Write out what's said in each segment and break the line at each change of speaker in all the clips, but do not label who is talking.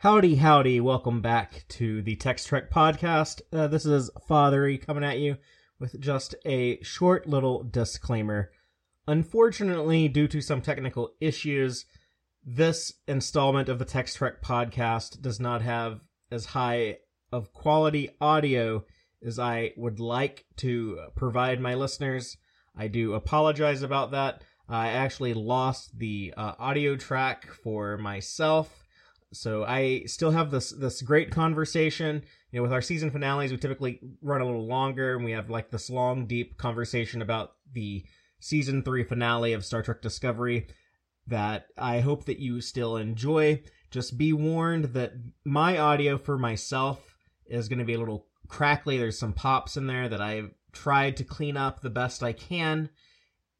Howdy, howdy. Welcome back to the Text Trek podcast. Uh, this is Fathery coming at you with just a short little disclaimer. Unfortunately, due to some technical issues, this installment of the Text Trek podcast does not have as high of quality audio as I would like to provide my listeners. I do apologize about that. I actually lost the uh, audio track for myself so I still have this this great conversation. You know, with our season finales, we typically run a little longer, and we have like this long, deep conversation about the season three finale of Star Trek Discovery that I hope that you still enjoy. Just be warned that my audio for myself is going to be a little crackly. There's some pops in there that I've tried to clean up the best I can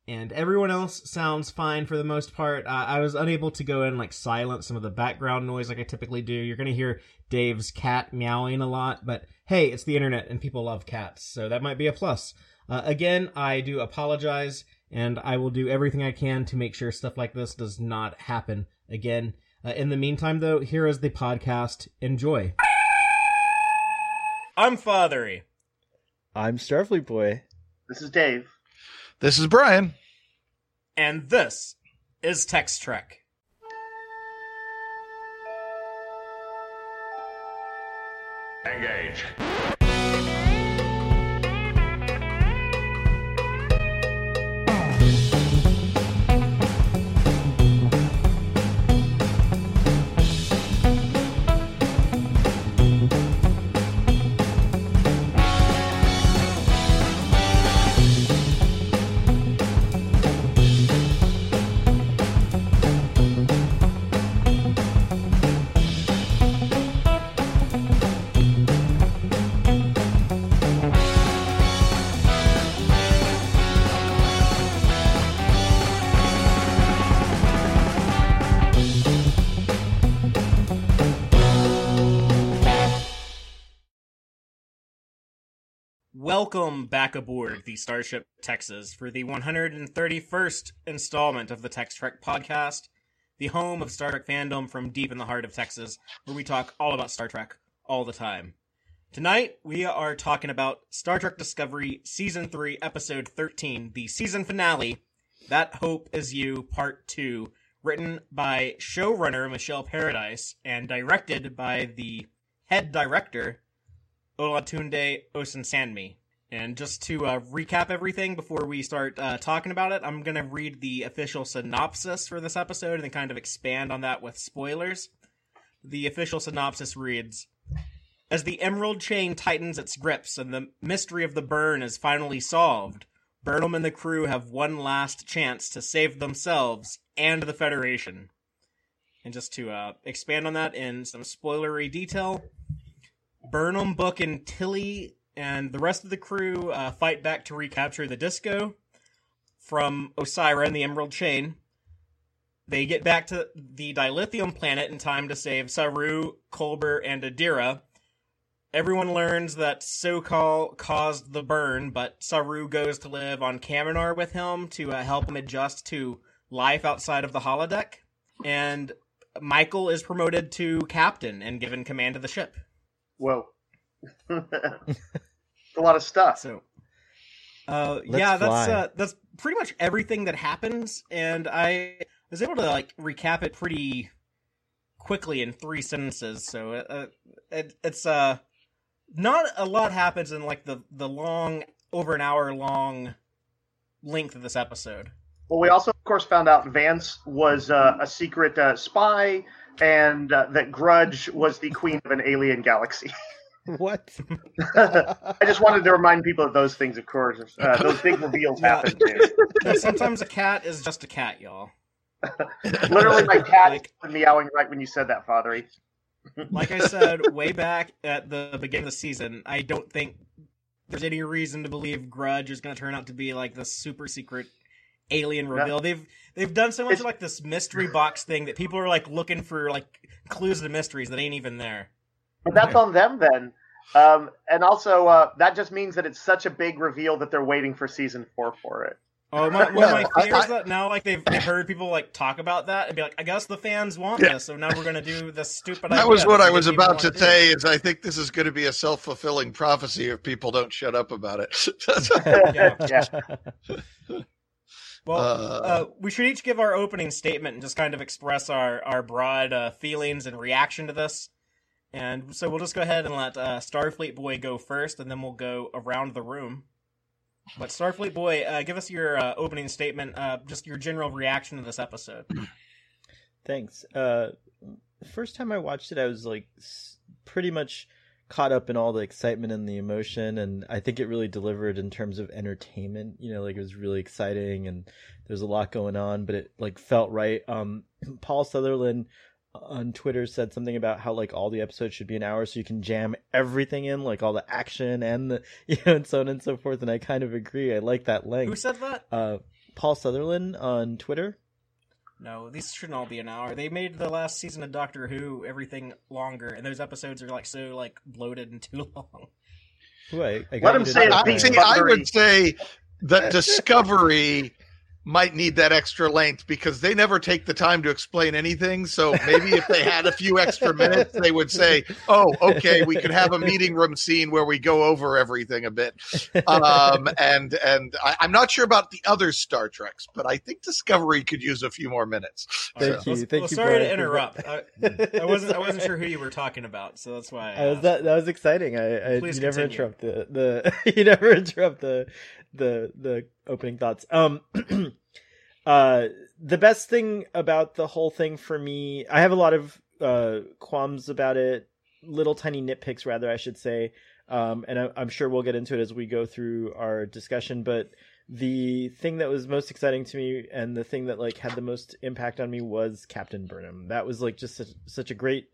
and everyone else sounds fine for the most part. Uh, I was unable to go in like silence some of the background noise like I typically do. You're gonna hear Dave's cat meowing a lot, but hey, it's the internet and people love cats, so that might be a plus. Uh, again, I do apologize, and I will do everything I can to make sure stuff like this does not happen again. Uh, in the meantime, though, here is the podcast. Enjoy. I'm Fathery.
I'm Starfleet Boy.
This is Dave.
This is Brian.
And this is Text Trek.
Engage.
Welcome back aboard the Starship Texas for the 131st installment of the Text Trek podcast, the home of Star Trek fandom from deep in the heart of Texas, where we talk all about Star Trek all the time. Tonight, we are talking about Star Trek Discovery Season 3, Episode 13, the season finale, That Hope Is You, Part 2, written by showrunner Michelle Paradise and directed by the head director, Olatunde Osunsanmi. And just to uh, recap everything before we start uh, talking about it, I'm going to read the official synopsis for this episode and then kind of expand on that with spoilers. The official synopsis reads As the Emerald Chain tightens its grips and the mystery of the burn is finally solved, Burnham and the crew have one last chance to save themselves and the Federation. And just to uh, expand on that in some spoilery detail, Burnham, Book, and Tilly and the rest of the crew uh, fight back to recapture the disco from Osyraa and the Emerald Chain. They get back to the dilithium planet in time to save Saru, Culber, and Adira. Everyone learns that Su'Kal caused the burn, but Saru goes to live on Kaminar with him to uh, help him adjust to life outside of the holodeck. And Michael is promoted to captain and given command of the ship.
Whoa. A lot of stuff.
So, uh, yeah, that's uh, that's pretty much everything that happens, and I was able to like recap it pretty quickly in three sentences. So uh, it, it's uh not a lot happens in like the the long over an hour long length of this episode.
Well, we also, of course, found out Vance was uh, a secret uh, spy, and uh, that Grudge was the queen of an alien galaxy.
What?
I just wanted to remind people of those things, of course. Uh, those big reveals
Yeah.
happen too.
Sometimes a cat is just a cat, y'all.
Literally, my cat
Like-
was meowing right when you said that, Fathery.
Like I said way back at the beginning of the season, I don't think there's any reason to believe Grudge is going to turn out to be like the super secret alien reveal. They've they've done so much
It's-
like this mystery box thing that people are like looking for like clues to mysteries that ain't even there.
But that's on them then. Um, and also, uh, that just means that it's such a big reveal that they're waiting for season four for it.
Oh, my, one
Well,
of my
I-
fears that now, like they've, they've heard people like talk about that and be like, I guess the fans want
Yeah.
this, so now we're gonna do this stupid.
That
idea
was what
that
I was about to
wanna do.
say. Is I think this is going to be a self fulfilling prophecy if people don't shut up about it.
Yeah. Well,
Uh,
uh, we should each give our opening statement and just kind of express our our broad uh, feelings and reaction to this. And so we'll just go ahead and let uh, Starfleet Boy go first, and then we'll go around the room. But Starfleet Boy, uh, give us your uh, opening statement, uh, just your general reaction to this episode.
Thanks. Uh, first time I watched it, I was like pretty much caught up in all the excitement and the emotion, and I think it really delivered in terms of entertainment. You know, like it was really exciting, and there's a lot going on, but it like felt right. Um, Paul Sutherland on Twitter said something about how like all the episodes should be an hour, so you can jam everything in, like all the action and the you know, and so on and so forth. And I kind of agree. I like that length.
Who said that?
Uh, Paul Sutherland on Twitter.
No, these shouldn't all be an hour. They made the last season of Doctor Who everything longer, and those episodes are like so like bloated and too long.
Who I, I got
Let him say it,
I, see. I would say that Discovery might need that extra length because they never take the time to explain anything. So maybe if they had a few extra minutes, they would say, "Oh, okay, we could have a meeting room scene where we go over everything a bit." Um, and and I, I'm not sure about the other Star Treks, but I think Discovery could use a few more minutes.
Thank
So-
you,
well,
thank
well,
you,
sorry to
Brian, for
interrupt. I. I wasn't I wasn't sure who you were talking about, so that's why. I,
I was that that was exciting. I, I
Please
you never interrupt the the you never interrupt the the the opening thoughts. Um, uh, the best thing about the whole thing for me, I have a lot of uh qualms about it, little tiny nitpicks rather, I should say. Um, and I, I'm sure we'll get into it as we go through our discussion, but the thing that was most exciting to me and the thing that like had the most impact on me was Captain Burnham. That was like just such, such a great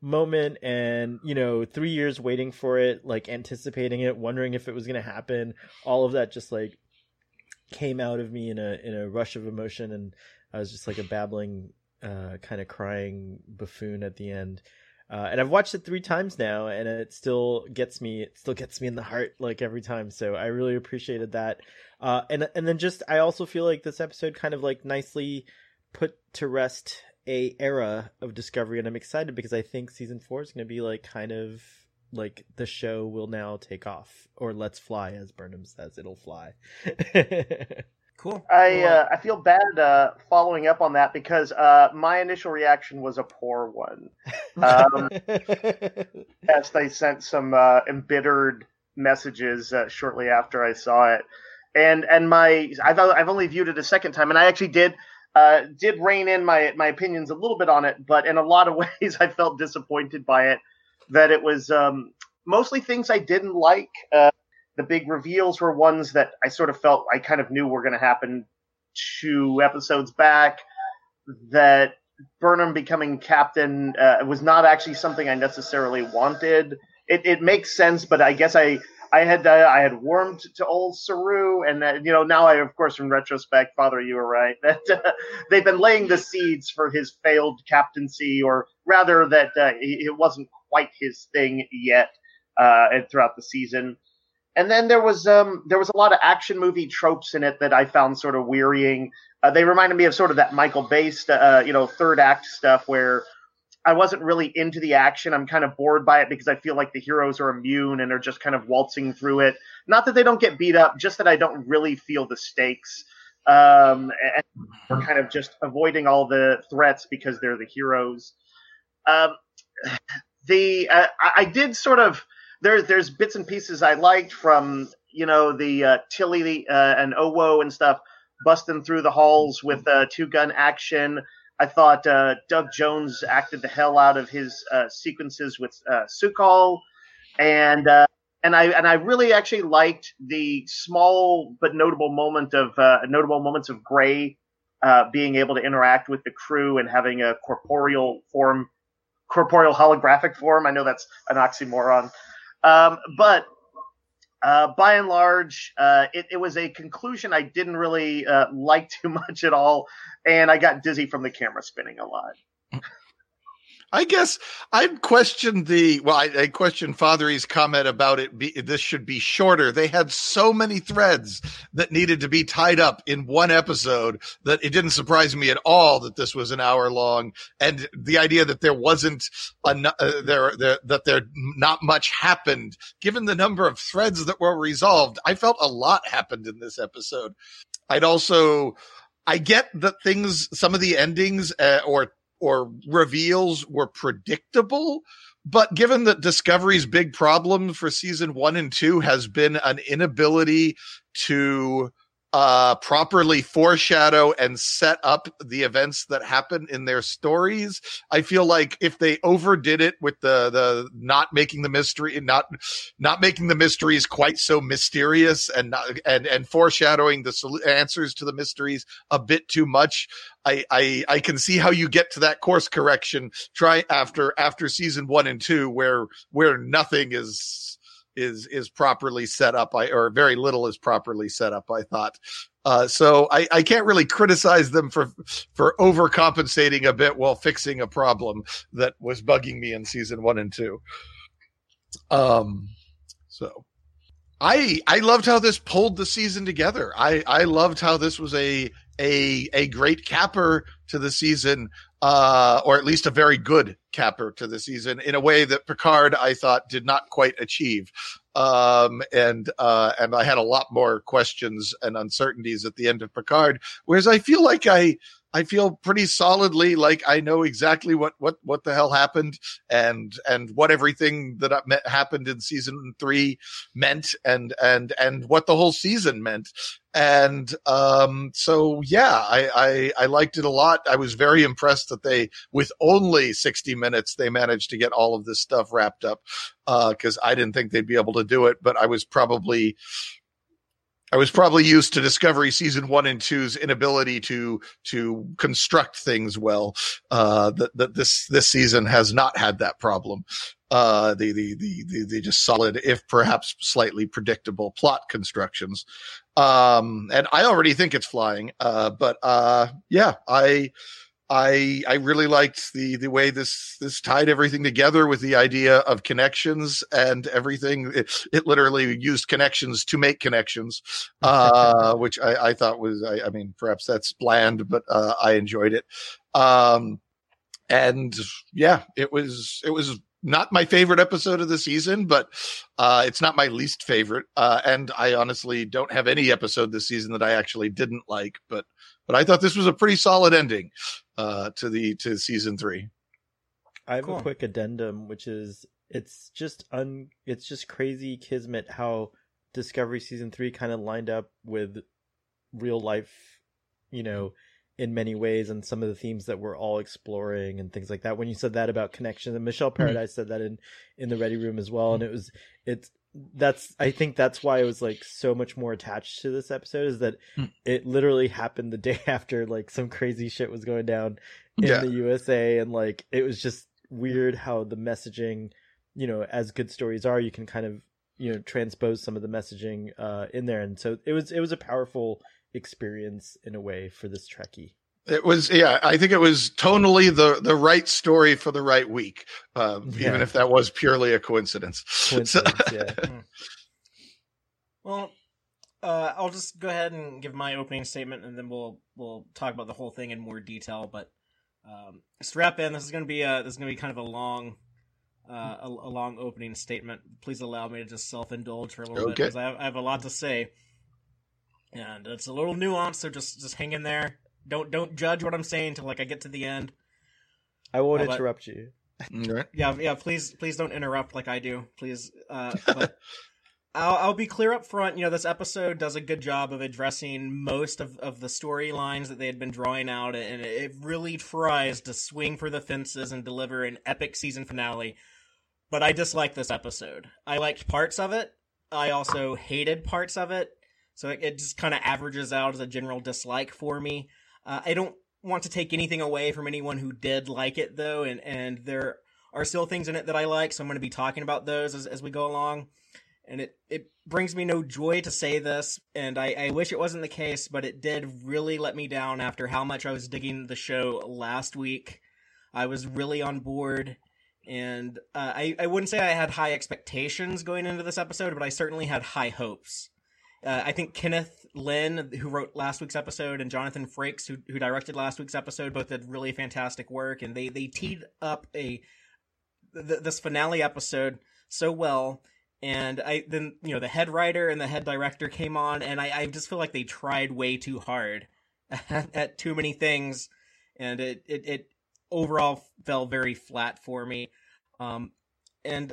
moment and you know 3 years waiting for it, like anticipating it, wondering if it was going to happen. All of that just like came out of me in a in a rush of emotion and I was just like a babbling uh kind of crying buffoon at the end. Uh, and I've watched it three times now, and it still gets me. It still gets me in the heart, like every time. So I really appreciated that. Uh, and and then just I also feel like this episode kind of like nicely put to rest a era of Discovery, and I'm excited because I think season four is going to be like kind of like the show will now take off, or let's fly, as Burnham says, it'll fly.
cool.
I
Well,
uh, I feel bad uh, following up on that because uh, my initial reaction was a poor one. Um, yes, they sent some uh, embittered messages uh, shortly after I saw it, and and my I've I've only viewed it a second time, and I actually did uh, did rein in my my opinions a little bit on it, but in a lot of ways I felt disappointed by it. That it was um, mostly things I didn't like. Uh, the big reveals were ones that I sort of felt I kind of knew were going to happen two episodes back. That Burnham becoming captain uh, was not actually something I necessarily wanted. It, it makes sense, but I guess I I had uh, I had warmed to old Saru, and uh, you know now I of course in retrospect, Father, you were right that uh, they've been laying the seeds for his failed captaincy, or rather that uh, it wasn't quite his thing yet uh, and throughout the season. And then there was um there was a lot of action movie tropes in it that I found sort of wearying. They reminded me of sort of that Michael Bay, st- you know, third act stuff where I wasn't really into the action. I'm kind of bored by it because I feel like the heroes are immune and are just kind of waltzing through it. Not that they don't get beat up, just that I don't really feel the stakes. Um, and we're kind of just avoiding all the threats because they're the heroes. Um, the uh, I, did sort of there's there's bits and pieces I liked from you know the uh, Tilly uh, and Owo and stuff busting through the halls with uh, two gun action. I thought uh, Doug Jones acted the hell out of his uh, sequences with uh, Su'Kal, and uh, and I and I really actually liked the small but notable moment of uh, notable moments of Gray uh, being able to interact with the crew and having a corporeal form, corporeal holographic form. I know that's an oxymoron, um, but uh, by and large, uh, it, it was a conclusion I didn't really uh, like too much at all, and I got dizzy from the camera spinning a lot.
I guess I'd question the well. I, I question Fathery's comment about it. Be, this should be shorter. They had so many threads that needed to be tied up in one episode that it didn't surprise me at all that this was an hour long. And the idea that there wasn't a, uh, there, there that there not much happened, given the number of threads that were resolved, I felt a lot happened in this episode. I'd also I get that things, some of the endings uh, or or reveals were predictable. But given that Discovery's big problem for season one and two has been an inability to uh, properly foreshadow and set up the events that happen in their stories. I feel like if they overdid it with the the not making the mystery not not making the mysteries quite so mysterious and not, and and foreshadowing the sol- answers to the mysteries a bit too much, I, I I can see how you get to that course correction try after after season one and two where where nothing is is is properly set up I, or very little is properly set up i thought. Uh, so I, I can't really criticize them for for overcompensating a bit while fixing a problem that was bugging me in season one and two. Um so i i loved how this pulled the season together. I i loved how this was a a a great capper to the season uh, or at least a very good capper to the season in a way that Picard, I thought, did not quite achieve. Um, and, uh, and I had a lot more questions and uncertainties at the end of Picard, whereas I feel like I, I feel pretty solidly like I know exactly what what what the hell happened and and what everything that happened in season three meant and and and what the whole season meant and um so yeah I, I I liked it a lot. I was very impressed that they with only sixty minutes they managed to get all of this stuff wrapped up because uh, I didn't think they'd be able to do it, but I was probably I was probably used to Discovery season one and two's inability to to construct things well. Uh, that that this this season has not had that problem. Uh, the, the the the the just solid, if perhaps slightly predictable plot constructions. Um, and I already think it's flying. Uh, but uh, yeah, I I I really liked the the way this this tied everything together with the idea of connections and everything. It, it literally used connections to make connections, uh, which I, I, thought was I, I, mean perhaps that's bland, but uh, I enjoyed it. Um, and yeah, it was it was not my favorite episode of the season, but uh, it's not my least favorite. Uh, and I honestly don't have any episode this season that I actually didn't like, but but I thought this was a pretty solid ending uh, to the to season three.
I have cool. a quick addendum, which is it's just un it's just crazy kismet how Discovery season three kind of lined up with real life, you know, in many ways, and some of the themes that we're all exploring and things like that. When you said that about connections, and Michelle mm-hmm. Paradise mm-hmm. said that in in the Ready Room as well, and it was it's that's I think that's why I was like so much more attached to this episode is that mm. it literally happened the day after like some crazy shit was going down in yeah. the USA and like it was just weird how the messaging, you know, as good stories are, you can kind of, you know, transpose some of the messaging uh in there and so it was it was a powerful experience in a way for this Trekkie.
It was, yeah. I think it was tonally the the right story for the right week, um, yeah. even if that was purely a coincidence. coincidence
so, yeah. Hmm. well, uh, I'll just go ahead and give my opening statement, and then we'll we'll talk about the whole thing in more detail. But um, strap in. This is going to be a this is going to be kind of a long. Uh, a, a, long opening statement. Please allow me to just self indulge for a little okay. bit because I, I have a lot to say, and it's a little nuanced. So just just hang in there. Don't don't judge what I'm saying until like I get to the end.
I won't uh, interrupt you.
Yeah, yeah. Please, please don't interrupt like I do. Please, uh, but I'll, I'll be clear up front. You know, this episode does a good job of addressing most of, of the storylines that they had been drawing out, and it really tries to swing for the fences and deliver an epic season finale. But I dislike this episode. I liked parts of it. I also hated parts of it. So it, it just kind of averages out as a general dislike for me. Uh, I don't want to take anything away from anyone who did like it though, and and there are still things in it that I like, so I'm going to be talking about those as as we go along. And it it brings me no joy to say this, and I, I wish it wasn't the case, but it did really let me down after how much I was digging the show last week. I was really on board, and uh, I I wouldn't say I had high expectations going into this episode, but I certainly had high hopes. Uh, I think Kenneth Lin, who wrote last week's episode, and Jonathan Frakes, who who directed last week's episode, both did really fantastic work, and they they teed up a th- this finale episode so well. And I then you know the head writer and the head director came on, and I, I just feel like they tried way too hard at, too many things, and it, it it overall fell very flat for me. Um, and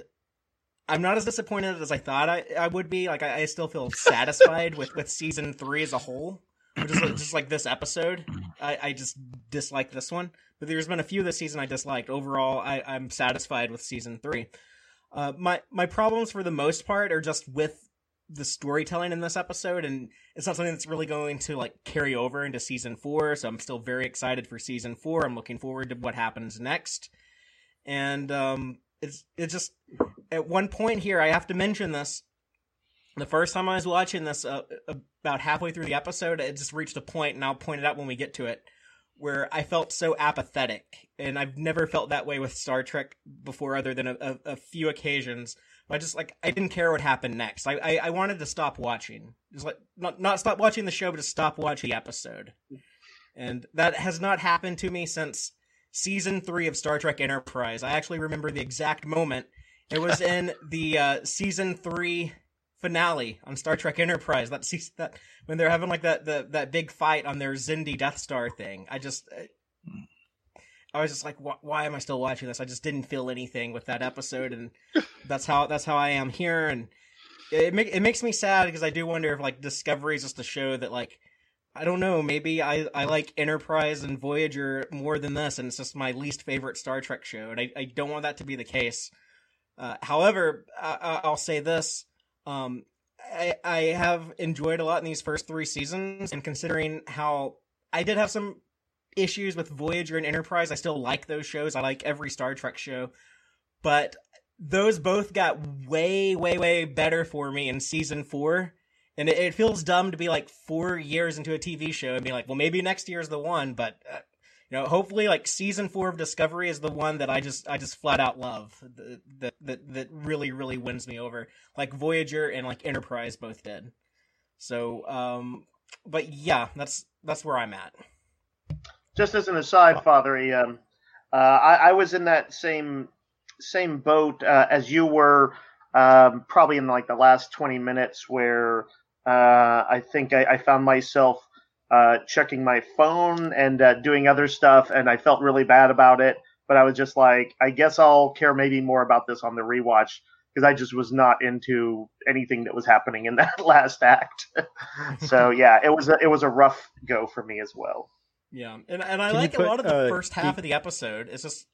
I'm not as disappointed as I thought I, I would be. Like I, I still feel satisfied with, with season three as a whole, which is just like this episode. I, I just dislike this one, but there's been a few this season I disliked. Overall, I, I'm satisfied with season three. Uh, my my problems for the most part are just with the storytelling in this episode, and it's not something that's really going to like carry over into season four. So I'm still very excited for season four. I'm looking forward to what happens next, and um, it's it's just at one point here I have to mention this. The first time I was watching this, uh, about halfway through the episode, it just reached a point, and I'll point it out when we get to it, where I felt so apathetic, and I've never felt that way with Star Trek before, other than a, a, a few occasions. I just like I didn't care what happened next. I, I, I wanted to stop watching, just like not not stop watching the show, but just stop watching the episode, and that has not happened to me since season three of Star Trek Enterprise. I actually remember the exact moment. It was in the uh, season three finale on Star Trek Enterprise. That season, that when they're having like that the, that big fight on their Xindi Death Star thing. I just. I was just like, why, why am I still watching this? I just didn't feel anything with that episode, and that's how that's how I am here. And it make, it makes me sad because I do wonder if like Discovery is just a show that like I don't know. Maybe I, I like Enterprise and Voyager more than this, and it's just my least favorite Star Trek show, and I, I don't want that to be the case. Uh, however, I, will say this: um, I, I have enjoyed a lot in these first three seasons, and considering how I did have some issues with Voyager and Enterprise, I still like those shows. I like every Star Trek show, but those both got way, way, way better for me in season four and it, it, feels dumb to be like four years into a TV show and be like, well, maybe next year is the one, but uh, know, hopefully, like season four of Discovery is the one that I just I just flat out love that that that really really wins me over, like Voyager and like Enterprise both did. So, um, but yeah, that's that's where I'm at.
Just as an aside, Father, um, uh, I, I was in that same same boat uh, as you were. Um, probably in like the last 20 minutes where uh, I think I, I found myself uh, checking my phone and uh, doing other stuff, and I felt really bad about it. But I was just like, I guess I'll care maybe more about this on the rewatch because I just was not into anything that was happening in that last act. so yeah, it was a, it was a rough go for me as well.
Yeah, and and I Can like put, a lot of the uh, first half of the episode. It's just,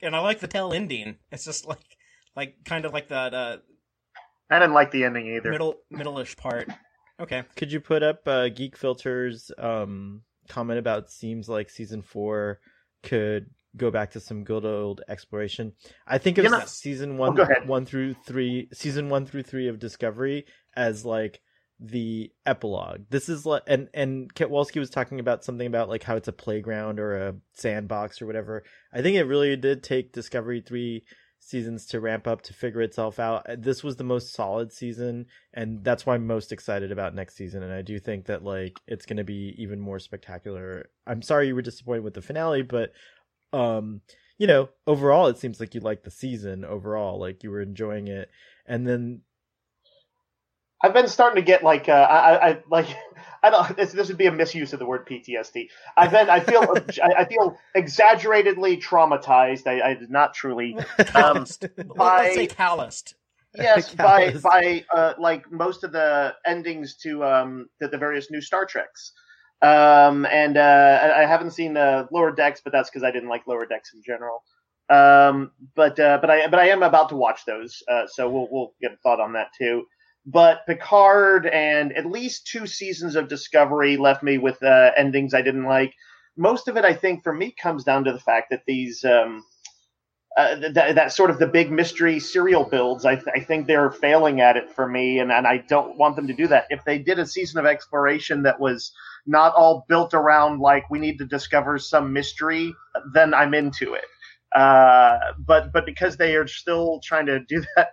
and I like the tail ending. It's just like like kind of like that. Uh,
I didn't like the ending either.
Middle middle-ish part. Okay.
Could you put up uh, Geek Filter's um, comment about seems like season four could go back to some good old exploration? I think of know, season one, oh, one through three, season one through three of Discovery as like the epilogue. This is like, and and Ketwalski was talking about something about like how it's a playground or a sandbox or whatever. I think it really did take Discovery three seasons to ramp up to figure itself out. Uh, this was the most solid season, and that's why I'm most excited about next season. And I do think that like it's going to be even more spectacular. I'm sorry you were disappointed with the finale, but um, you know, overall it seems like you liked the season overall, like you were enjoying it. And then
I've been starting to get like uh, I, I like I don't this, this would be a misuse of the word PTSD. I've been I feel I, feel exaggeratedly traumatized. I, I did not truly
um, by Let's say calloused.
Yes, by by uh, like most of the endings to um the, the various new Star Treks. Um and uh I haven't seen uh, Lower Decks, but that's because I didn't like Lower Decks in general. Um but uh, but I but I am about to watch those. Uh, so we'll we'll get a thought on that too but Picard and at least two seasons of Discovery left me with uh, endings I didn't like. Most of it, I think, for me, comes down to the fact that these um, uh, th- that sort of the big mystery serial builds. I, th- I think they're failing at it for me, and, and I don't want them to do that. If they did a season of exploration that was not all built around like we need to discover some mystery, then I'm into it. Uh, but but because they are still trying to do that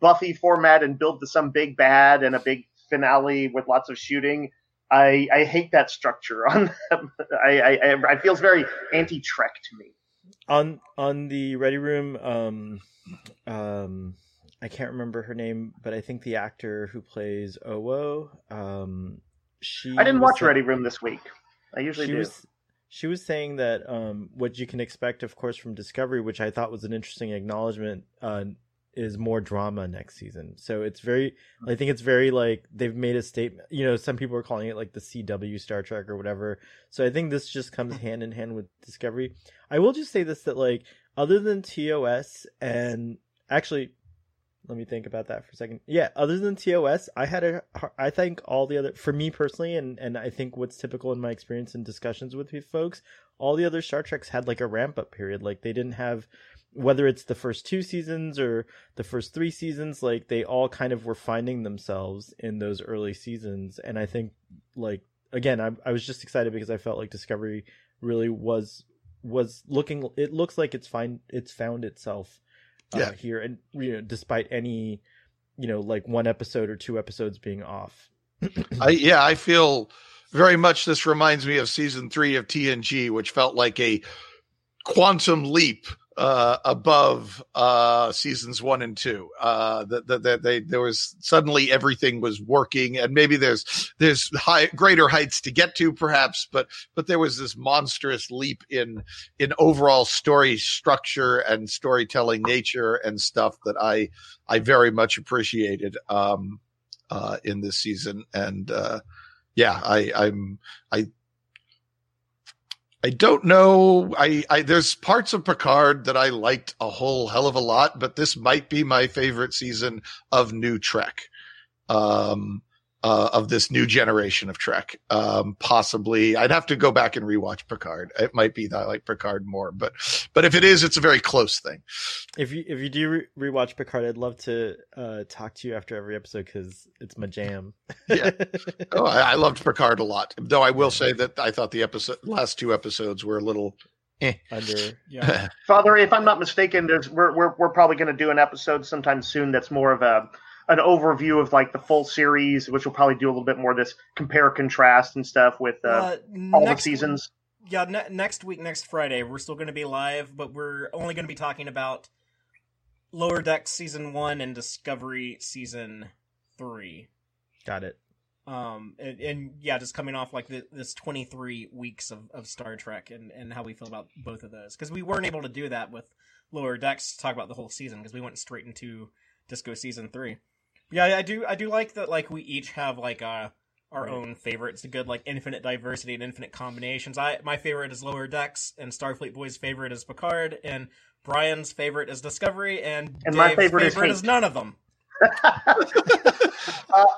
Buffy format and build to some big bad and a big finale with lots of shooting, I I hate that structure on them. I I, I it feels very anti Trek to me.
on on the ready room um um i can't remember her name but i think the actor who plays owo um she
I didn't watch
sa-
Ready Room this week. I usually
she
do.
was she was saying that um what you can expect of course from discovery which i thought was an interesting acknowledgement uh is more drama next season. So it's very i think it's very like they've made a statement you know some people are calling it like the cw star trek or whatever. So i think this just comes hmm. hand in hand with discovery. I will just say this that like other than tos and actually let me think about that for a second. Yeah other than tos i had a i think all the other for me personally and and i think what's typical in my experience in discussions with folks all the other star treks had like a ramp up period. Like they didn't have whether it's the first two seasons or the first three seasons like they all kind of were finding themselves in those early seasons and i think like again i, I was just excited because i felt like discovery really was was looking it looks like it's find it's found itself uh,
Yeah.
here and you know despite any you know like one episode or two episodes being off
I, yeah, I feel very much this reminds me of season three of TNG, which felt like a quantum leap uh, above uh, seasons one and two. Uh, that that they there was suddenly everything was working, and maybe there's there's high greater heights to get to, perhaps, but but there was this monstrous leap in in overall story structure and storytelling nature and stuff that I I very much appreciated. Um, uh, in this season, and uh, yeah, I, I'm I I don't know. I, I there's parts of Picard that I liked a whole hell of a lot, but this might be my favorite season of New Trek. Um, uh, of this new generation of Trek. Um, possibly, I'd have to go back and rewatch Picard. It might be that I like Picard more, but but if it is, it's a very close thing.
if you if you do re- rewatch picard i'd love to uh talk to you after every episode because it's my jam
Yeah. Oh, I, I loved Picard a lot, though I will say that I thought the episode last two episodes were a little.
under
Yeah.
Father, if I'm not mistaken, there's we're we're, we're probably going to do an episode sometime soon that's more of a an overview of like the full series, which will probably do a little bit more of this compare contrast and stuff with uh,
Uh,
all the
next-
seasons.
Yeah, ne- next week, next Friday, we're still going to be live, but we're only going to be talking about Lower Decks season one and Discovery season three.
got it
Um, and, and yeah, just coming off like the, this 23 weeks of, of Star Trek and, and how we feel about both of those. Because we weren't able to do that with Lower Decks to talk about the whole season because we went straight into Disco season three. Yeah, I do. I do like that. Like we each have like uh, our
Right.
own favorites. A good like infinite diversity and infinite combinations. I my favorite is Lower Decks, and Starfleet Boy's favorite is Picard, and Brian's favorite is Discovery, and,
And my
Dave's
favorite is
is none of them.
uh,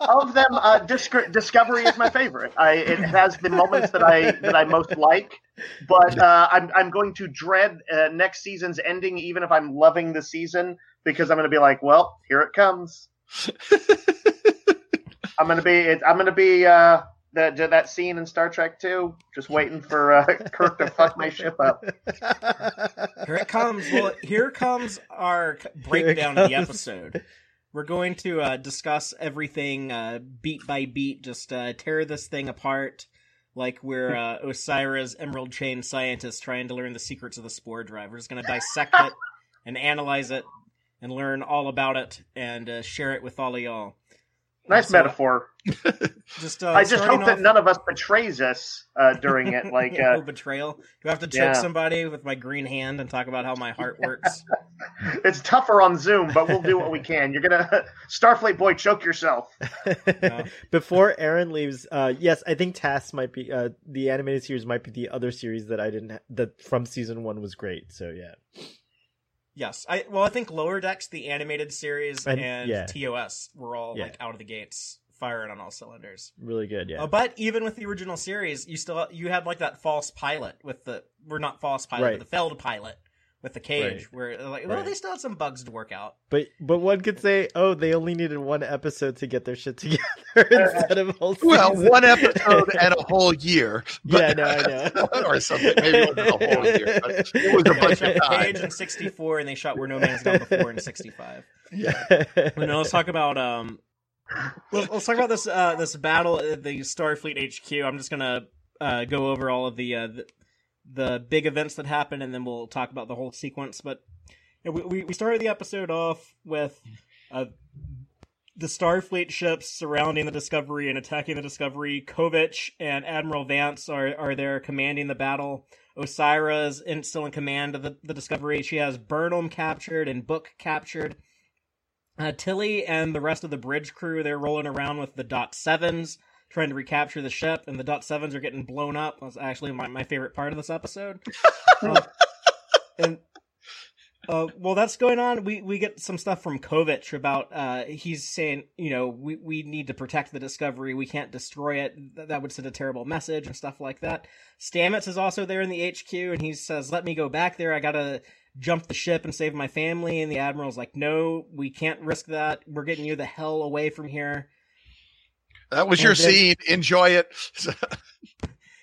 of them, uh, Disc- Discovery is my favorite. I, it has the moments that I that I most like, but uh, I'm I'm going to dread uh, next season's ending, even if I'm loving the season, because I'm going to be like, well, here it comes. I'm going to be I'm going to be uh, that that scene in Star Trek 2, just waiting for uh, Kirk to fuck my ship up.
Here it comes. Well, here comes our c- breakdown of the episode. We're going to uh, discuss everything uh, beat by beat, just uh, tear this thing apart like we're uh, Osyraa's Emerald Chain scientists trying to learn the secrets of the spore drive. We're just going to dissect it and analyze it and learn all about it and uh, share it with all of y'all.
Nice
So,
metaphor.
Just uh,
I just
starting
hope that none of us betrays us uh, during it. Like,
no
uh,
betrayal. Do I have to choke
Yeah.
somebody with my green hand and talk about how my heart works?
it's tougher on Zoom, but we'll do what we can. You're gonna Starfleet boy, choke yourself.
Before Aaron leaves, uh, yes, I think TAS might be uh, the animated series might be the other series that I didn't ha- that from season one was great. So yeah,
Yes, I well, I think Lower Decks, the animated series,
And-
and,
yeah.
TOS were all
Yeah.
like out of the gates, firing on all cylinders.
really good. Yeah,
Uh, but even with the original series, you still you had like that false pilot with the we're not false pilot,
Right.
but the failed pilot with the cage,
Right.
where like, well,
Right.
they still had some bugs to work out.
But but one could say, oh, they only needed one episode to get their shit together instead of a whole
Well, one episode and a whole year.
Yeah, no, I know.
or something. Maybe it wasn't a whole year, but it was a bunch of
the
time.
cage in '64, and they shot Where No Man's Gone before in '65.
yeah.
But no, let's talk about um. Let's, let's talk about this uh this battle at the Starfleet HQ. I'm just gonna uh go over all of the uh the, the big events that happen, and then we'll talk about the whole sequence. But yeah, we we we started the episode off with uh the Starfleet ships surrounding the Discovery and attacking the Discovery. Kovich and Admiral Vance are are there commanding the battle. Osyraa's in, still in command of the, the Discovery. She has Burnham captured and Book captured. Uh, Tilly and the rest of the bridge crew, they're rolling around with the Dot Sevens, trying to recapture the ship, and the Dot Sevens are getting blown up. That's actually my, my favorite part of this episode. Uh, and uh, well, that's going on. We we get some stuff from Kovich about uh, he's saying, you know, we, we need to protect the Discovery. We can't destroy it. Th- That would send a terrible message and stuff like that. Stamets is also there in the HQ, and he says, "Let me go back there. I gotta jump the ship and save my family." And the admiral's like, "No, we can't risk that. We're getting you the hell away from here."
That was your
then-
scene. Enjoy it.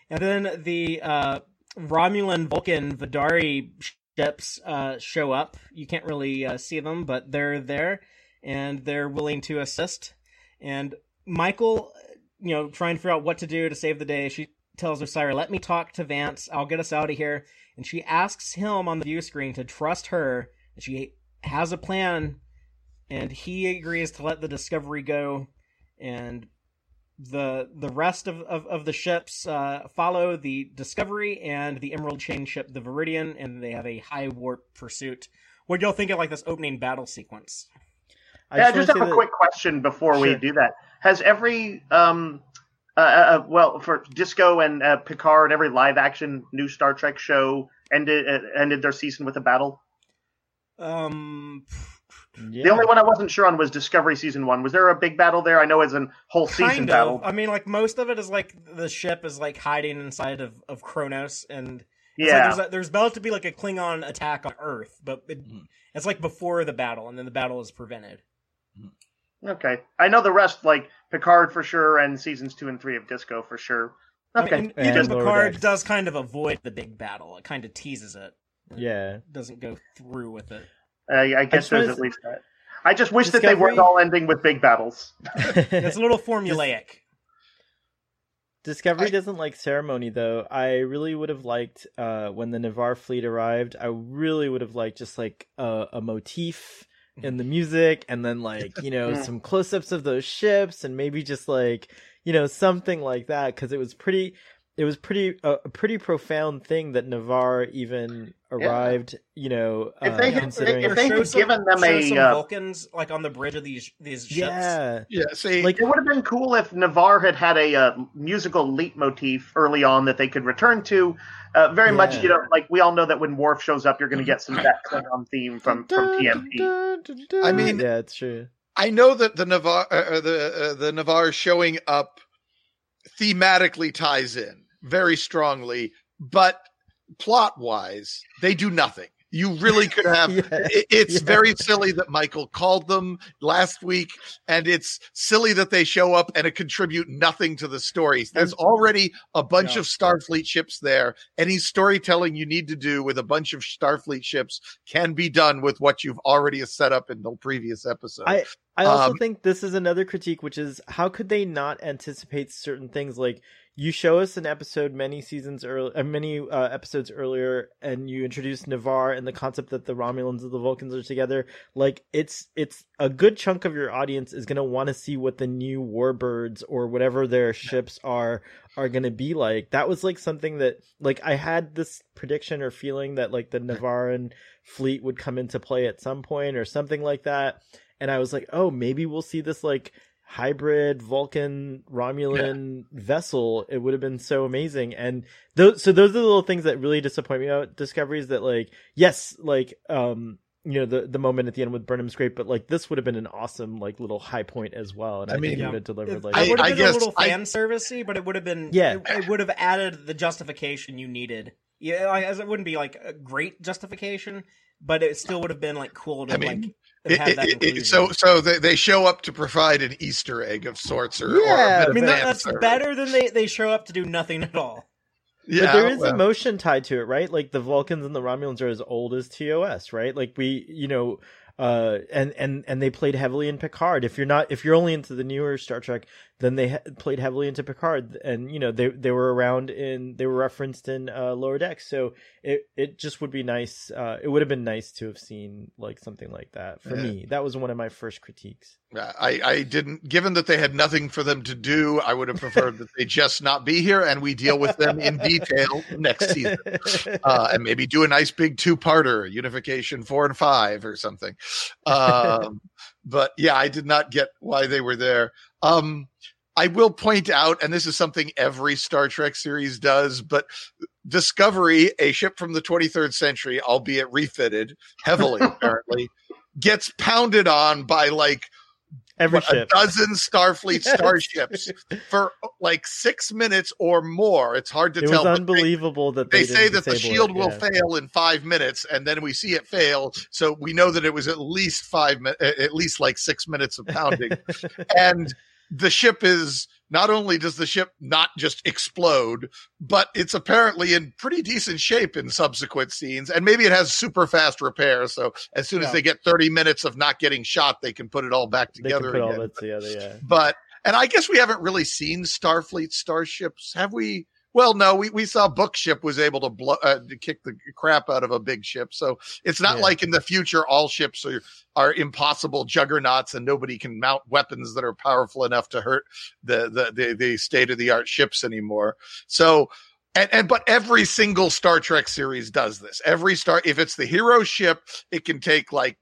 And then the uh, Romulan Vulcan Vidari ships uh, show up. You can't really uh, see them, but they're there and they're willing to assist. And Michael, you know, trying to figure out what to do to save the day, she tells Osyraa, "Let me talk to Vance. I'll get us out of here." And she asks him on the view screen to trust her. And she has a plan, and he agrees to let the Discovery go. And the the rest of, of, of the ships uh, follow the Discovery and the Emerald Chain ship, the Viridian, and they have a high warp pursuit. What do y'all think of like this opening battle sequence?
I
yeah, I
just
just have a
that-
quick question before we do that. Has every um uh, uh, well for Disco and uh, Picard, every live action new Star Trek show ended uh, ended their season with a battle?
Um,
Yeah.
The only one I wasn't sure on was Discovery season one. Was there a big battle there? I know it's a whole season
kind
battle.
of. I mean, like most of it is like the ship is like hiding inside of of Kronos, and
yeah,
like there's, a, there's about to be like a Klingon attack on Earth, but it, it's like before the battle, and then the battle is prevented.
okay. I know the rest, like Picard for sure, and seasons two and three of Disco for sure.
I
Okay,
mean, even Picard does kind of avoid the big battle. It kind of teases it.
Yeah.
Mm-hmm.
doesn't go through with it.
Uh, I guess
just
there's at least that. I just wish that they weren't all ending with big battles.
It's a little formulaic.
Discovery
I-
doesn't like ceremony though. I really would have liked uh, when the Ni'Var fleet arrived. I really would have liked just like a, a motif in the music, and then like you know some close-ups of those ships, and maybe just like you know something like that because it was pretty. It was pretty uh, a pretty profound thing that Ni'Var even arrived. You know,
If
uh,
they had-
considering
if they
Show
had
some-
given them a,
some
uh,
Vulcans like on the bridge of these these ships.
yeah,
Yeah, see,
like
It would have been cool if Ni'Var had had a uh, musical leitmotif early on that they could return to. Uh, very much, you know, like we all know that when Worf shows up, you're going to get some that Klingon theme from from TMP.
I mean-
yeah, it's true.
I know that the Ni'Var, uh, the uh, the Ni'Var showing up thematically ties in very strongly, but plot wise, they do nothing. You really could have.
Yeah.
it- It's
Yeah.
very silly that Michael called them last week, and it's silly that they show up and it contribute nothing to the stories. There's already a bunch
Yeah.
of Starfleet ships there. Any storytelling you need to do with a bunch of Starfleet ships can be done with what you've already set up in the previous episode.
I I also
Um,
think this is another critique, which is how could they not anticipate certain things? Like you show us an episode many seasons early, uh, many uh, episodes earlier, and you introduce Ni'Var and the concept that the Romulans and the Vulcans are together. Like it's it's a good chunk of your audience is gonna want to see what the new Warbirds or whatever their ships are are gonna be like. That was like something that like I had this prediction or feeling that like the Navarran fleet would come into play at some point or something like that and I was like, oh, maybe we'll see this like hybrid Vulcan Romulan vessel. It would have been so amazing. And those, so those are the little things that really disappoint me about Discoveries. That like, yes, like, um, you know, the the moment at the end with Burnham's great, but like this would have been an awesome like little high point as well. And I,
I mean,
think it
yeah.
would have delivered like,
I-
it would have been
guess
a little
I-
fan servicey, but it would have been
Yeah.
It, it would have added the justification you needed Yeah, as it wouldn't be like a great justification, but it still would have been like cool to
I mean,
like have
It- it- it- so so they, they show up to provide an Easter egg of sorts, or, or a
Yeah,
bit
I
of
mean that, that's
service.
better than they they show up to do nothing at all.
Yeah,
but there is
well,
emotion tied to it, right? Like the Vulcans and the Romulans are as old as TOS, right? Like we, you know, uh, and and and they played heavily in Picard. If you're not, if you're only into the newer Star Trek, then they ha- played heavily into Picard, and you know they they were around in they were referenced in uh, Lower Decks. So it it just would be nice. Uh, it would have been nice to have seen like something like that for
Yeah.
me. That was one of my first critiques.
I, I didn't. Given that they had nothing for them to do, I would have preferred that they just not be here, and we deal with them in detail next season, uh, and maybe do a nice big two-parter, Unification four and five or something. Um, but yeah, I did not get why they were there. Um, I will point out, and this is something every Star Trek series does, but Discovery, a ship from the 23rd century, albeit refitted heavily, apparently, gets pounded on by like
Every
what, a dozen Starfleet starships for like six minutes or more. It's hard to
It was
tell. they-
unbelievable that
They,
they,
say that the shield
it,
will
yeah.
fail in five minutes, and then we see it fail. So we know that it was at least five, at least like six minutes of pounding. and the ship is not only does the ship not just explode, but it's apparently in pretty decent shape in subsequent scenes. And maybe it has super fast repair. So as soon as they get 30 minutes of not getting shot, they can put it all back
they
together
can put all
again.
that together. Yeah.
But, and I guess we haven't really seen Starfleet starships. Have we? Well, no, we, we saw Bookship was able to blow, uh, to kick the crap out of a big ship. So it's not
Yeah.
like in the future, all ships are, are impossible juggernauts and nobody can mount weapons that are powerful enough to hurt the, the, the, the state of the art ships anymore. So, and, and, but every single Star Trek series does this. Every star, if it's the hero ship, it can take like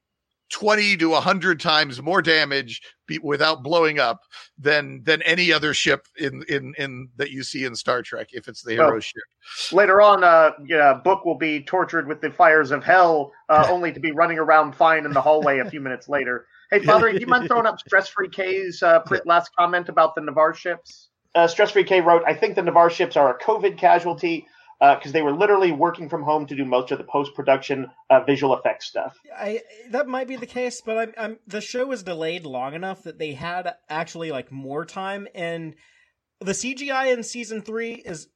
20 to 100 times more damage be, without blowing up than than any other ship in in in that you see in Star Trek if it's the hero
Oh.
ship.
Later on, uh, yeah, Book will be tortured with the fires of hell, uh, only to be running around fine in the hallway a few minutes later. Hey, Father, do you mind throwing up Stress Free K's uh, last comment about the Ni'Var ships? Uh, Stress Free K wrote, I think the Ni'Var ships are a COVID casualty because they were literally working from home to do most of the post production uh, visual effects stuff.
I that might be the case, but I'm, I'm the show was delayed long enough that they had actually like more time, and the CGI in season three is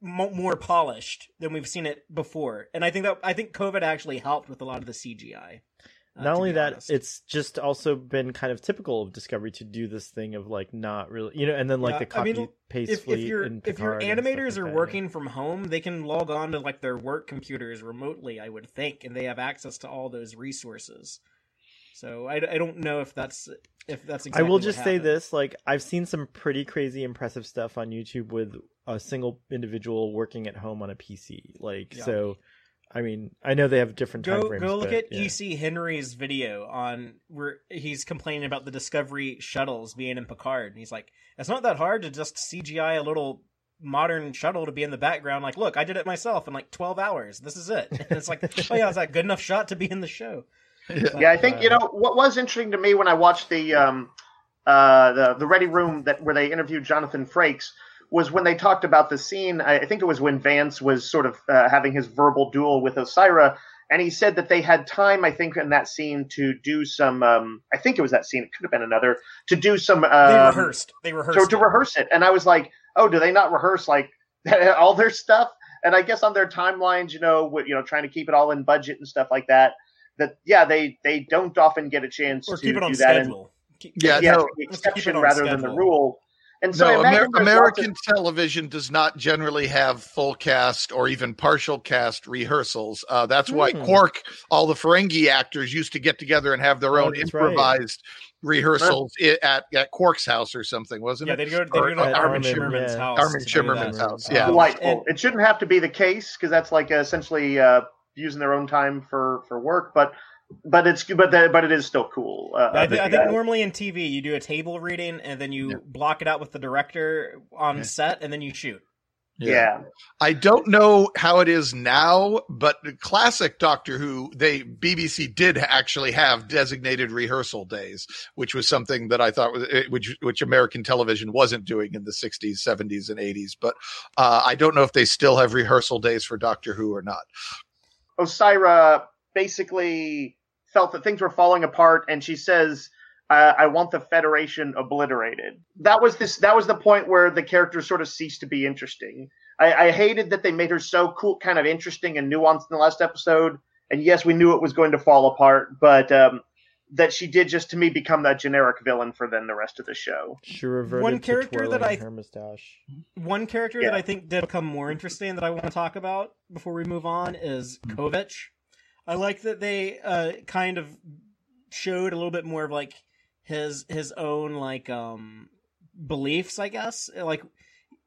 mo- more polished than we've seen it before, and I think that I think COVID actually helped with a lot of the CGI. Uh,
not only that
honest.
it's just also been kind of typical of discovery to do this thing of like not really you know and then like
Yeah,
the
I
copy
mean,
paste
if,
fleet
if your if your
Picard and stuff
animators
like
are
that, yeah.
working from home, they can log on to like their work computers remotely. I would think, and they have access to all those resources. So I, I don't know if that's if that's. Exactly
I will just say this: like I've seen some pretty crazy, impressive stuff on YouTube with a single individual working at home on a PC. Like
Yeah.
so, I mean, I know they have different time
Go
frames.
go look
but,
at
yeah.
EC Henry's video on where he's complaining about the Discovery shuttles being in Picard, and he's like, "It's not that hard to just CGI a little modern shuttle to be in the background. Like, look, I did it myself in like twelve hours. This is it." And it's like, "Oh yeah, is that good enough shot to be in the show?"
Yeah, I think you know what was interesting to me when I watched the um, uh, the the Ready Room that where they interviewed Jonathan Frakes was when they talked about the scene. I I think it was when Vance was sort of uh, having his verbal duel with Osyraa, and he said that they had time. I think in that scene to do some. Um, I think it was that scene. It could have been another to do some. Um,
They rehearsed. They rehearsed.
so to
it.
rehearse it, and I was like, oh, do they not rehearse like all their stuff? And I guess on their timelines, you know, with, you know, trying to keep it all in budget and stuff like that. That yeah, they they don't often get a chance
or
to
keep it on
do that. And,
schedule. Keep-
Yeah,
yeah,
no.
the
Let's keep it
exception
on
rather than the rule. And so
no, Amer- American
of-
television does not generally have full cast or even partial cast rehearsals. Uh, that's why
Hmm.
Quark, all the Ferengi actors used to get together and have their
Oh,
own
that's right.
improvised rehearsals i- at, at Quark's house or something, wasn't
Yeah,
it?
they'd go, they'd go to
At
Armin
Armin,
Shimerman's
yeah.
house.
Armin
to Shimerman's
house, yeah.
Um,
delightful.
and-
it shouldn't have to be the case because that's like uh, essentially uh, using their own time for for work, but but it's but the, but it is still cool. Uh,
I,
that
thi- I think
have-
normally in TV you do a table reading and then you
Yeah.
block it out with the director on
Yeah.
set and then you shoot.
Yeah.
I don't know how it is now, but the classic Doctor Who, they BBC did actually have designated rehearsal days, which was something that I thought was eh, which which American television wasn't doing in the 60s, 70s, and 80s. But uh, I don't know if they still have rehearsal days for Doctor Who or not.
Osyraa basically felt that things were falling apart, and she says, uh, "I want the Federation obliterated." That was this. That was the point where the character sort of ceased to be interesting. I, I hated that they made her so cool, kind of interesting and nuanced in the last episode. And yes, we knew it was going to fall apart, but um, that she did just to me become that generic villain for then the rest of the show.
She reverted
One
to
character that I-
her mustache.
One character
Yeah.
that I think did become more interesting that I want to talk about before we move on is Kovich. I like that they uh, kind of showed a little bit more of like his his own like um beliefs, I guess. Like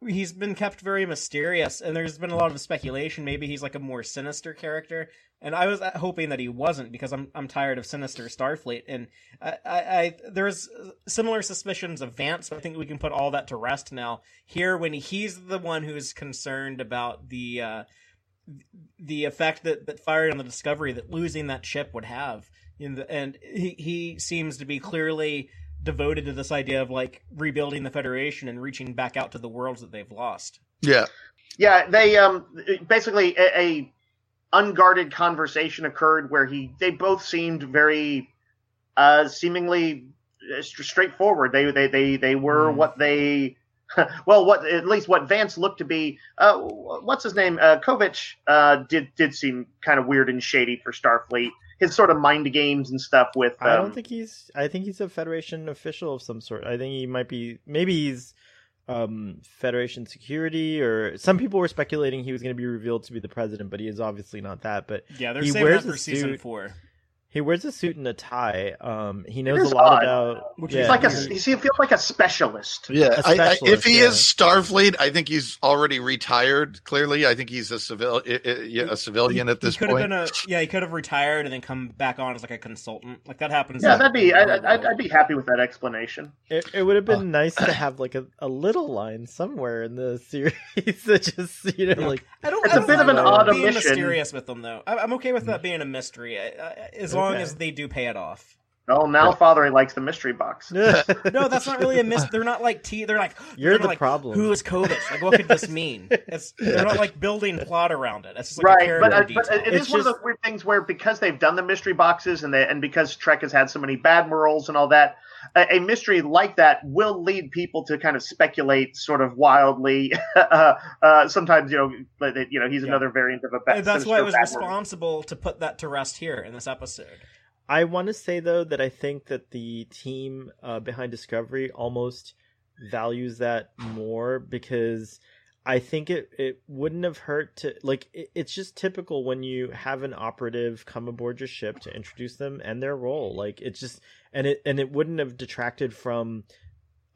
he's been kept very mysterious, and there's been a lot of speculation. Maybe he's like a more sinister character, and I was uh, hoping that he wasn't because I'm I'm tired of sinister Starfleet, and I, I, I there's similar suspicions of Vance. But I think we can put all that to rest now. Here, when he's the one who's concerned about the uh, the effect that that fired on the Discovery that losing that ship would have, in the, and he he seems to be clearly devoted to this idea of like rebuilding the Federation and reaching back out to the worlds that they've lost.
Yeah,
Yeah, they um basically a, a unguarded conversation occurred where he they both seemed very uh seemingly uh, straightforward. They they they they were
Mhm.
what they well what at least what Vance looked to be. Uh, what's his name? Uh, Kovich uh, did did seem kind of weird and shady for Starfleet. His sort of mind games and stuff with. Um,
I don't think he's. I think he's a Federation official of some sort. I think he might be. Maybe he's um Federation security, or some people were speculating he was going to be revealed to be the president, but he is obviously not that. But
Yeah, they're
He
saving
wears
that for season
suit.
four.
He wears a suit and a tie. Um, he knows a lot
odd.
about.
Which
yeah,
is
He's like a
he-
he he feels like a specialist.
yeah.
A
I, I, if he
yeah.
is Starfleet, I think he's already retired. Clearly, I think he's a civil, i- i- yeah, a civilian at this
he could have
point.
been a yeah, he could have retired and then come back on as like a consultant. Like that happens.
Yeah,
in-
that'd be. I, I'd, I'd be happy with that explanation.
It, it would have been
Uh.
nice to have like a, a little line somewhere in the series that just you know
Yeah.
like
I don't.
It's
I
a
don't
bit of
mind
an
being
odd
omission.
mysterious with them though. I- I'm okay with that being a mystery, I- I- as long
Okay.
as they do pay it off.
Oh, now Father likes the mystery box.
No, that's not really a mis. They're not like T. They're like
You're
they're
the
like,
problem.
Who is Kovich? Like, what could this mean? It's they're not like building plot around it. It's just like
right,
character
but, uh,
detail.
but it is
It's
one of
just-
those weird things where because they've done the mystery boxes and they, and because Trek has had so many bad morals and all that, a, a mystery like that will lead people to kind of speculate sort of wildly. uh, uh, sometimes you know, that, that, you know, he's
Yeah.
another variant of a bad.
That's why
sinister
it was
bad moral.
responsible to put that to rest here in this episode.
I want to say though that I think that the team uh, behind Discovery almost values that more because I think it it wouldn't have hurt to like it, it's just typical when you have an operative come aboard your ship to introduce them and their role. Like it's just and it and it wouldn't have detracted from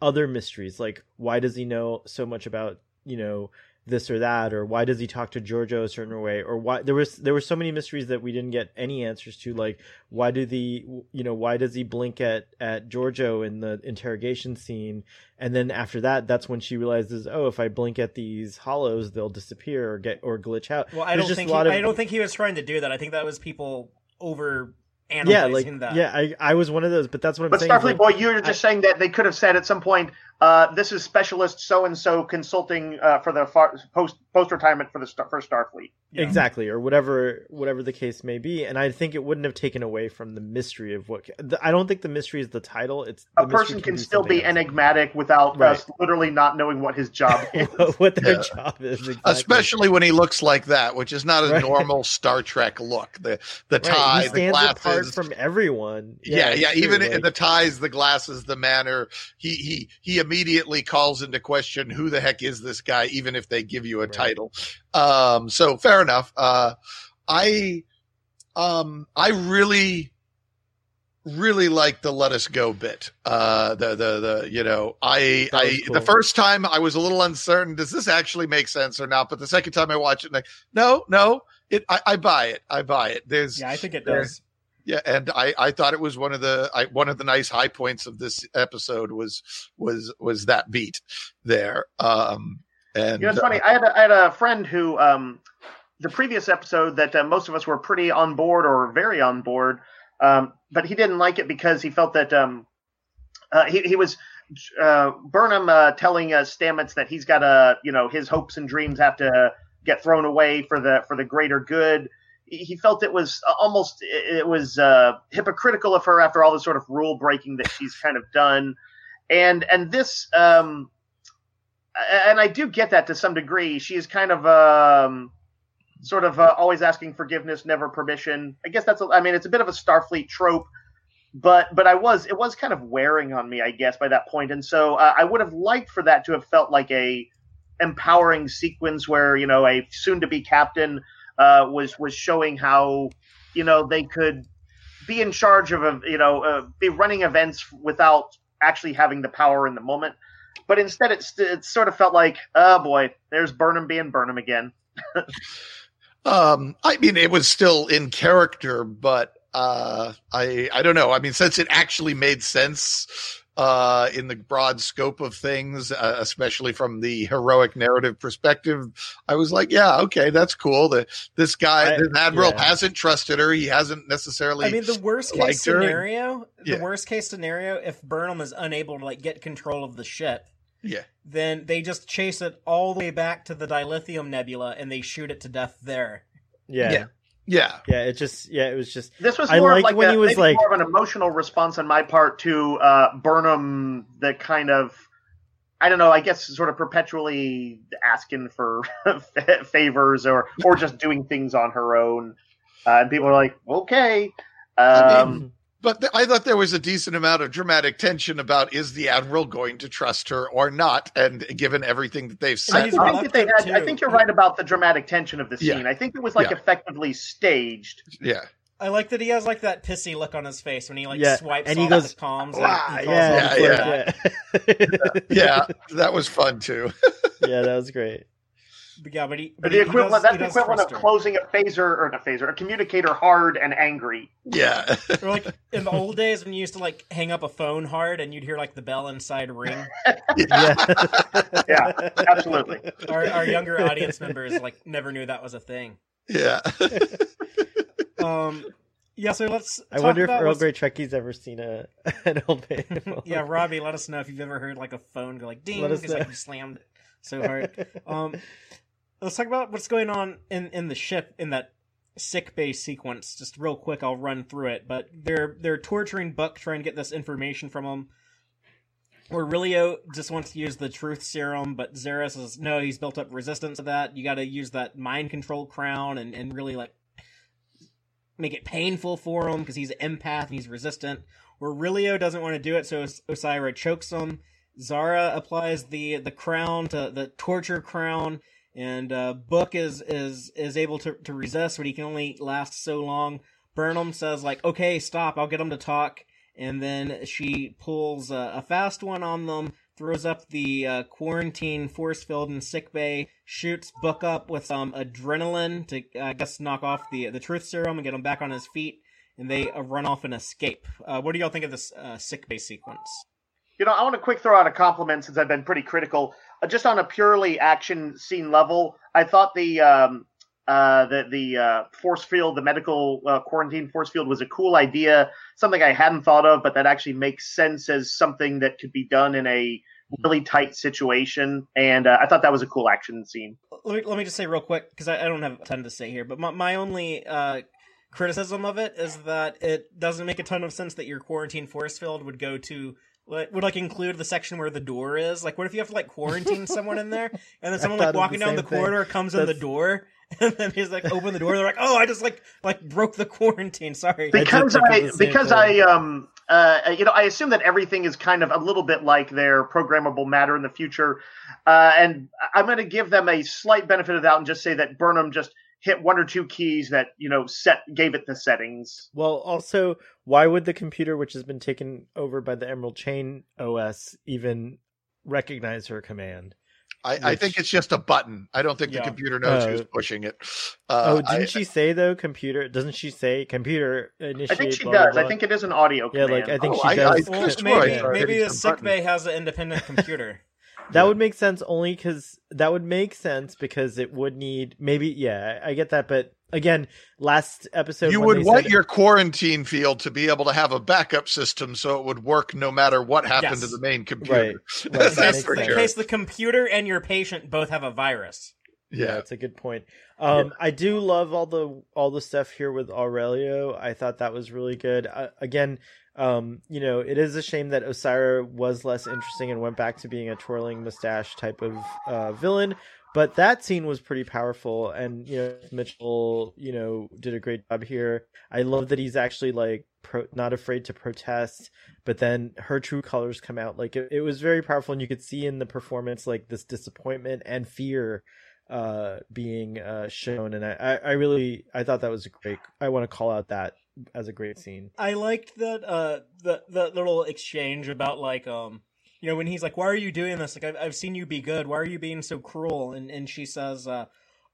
other mysteries. Like why does he know so much about you know this or that or why does he talk to Georgiou a certain way or why there was there were so many mysteries that we didn't get any answers to like why do the you know why does he blink at at Georgiou in the interrogation scene and then after that that's when she realizes oh if I blink at these hollows they'll disappear or get or glitch out
Well, I
There's
don't
just
think
a
he,
of-
I don't think he was trying to do that. I think that was people over
yeah
analyzing
like
that.
yeah I I was one of those but that's what I'm
But
saying
Starfleet
like,
Boy, you're just saying that they could have said at some point, uh, "This is specialist so and so consulting uh, for the far, post post retirement for the star, for Starfleet."
Yeah.
exactly or whatever whatever the case may be and i think it wouldn't have taken away from the mystery of what the, i don't think the mystery is the title it's
A
the mystery
person can
be
still be
else.
enigmatic without
Right.
us literally not knowing what his job is.
what their
Yeah.
job is exactly.
Especially when he looks like that, which is not a
Right.
normal Star Trek look. The the
Right,
tie,
he
the
stands apart
glasses.
from everyone
yeah,
it's
yeah. Even
like-
in the ties, the glasses, the manner, he he he immediately calls into question who the heck is this guy, even if they give you a
Right.
title. Um, so fair enough. Uh, I um I really really like the let us go bit. Uh, the the the you know I I
cool.
the first time I was a little uncertain. Does this actually make sense or not? But the second time I watch it, like no, no, it I, I buy it. I buy it. There's
Yeah, I think it does.
Yeah, and I, I thought it was one of the I, one of the nice high points of this episode was was was that beat there. Um, And
You know, it's
uh,
funny. I had a, I had a friend who, um, the previous episode that uh, most of us were pretty on board or very on board, um, but he didn't like it because he felt that um, uh, he he was uh, Burnham uh, telling uh, Stamets that he's got to, you know, his hopes and dreams have to get thrown away for the for the greater good. He felt it was almost it was uh, hypocritical of her after all the sort of rule breaking that she's kind of done, and and this. Um, and I do get that to some degree. She is kind of um, sort of uh, always asking forgiveness, never permission. I guess that's. A, I mean, it's a bit of a Starfleet trope, but but I was it was kind of wearing on me, I guess, by that. And so uh, I would have liked for that to have felt like a empowering sequence where you know a soon-to-be captain uh, was was showing how you know they could be in charge of a you know uh, be running events without actually having the power in the moment but instead it, st- it sort of felt like oh boy there's burnham being burnham again
Um, I mean, it was still in character, but uh, I I don't know. I mean, since it actually made sense uh, in the broad scope of things, uh, especially from the heroic narrative perspective, I was like, yeah, okay, that's cool. The this guy,
I-
the admiral,
yeah.
hasn't trusted her. He hasn't necessarily.
I mean, the worst case
her and-
scenario, the worst case scenario, if Burnham is unable to like get control of the ship,
yeah,
then they just chase it all the way back to the Dilithium Nebula and they shoot it to death there.
Yeah.
Yeah.
Yeah,
yeah,
It just yeah, it was just
this was
I
more of like
when
a,
he was like-
more of an emotional response on my part to uh, burnham the kind of I don't know. I guess sort of perpetually asking for favors or or just doing things on her own, uh, and people are like, okay. Um,
But th- I thought there was a decent amount of dramatic tension about is the admiral going to trust her or not, and given everything that they've
I,
said,
I think that they had, I think you're right about the dramatic tension of the
Yeah.
scene. I think it was like
Yeah.
effectively staged.
yeah,
I like that he has like that pissy look on his face when he like
Yeah,
swipes
and he
all
goes,
his palms.
"Wow,"
and calls
yeah,
yeah,
the
yeah.
back.
yeah.
yeah, that was fun too.
yeah, that was great.
But yeah, but he,
But
but
the
he- he
equivalent
does-
that's
he
the equivalent of closing a phaser or not phaser, a communicator hard and angry.
Yeah,
Or like in the old days when you used to like hang up a phone hard and you'd hear like the bell inside ring.
Yeah.
Yeah, absolutely.
Our, our younger audience members like never knew that was a thing.
yeah.
Um, yeah, so let's.
I
talk
wonder if Earl
what's-
Grey Trekkies ever seen a an old man.
yeah, Robbie, let us know if you've ever heard like a phone go like ding because like
know.
you slammed it so hard. um, let's talk about what's going on in in the ship in that sick bay sequence. Just real quick, I'll run through it. But they're they're torturing Book, trying to get this information from him. Aurelio just wants to use the truth serum, but Zeros says no, he's built up resistance to that. You got to use that mind control crown and and really like make it painful for him because he's an empath and he's resistant. Aurelio doesn't want to do it, so Os- Osyraa chokes him. Zareh applies the the crown to the torture crown, and uh, Book is is is able to to resist, but he can only last so long. Burnham says like, "Okay, stop. I'll get him to talk." And then she pulls a, a fast one on them, throws up the uh, quarantine force field in sick bay, shoots Book up with some adrenaline to, I guess, knock off the the truth serum and get him back on his feet, and they uh, run off and escape. Uh, what do y'all think of this uh, sick bay sequence?
You know, I want to quick throw out a compliment since I've been pretty critical. Uh, just on a purely action scene level, I thought the um, uh, the the uh, force field, the medical uh, quarantine force field, was a cool idea. Something I hadn't thought of, but that actually makes sense as something that could be done in a really tight situation. And uh, I thought that was a cool action scene.
let me let me just say real quick because I, I don't have a ton to say here, but my my only uh, criticism of it is that it doesn't make a ton of sense that your quarantine force field would go to like, would like include the section where the door is. Like, what if you have to like quarantine someone in there, and then someone like walking
the
down the
thing.
corridor comes in the door, and then he's like open the door. They're like, oh, I just like like broke the quarantine. Sorry.
because I because. I um uh you know I assume that everything is kind of a little bit like their programmable matter in the future, uh, and I'm going to give them a slight benefit of the doubt and just say that Burnham just hit one or two keys that you know set gave it the settings.
Well, also, why would the computer, which has been taken over by the Emerald Chain OS, even recognize her command?
I, I think it's just a button. I don't think
Yeah.
the computer knows
Oh.
who's pushing it.
oh,
Uh,
didn't
I-
she say though? Computer? Doesn't she say computer initiate?
I think she
blah, blah,
does. I think it is an audio
Yeah,
command.
like I think
Oh,
she
I-
does.
I
Well, maybe maybe
Hitting
the
some
sick
button.
bay has an independent computer.
That would make sense only because that would make sense because it would need maybe yeah I, I get that but again last episode
you would want
said-
your quarantine field to be able to have a backup system so it would work no matter what happened
Yes.
to the main computer.
Right, right,
That's
that
for
sense.
In
sure.
case the computer and your patient both have a virus.
yeah,
Yeah.
that's a good point. Um, I do love all the all the stuff here with Aurelio. I thought that was really good. Uh, again, um, you know, it is a shame that Osyraa was less interesting and went back to being a twirling mustache type of uh, villain. But that scene was pretty powerful, and you know, Mitchell, you know, did a great job here. I love that he's actually like pro- not afraid to protest, but then her true colors come out. Like it, it was very powerful, and you could see in the performance like this disappointment and fear uh being uh shown and I, I really i thought that was a great i want to call out that as a great scene.
I liked that uh the the little exchange about like um you know when he's like why are you doing this? Like I've, I've seen you be good. Why are you being so cruel? And and she says uh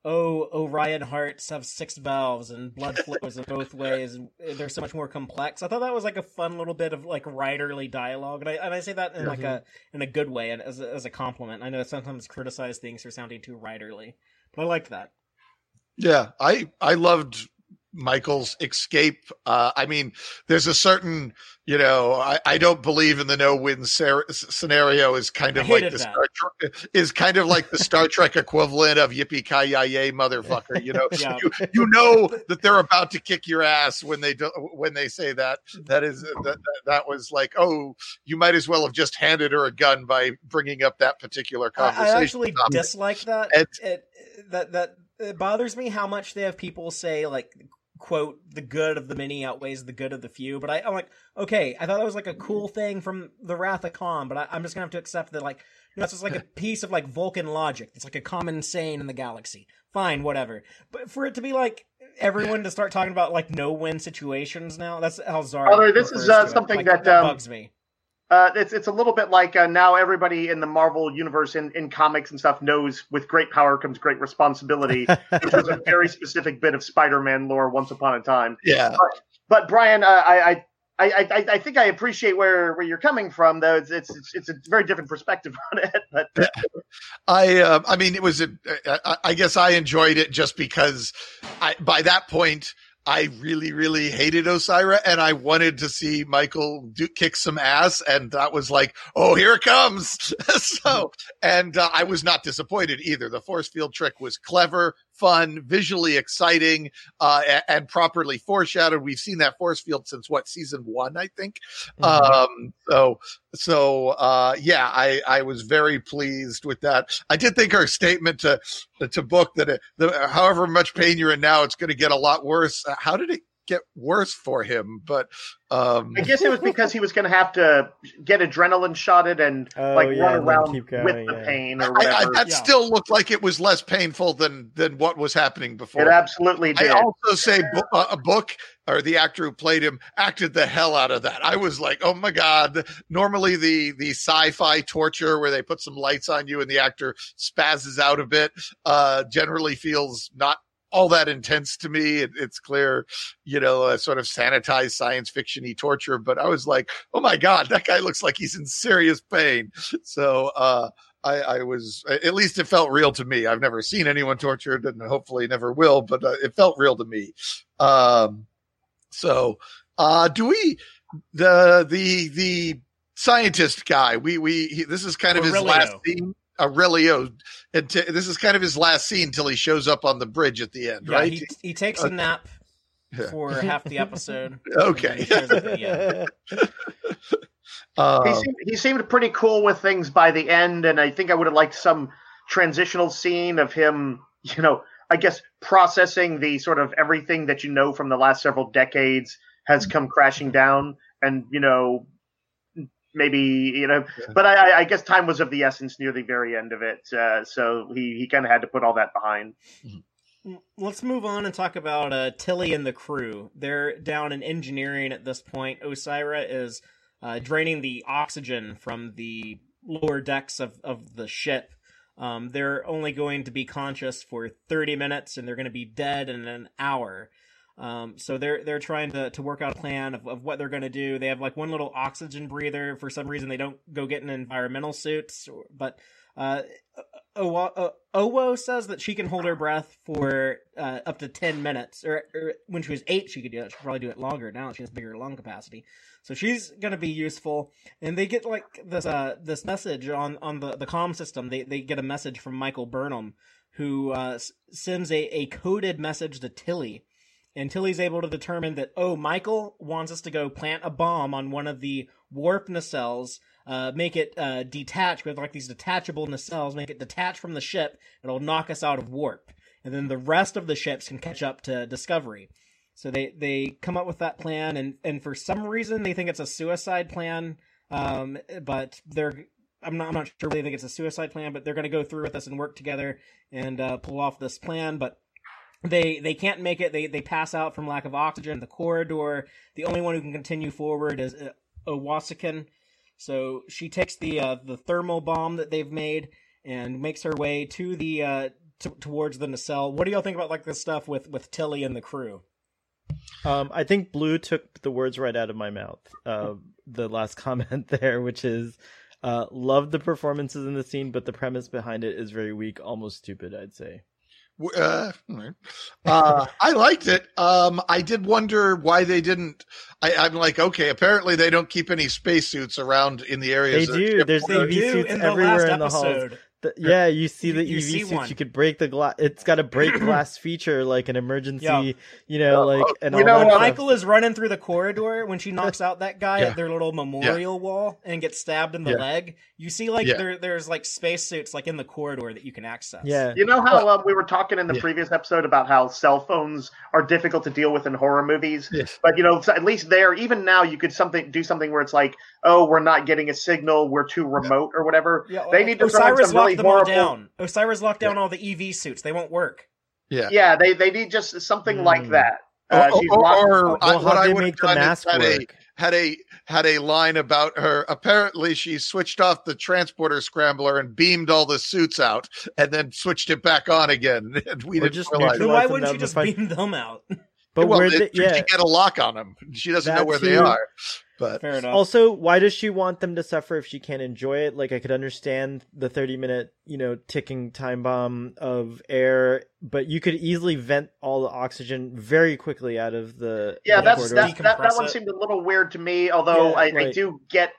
oh Orion hearts have six valves and blood flows in both ways. And they're so much more complex. I thought that was like a fun little bit of like writerly dialogue. And I and I say that in like a in a good way and as a, as a compliment. I know sometimes criticize things for sounding too writerly but I liked that.
Yeah, I I loved Michael's escape. Uh, I mean, there's a certain, you know, I, I don't believe in the no-win ser- scenario is kind of like the
that.
Star Trek is kind of like the Star Trek equivalent of yippee ki yay motherfucker. You know,
Yeah.
you, you know that they're about to kick your ass when they do, when they say that. That is that, that was like, oh, you might as well have just handed her a gun by bringing up that particular conversation.
I actually
topic.
dislike that.
And-
it, that that it bothers me how much they have people say like quote the good of the many outweighs the good of the few. But I, I'm like, okay, I thought that was like a cool thing from the Wrath of Khan, but I, I'm just gonna have to accept that like you know, it's just like a piece of like Vulcan logic. It's like a common saying in the galaxy. Fine, whatever. But for it to be like everyone to start talking about like no win situations now, that's how Zara.
Although this is, uh,
to it.
something
Like,
that, um,
bugs me.
Uh, it's it's a little bit like uh, now everybody in the Marvel universe in, in comics and stuff knows with great power comes great responsibility, which was a very specific bit of Spider-Man lore once upon a time.
yeah.
But Brian, uh, I, I I I I think I appreciate where where you're coming from, though. It's it's it's, it's a very different perspective on it. But
I uh, I mean it was a, I, I guess I enjoyed it just because I by that point I really really hated Osyraa and I wanted to see Michael do, kick some ass and that was like oh here it comes. So and uh, I was not disappointed either. The force field trick was clever fun visually exciting uh, a- and properly foreshadowed. We've seen that force field since what season 1 I think? Um so so uh yeah i i was very pleased with that. I did think her statement to to book that it, the, however much pain you're in now it's going to get a lot worse. Uh, how did it get worse for him but um
I guess it was because he was going to have to get adrenaline shotted and
Oh,
like
yeah,
run
and
around
keep going,
with the
yeah.
pain or
I, I, that
Yeah.
still looked like it was less painful than than what was happening before
it absolutely did.
I also say Bo- uh, a book or the actor who played him acted the hell out of that. I was like, oh my god! Normally the the sci-fi torture where they put some lights on you and the actor spazzes out a bit uh, generally feels not all that intense to me. It, it's clear, you know, a sort of sanitized science fiction-y torture. But I was like, oh my god, that guy looks like he's in serious pain. So. uh I, I was at least it felt real to me. I've never seen anyone tortured, and hopefully never will. But uh, it felt real to me. Um, so, uh, do we the the the scientist guy? We we he, this is kind of his last scene. Aurelio, and t- this is kind of his last scene until he shows up on the bridge at the end,
Yeah,
right?
he, he takes a nap for half the episode.
Okay.
He shows up at the end.
Um,
he, seemed, he seemed pretty cool with things by the end, and I think I would have liked some transitional scene of him, you know, I guess processing the sort of everything that you know from the last several decades has come crashing down, and you know, maybe you know, but I, I- I guess time was of the essence near the very end of it, uh, so he he kind of had to put all that behind.
Let's move on and talk about uh, Tilly and the crew. They're down in engineering at this point. Osyraa is uh, draining the oxygen from the lower decks of, of the ship. Um, they're only going to be conscious for 30 minutes and they're going to be dead in an hour. Um, so they're they're trying to, to work out a plan of, of what they're going to do. They have like one little oxygen breather. For some reason, they don't go get an environmental suits, but Uh, Owo, Owo says that she can hold her breath for uh, up to 10 minutes. Or, or, when she was eight, she could do it. She probably do it longer now. She has bigger lung capacity. So she's going to be useful. And they get like this uh, this message on, on the, the comm system. They, they get a message from Michael Burnham, who uh, sends a, a coded message to Tilly. And he's able to determine that, oh, Michael wants us to go plant a bomb on one of the warp nacelles uh, make it uh, detach with like these detachable nacelles, make it detach from the ship. It'll knock us out of warp, and then the rest of the ships can catch up to Discovery. So they they come up with that plan, and and for some reason they think it's a suicide plan. Um, but they're I'm not I'm not sure they think it's a suicide plan, but they're going to go through with us and work together and uh, pull off this plan. But they they can't make it. They they pass out from lack of oxygen. The corridor. The only one who can continue forward is uh, so she takes the uh, the thermal bomb that they've made and makes her way to the uh, t- towards the nacelle. What do y'all think about like this stuff with with Tilly and the crew?
Um, I think Blue took the words right out of my mouth. Uh, the last comment there, which is, uh, love the performances in the scene, but the premise behind it is very weak, almost stupid. I'd say.
Uh, uh, I liked it. Um, I did wonder why they didn't. I, am like, okay, apparently they don't keep any spacesuits around in the areas.
They do. There's EV suits everywhere in the halls. The, yeah, you see the you, EV suits. One. You could break the glass. It's got a break glass feature, like an emergency. Yeah. You know, like and
you know, Michael stuff. is running through the corridor when she knocks out that guy yeah. at their little memorial yeah. wall and gets stabbed in the leg. You see, like there, there's like spacesuits like in the corridor that you can access.
Yeah,
you know how um, we were talking in the previous episode about how cell phones are difficult to deal with in horror movies.
Yes.
but you know, at least there, even now, you could something do something where it's like, oh, we're not getting a signal, we're too remote or whatever. Yeah, they need to
Osyraa really them all down. Osyraa locked down yeah. all the EV suits. They won't work.
Yeah,
yeah. They they need just something mm. like that. Uh,
or, or, or well, what I would make the mask had work? a had a had a line about her. Apparently, she switched off the transporter scrambler and beamed all the suits out, and then switched it back on again. And we or didn't
just
realize.
Why wouldn't you just beam them out?
But well, where they, yeah. she get a lock on them. She doesn't know where they are. But
Fair enough.
also, why does she want them to suffer if she can't enjoy it? Like I could understand the 30 minute, you know, ticking time bomb of air, but you could easily vent all the oxygen very quickly out of the
Yeah,
the
that's that, that, that one seemed a little weird to me, although yeah, I, right. I do get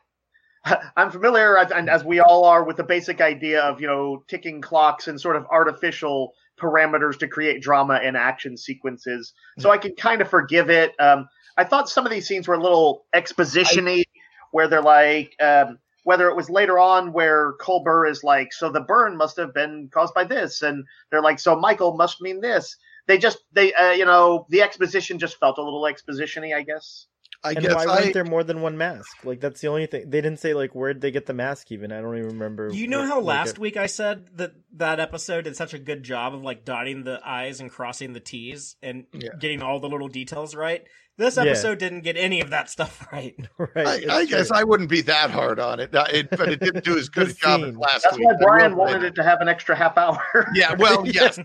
I'm familiar, and as we all are, with the basic idea of you know ticking clocks and sort of artificial parameters to create drama and action sequences. So I can kind of forgive it. Um, I thought some of these scenes were a little expositiony, where they're like, um, whether it was later on where Culber is like, so the burn must have been caused by this, and they're like, so Michael must mean this. They just, they, uh, you know, the exposition just felt a little expositiony, I guess.
I and
guess
why I... weren't there more than one mask? Like that's the only thing they didn't say. Like where'd they get the mask? Even I don't even remember.
You know how last week I said that that episode did such a good job of like dotting the i's and crossing the t's and yeah. getting all the little details right. This episode yeah. didn't get any of that stuff right.
right.
I, I guess I wouldn't be that hard on it, it but it didn't do as good a job as last
That's
week.
That's why Brian wanted it to have an extra half hour.
yeah, well, yes.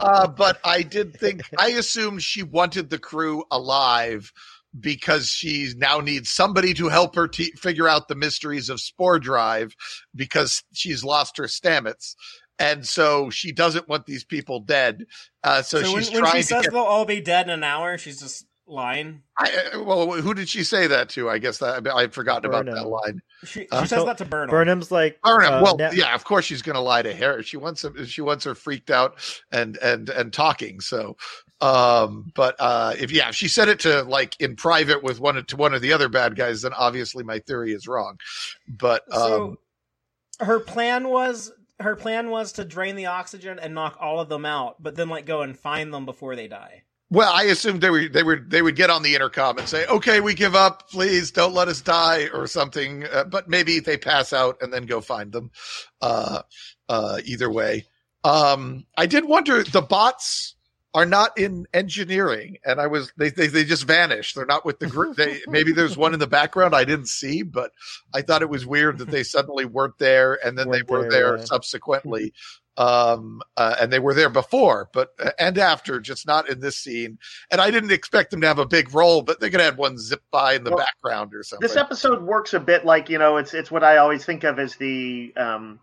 uh, but I did think, I assumed she wanted the crew alive because she now needs somebody to help her t- figure out the mysteries of Spore Drive because she's lost her Stamets. And so she doesn't want these people dead. Uh, so, so, she's
when,
trying
when she says
get...
they'll all be dead in an hour, she's just lying.
I, uh, well, who did she say that to? I guess that I'd forgotten Burnham. about that line.
She, she uh, says that to Burnham.
Burnham's like
Burnham. Uh, well, ne- yeah, of course she's going to lie to her. She wants she wants her freaked out and and and talking. So um, but uh, if yeah, if she said it to like in private with one to one of the other bad guys, then obviously my theory is wrong. But um, so
her plan was her plan was to drain the oxygen and knock all of them out, but then like go and find them before they die.
Well, I assumed they were they were they would get on the intercom and say, "Okay, we give up. Please don't let us die," or something. Uh, but maybe they pass out and then go find them. Uh, uh, either way, um, I did wonder the bots are not in engineering. And i was they, they they just vanished. They're not with the group. They maybe there's one in the background i didn't see but i thought it was weird that they suddenly weren't there and then weren't they were there, there. yeah. subsequently. Um uh, and they were there before but uh, and after just not in this scene. And i didn't expect them to have a big role but they could have one zip by in the well, background or something.
this episode works a bit like you know it's it's what i always think of as the um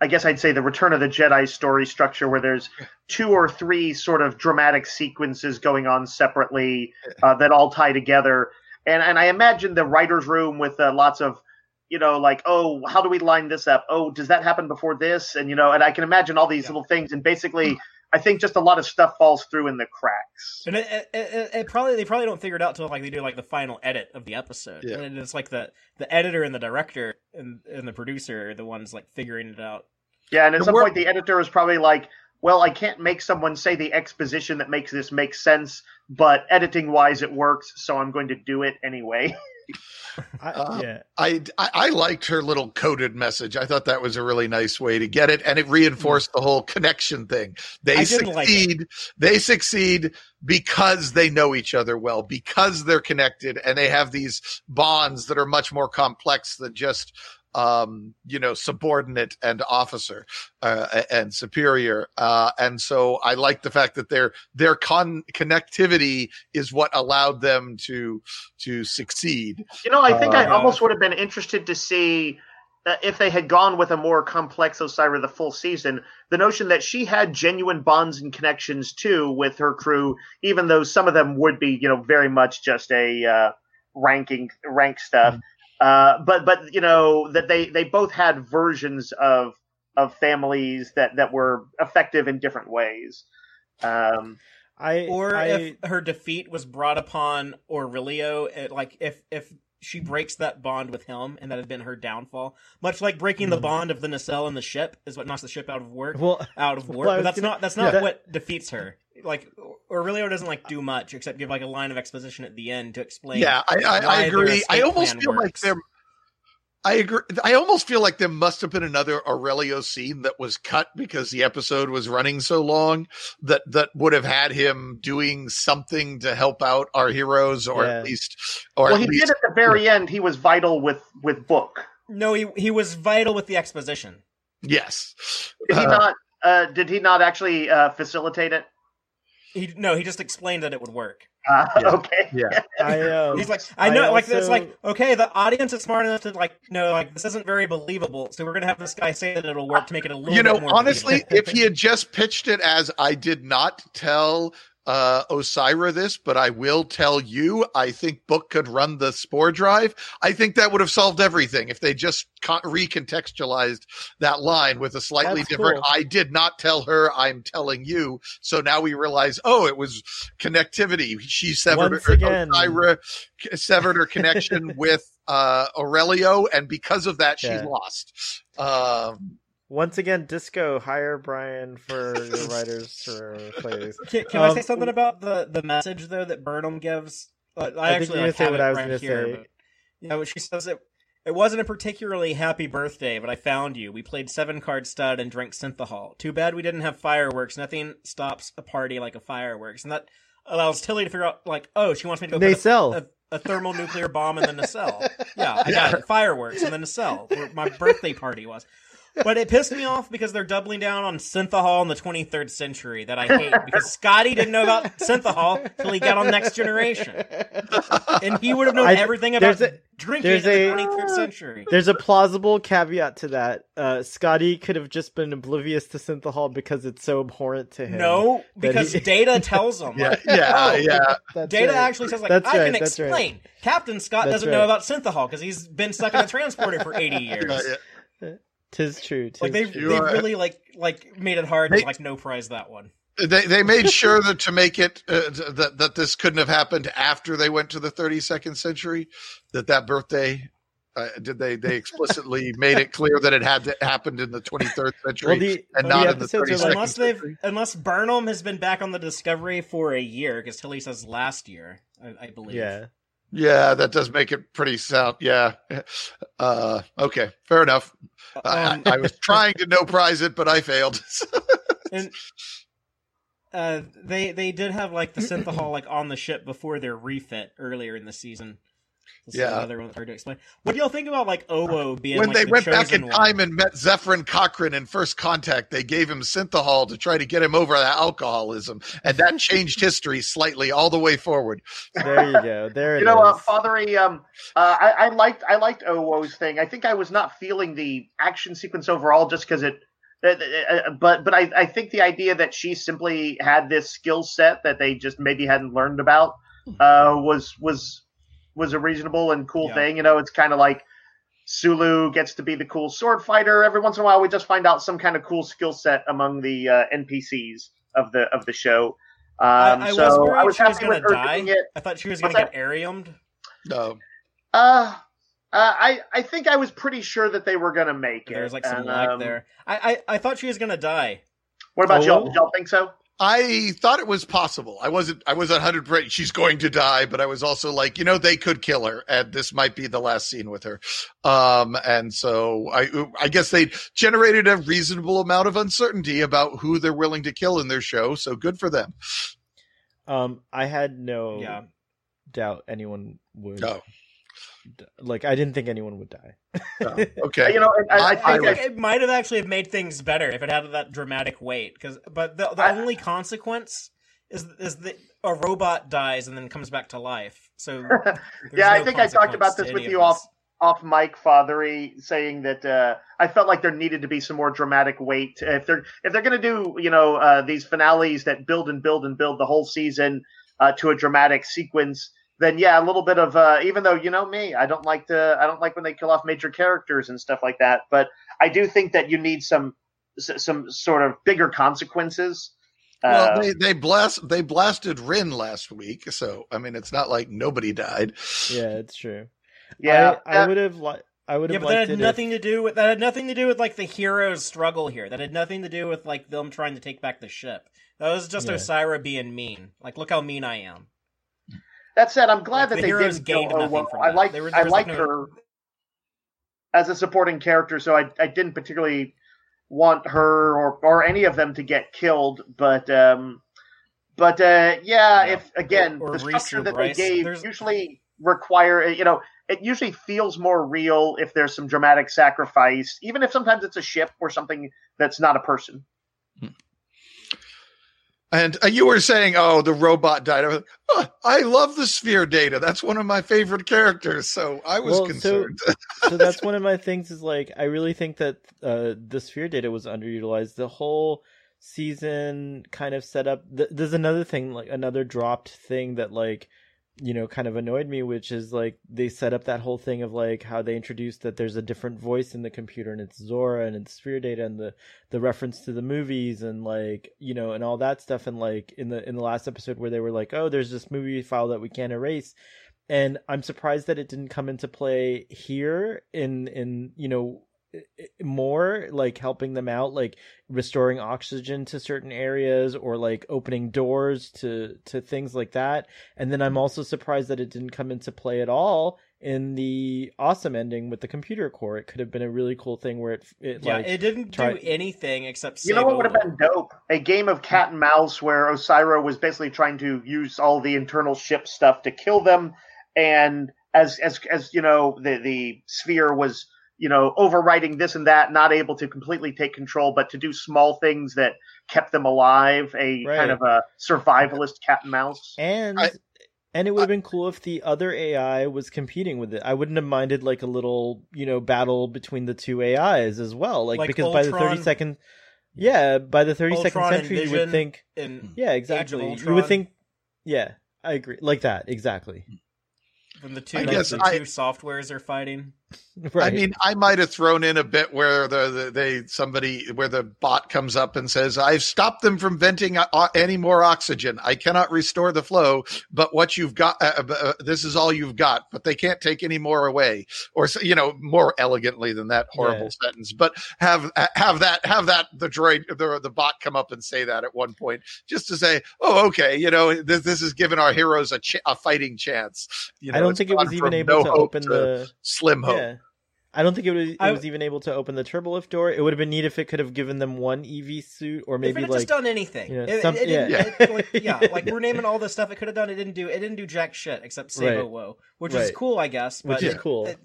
I guess I'd say the Return of the Jedi story structure, where there's two or three sort of dramatic sequences going on separately uh, that all tie together. And and I imagine the writers' room with uh, lots of, you know, like, oh, how do we line this up? Oh, does that happen before this? And you know, and I can imagine all these
Yeah.
little things, and basically, I think just a lot of stuff falls through in the cracks.
And it, it, it, it probably they probably don't figure it out until like they do like the final edit of the episode.
Yeah.
And it's like the the editor and the director and and the producer are the ones like figuring it out.
Yeah, and at
And
some
we're-
point, the editor is probably like, "Well, I can't make someone say the exposition that makes this make sense, but editing wise, it works, so I'm going to do it anyway."
I,
Uh,
yeah.
I, I I liked her little coded message. I thought that was a really nice way to get it, and it reinforced the whole connection thing. They
didn't like
succeed. they succeed because they know each other well, because they're connected, and they have these bonds that are much more complex than just um, you know subordinate and officer uh, and superior. Uh, and so I like the fact that their their con- connectivity is what allowed them to to succeed.
You know, I think I
Uh,
almost would have been interested to see uh, if they had gone with a more complex Osyraa the full season. The notion that she had genuine bonds and connections too with her crew, even though some of them would be, you know, very much just a uh, ranking rank stuff. Uh, but but you know that they they both had versions of of families that that were effective in different ways. Um,
I
Or
I,
if her defeat was brought upon Aurelio, it, like if if she breaks that bond with him and that had been her downfall, much like breaking the
Mhm.
bond of the nacelle and the ship is what knocks the ship out of work.
well,
out of work.
I
but that's
gonna-
not that's not
yeah.
what defeats her. Like Aurelio doesn't like do much except give like a line of exposition at the end to explain.
yeah, I, I,
why
I agree. I almost
plan
feel like
works.
There. I agree. I almost feel like there must have been another Aurelio scene that was cut because the episode was running so long that that would have had him doing something to help out our heroes, or
Yeah.
at least, or
well,
at
he
least,
did at the very end. He was vital with with book.
No, he he was vital with the exposition.
yes.
Did he
Uh,
not? Uh, did he not actually uh, facilitate it?
He no, he just explained that it would work.
Uh,
Yeah.
Okay.
Yeah.
I um,
He's like, I
I
know, like it's
also-
like okay, the audience is smart enough to like, no, like this isn't very believable, so we're gonna have this guy say that it'll work to make it a little.
you know,
bit more
honestly, if he had just pitched it as I did not tell uh Osyraa this, but I will tell you, I think Book could run the spore drive. I think that would have solved everything if they just con- recontextualized that line with a slightly
That's
different.
cool.
I did not tell her. I'm telling you. So now we realize, oh, it was connectivity. She severed
Once
her,
again.
Osyraa severed her connection with uh Aurelio, and because of that,
Yeah.
she's lost. Um,
once again, Disco hire Brian for your writers for plays.
Can, can I
Um,
say something about the the message though that Burnham gives? I,
I
actually
you're
like,
say
have
what
it
I was
right
gonna
here,
say.
but, you know, she says it. It wasn't a particularly happy birthday, but I found you. We played seven card stud and drank synthahol. Too bad we didn't have fireworks. Nothing stops a party like a fireworks, and that allows Tilly to figure out like, oh, she wants me to go
They
put a,
sell.
a, a thermal nuclear bomb in the nacelle. Yeah, I got it. Fireworks in the nacelle, where my birthday party was. But it pissed me off because they're doubling down on synthahol in the 23rd century that I hate because Scotty didn't know about synthahol till he got on Next Generation, and he would have known
I-
everything about
there's a-
drinking
there's
in the
a-
23rd century.
There's a plausible caveat to that. Uh, Scotty could have just been oblivious to synthahol because it's so abhorrent to him.
No, because
he-
Data tells him.
yeah,
like,
yeah,
oh,
yeah.
That's
Data
right.
actually says like
That's
I
right,
can
that's right.
explain. Captain Scott
That's
doesn't
right.
know about synthahol because he's been stuck in a transporter for 80 years.
Yeah, yeah.
Tis true. Tis
Like they
true.
They really like like made it hard
They-
to like no prize that one.
They they made sure that to make it uh, that that this couldn't have happened after they went to the 32nd century. That that birthday uh, did they they explicitly made it clear that it had to, happened in the 23rd century
well, the,
and
the
not in the 32nd
like
unless they've
century.
unless Burnham has been back on the Discovery for a year because Tilly says last year, I, I believe.
yeah.
Yeah, that does make it pretty sound. Yeah. Uh, okay, fair enough. I,
Um,
I, I was trying to no prize it, but I failed.
and uh, they they did have like the synthahol like on the ship before their refit earlier in the season. This is
Yeah.
another one that's hard to explain. What do y'all think about like Owo being
when
like
they
the
went back
chosen
in
one?
time and met Zefram Cochrane in first contact, they gave him synthahol to try to get him over that alcoholism, and that changed history slightly all the way forward.
There you go. There it
You know, uh. Fathery, um, uh, I, I liked I liked Owo's thing. I think I was not feeling the action sequence overall just because it. Uh, uh, but but I, I think the idea that she simply had this skill set that they just maybe hadn't learned about uh, was was was a reasonable and cool
Yeah.
thing. You know, it's kind of like Sulu gets to be the cool sword fighter. Every once in a while, we just find out some kind of cool skill set among the uh, NPCs of the of the show. Um,
I, I
so
was worried
I was
she was
happy
gonna
with her
die.
doing it.
I thought she was gonna get ariumed.
No,
Uh, uh, I I think I was pretty sure that they were gonna make it.
There's like some
And,
lag
um,
there. I, I I thought she was gonna die.
What about
Oh,
y'all?
well.
Did y'all think so?
I thought it was possible. I wasn't. I was hundred percent. She's going to die, but I was also like, you know, they could kill her, and this might be the last scene with her. Um, and so I, I guess they generated a reasonable amount of uncertainty about who they're willing to kill in their show. So good for them.
Um, I had no
Yeah.
doubt anyone would.
No,
d- Like, I didn't think anyone would die.
no. okay.
You know, I, I,
I-
I
I
think
think
I,
it might have actually made things better if it had that dramatic weight. Because, but the the
I-
only consequence is is that a robot dies and then comes back to life. So there's
yeah, I think I talked about this with you off
this.
off mic, Fathery, saying that uh, I felt like there needed to be some more dramatic weight if they're if they're going to do you know uh, these finales that build and build and build the whole season uh, to a dramatic sequence. Then yeah, a little bit of uh, even though you know me, I don't like to I don't like when they kill off major characters and stuff like that. But I do think that you need some some sort of bigger consequences.
well,
Uh,
they they blast they blasted Ryn last week, so I mean, it's not like nobody died.
Yeah, it's true.
yeah,
I, I would have liked. I would
Yeah,
have
but that had
it.
nothing to do with that. Had nothing to do with like the hero's struggle here. That had nothing to do with like them trying to take back the ship. That was just
Yeah.
Osyraa being mean. Like, look how mean I am.
That said, I'm glad
Like,
that
the
they didn't
gained
her.
nothing
Well,
from
I like I
like,
like
no-
her as a supporting character, so I I didn't particularly want her or or any of them to get killed, but um, but uh, yeah,
Yeah.
if again
Or- or
the structure that
Bryce.
they gave
There's-
usually require you know it usually feels more real if there's some dramatic sacrifice, even if sometimes it's a ship or something that's not a person.
And uh, you were saying, "Oh, the robot died." I, was like, "Oh, I love the sphere data. That's one of my favorite characters. So I was
Well, so-
concerned.
so that's one of my things is like I really think that uh the sphere data was underutilized. The whole season kind of set up th- there's another thing like another dropped thing that like you know kind of annoyed me which is like they set up that whole thing of like how they introduced that there's a different voice in the computer and it's Zora and it's sphere data and the the reference to the movies and like you know and all that stuff. And like in the in the last episode where they were like oh there's this movie file that we can't erase and I'm surprised that it didn't come into play here in in you know more like helping them out like restoring oxygen to certain areas or like opening doors to to things like that and then I'm also surprised that it didn't come into play at all in the awesome ending with the computer core it could have been a really cool thing where it it
Yeah,
like
it didn't
try-
do anything except.
You know what would have been dope? A game of cat and mouse where Osyraa was basically trying to use all the internal ship stuff to kill them, and as as as you know, the the sphere was you know overwriting this and that, not able to completely take control, but to do small things that kept them alive. A
Right.
kind of a survivalist cat and mouse.
And
I-
and it would have been cool if the other AI was competing with it. I wouldn't have minded like a little, you know, battle between the two AIs as well. Like,
Like
because by the thirty second yeah, by the thirty second
Ultron and
century you would think Yeah, exactly. You would think yeah, I agree. Like that, exactly.
when the two
I
the
guess
two
I-
softwares are fighting.
Right.
I mean, I might have thrown in a bit where the, the they somebody where the bot comes up and says, "I've stopped them from venting uh, any more oxygen. I cannot restore the flow, but what you've got, uh, uh, this is all you've got. But they can't take any more away." Or you know, more elegantly than that horrible sentence. But have have that have that the droid the the bot come up and say that at one point, just to say, "Oh, okay, you know, this this is giving our heroes a ch- a fighting chance." You know,
I don't think it was even able
no
to open
to
the
slim hope.
Yeah. I don't think it was, it
I-
was even able to open the turbolift door. It would have been neat if it could have given them one EV suit, or
if
maybe
it had
like
just done anything,
you know,
It-
some-
it, didn't-
yeah.
it- like, yeah, like we're naming all the stuff it could have done. It didn't do. It didn't do jack shit except save
Right.
Owo, which is cool, I guess. But
which is cool.
it-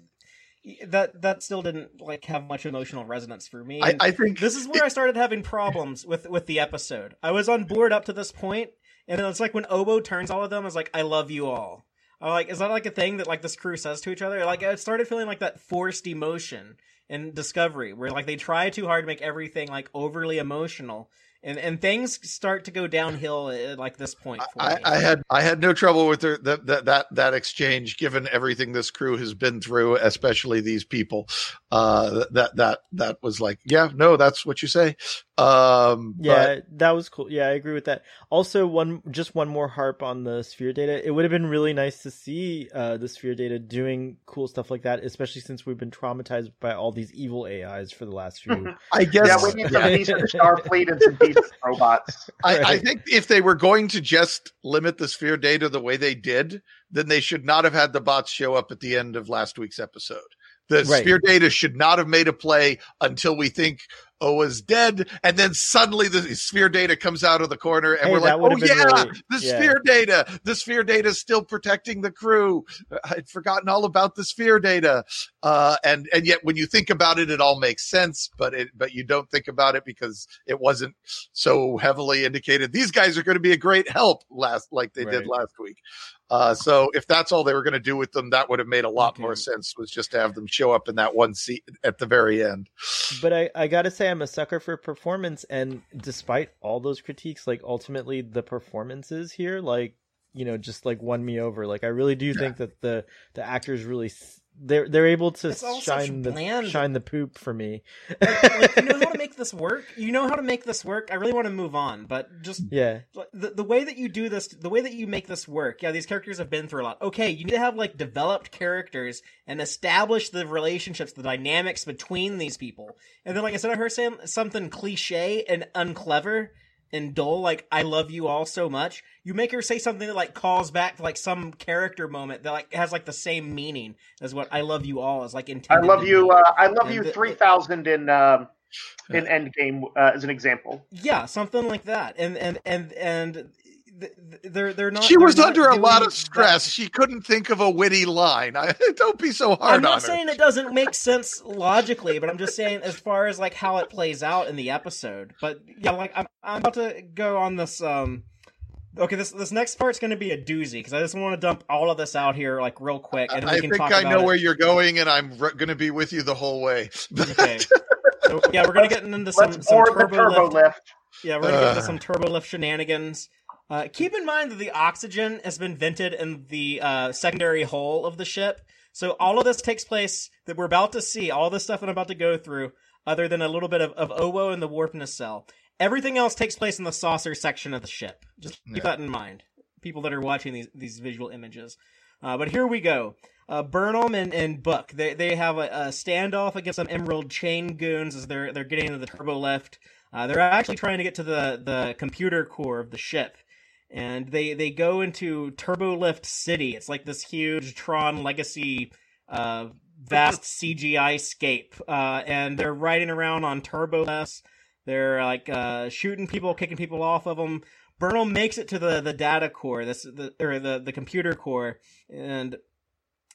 that that still didn't like have much emotional resonance for me.
I, I think
this is where I started having problems with with the episode. I was on board up to this point, and then it's like when Obo turns all of them, is like, "I love you all." I'm like, is that like a thing that like this crew says to each other? Like, it started feeling like that forced emotion in Discovery, where like they try too hard to make everything like overly emotional, and and things start to go downhill at like this point. For
I,
me.
I had I had no trouble with the, the, that that that exchange, given everything this crew has been through, especially these people. Uh, that that that was like, yeah, no, that's what you say. Um,
Yeah, that was cool. Yeah, I agree with that. Also, one just one more harp on the sphere data. It would have been really nice to see uh, the sphere data doing cool stuff like that, especially since we've been traumatized by all these evil AIs for the last few.
but I guess
Yeah, we need some
Yeah.
decent Starfleet and some decent robots.
I, I think if they were going to just limit the sphere data the way they did, then they should not have had the bots show up at the end of last week's episode. The
Right.
sphere data should not have made a play until we think Oa's dead, and then suddenly the sphere data comes out of the corner, and
Hey,
we're like, "Oh yeah,
really-
the
yeah.
sphere data! The sphere data is still protecting the crew." I'd forgotten all about the sphere data, uh, and and yet when you think about it, it all makes sense, but it but you don't think about it because it wasn't so heavily indicated. These guys are going to be a great help last like they
Right.
did last week. Uh, so if that's all they were going to do with them, that would have made a lot
Okay.
more sense. Was just to have them show up in that one seat at the very end.
but I, I gotta say I'm a sucker for performance and despite all those critiques, like ultimately the performances here, like, you know, just like won me over. Like I really do think that the the actors really s- they're they're able to
It's all such
shine the shine the poop for me.
like, you know how to make this work. You know how to make this work. I really want to move on, but just
yeah.
the the way that you do this, the way that you make this work. Yeah, these characters have been through a lot. Okay, you need to have like developed characters and establish the relationships, the dynamics between these people. And then, like I said, I heard saying something cliche and unclever and dull, like "I love you all so much." You make her say something that like calls back to like some character moment that like has like the same meaning as what "I love you all" is like intended.
I
love
you. Uh, I love
And
you.
the-
Three thousand in um, in Endgame uh, as an example.
Yeah, something like that. And and and and th- th- they're they're not.
she
they're
was
not
under a lot of
that-
stress. She couldn't think of a witty line. I, don't be so hard on her.
I'm
on
not
her.
saying it doesn't make sense logically, but I'm just saying as far as like how it plays out in the episode. But yeah, like I'm I'm about to go on this um Okay, this this next part's going to be a doozy because I just want to dump all of this out here like real quick, and then
I
we can
think
talk
I
about
know
it.
where you're going, and I'm re- going to be with you the whole way.
Okay. So, yeah, we're gonna get into some,
Let's
some turbo,
turbo
lift.
lift.
Yeah, we're gonna get into some turbo lift shenanigans. Uh, keep in mind that the oxygen has been vented in the uh, secondary hull of the ship, so all of this takes place that we're about to see. All this stuff I'm about to go through, other than a little bit of, of Owo and the warp nacelle, everything else takes place in the saucer section of the ship. Just keep
Yeah.
that in mind, people that are watching these these visual images. Uh, but here we go. Uh, Burnham and, and Buck they they have a, a standoff against some Emerald Chain goons as they're they're getting into the turbo lift. Uh, they're actually trying to get to the the computer core of the ship, and they they go into Turbo Lift City. It's like this huge Tron Legacy, uh, vast CGI scape, uh, and they're riding around on turbo lifts. They're like uh, shooting people, kicking people off of them. Burnham makes it to the the data core, this the or the the computer core, and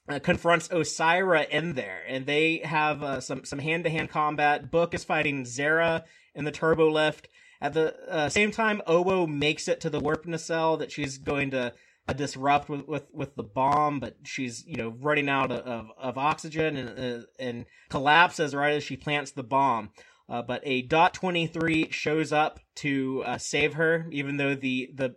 uh, confronts Osyraa in there, and they have uh, some some hand to hand combat. Book is fighting Zareh in the turbo lift. At the uh, same time, Owo makes it to the warp nacelle that she's going to uh, disrupt with, with with the bomb, but she's you know running out of of, oxygen and uh, and collapses right as she plants the bomb. Uh, but a dot twenty three shows up to uh, save her, even though the the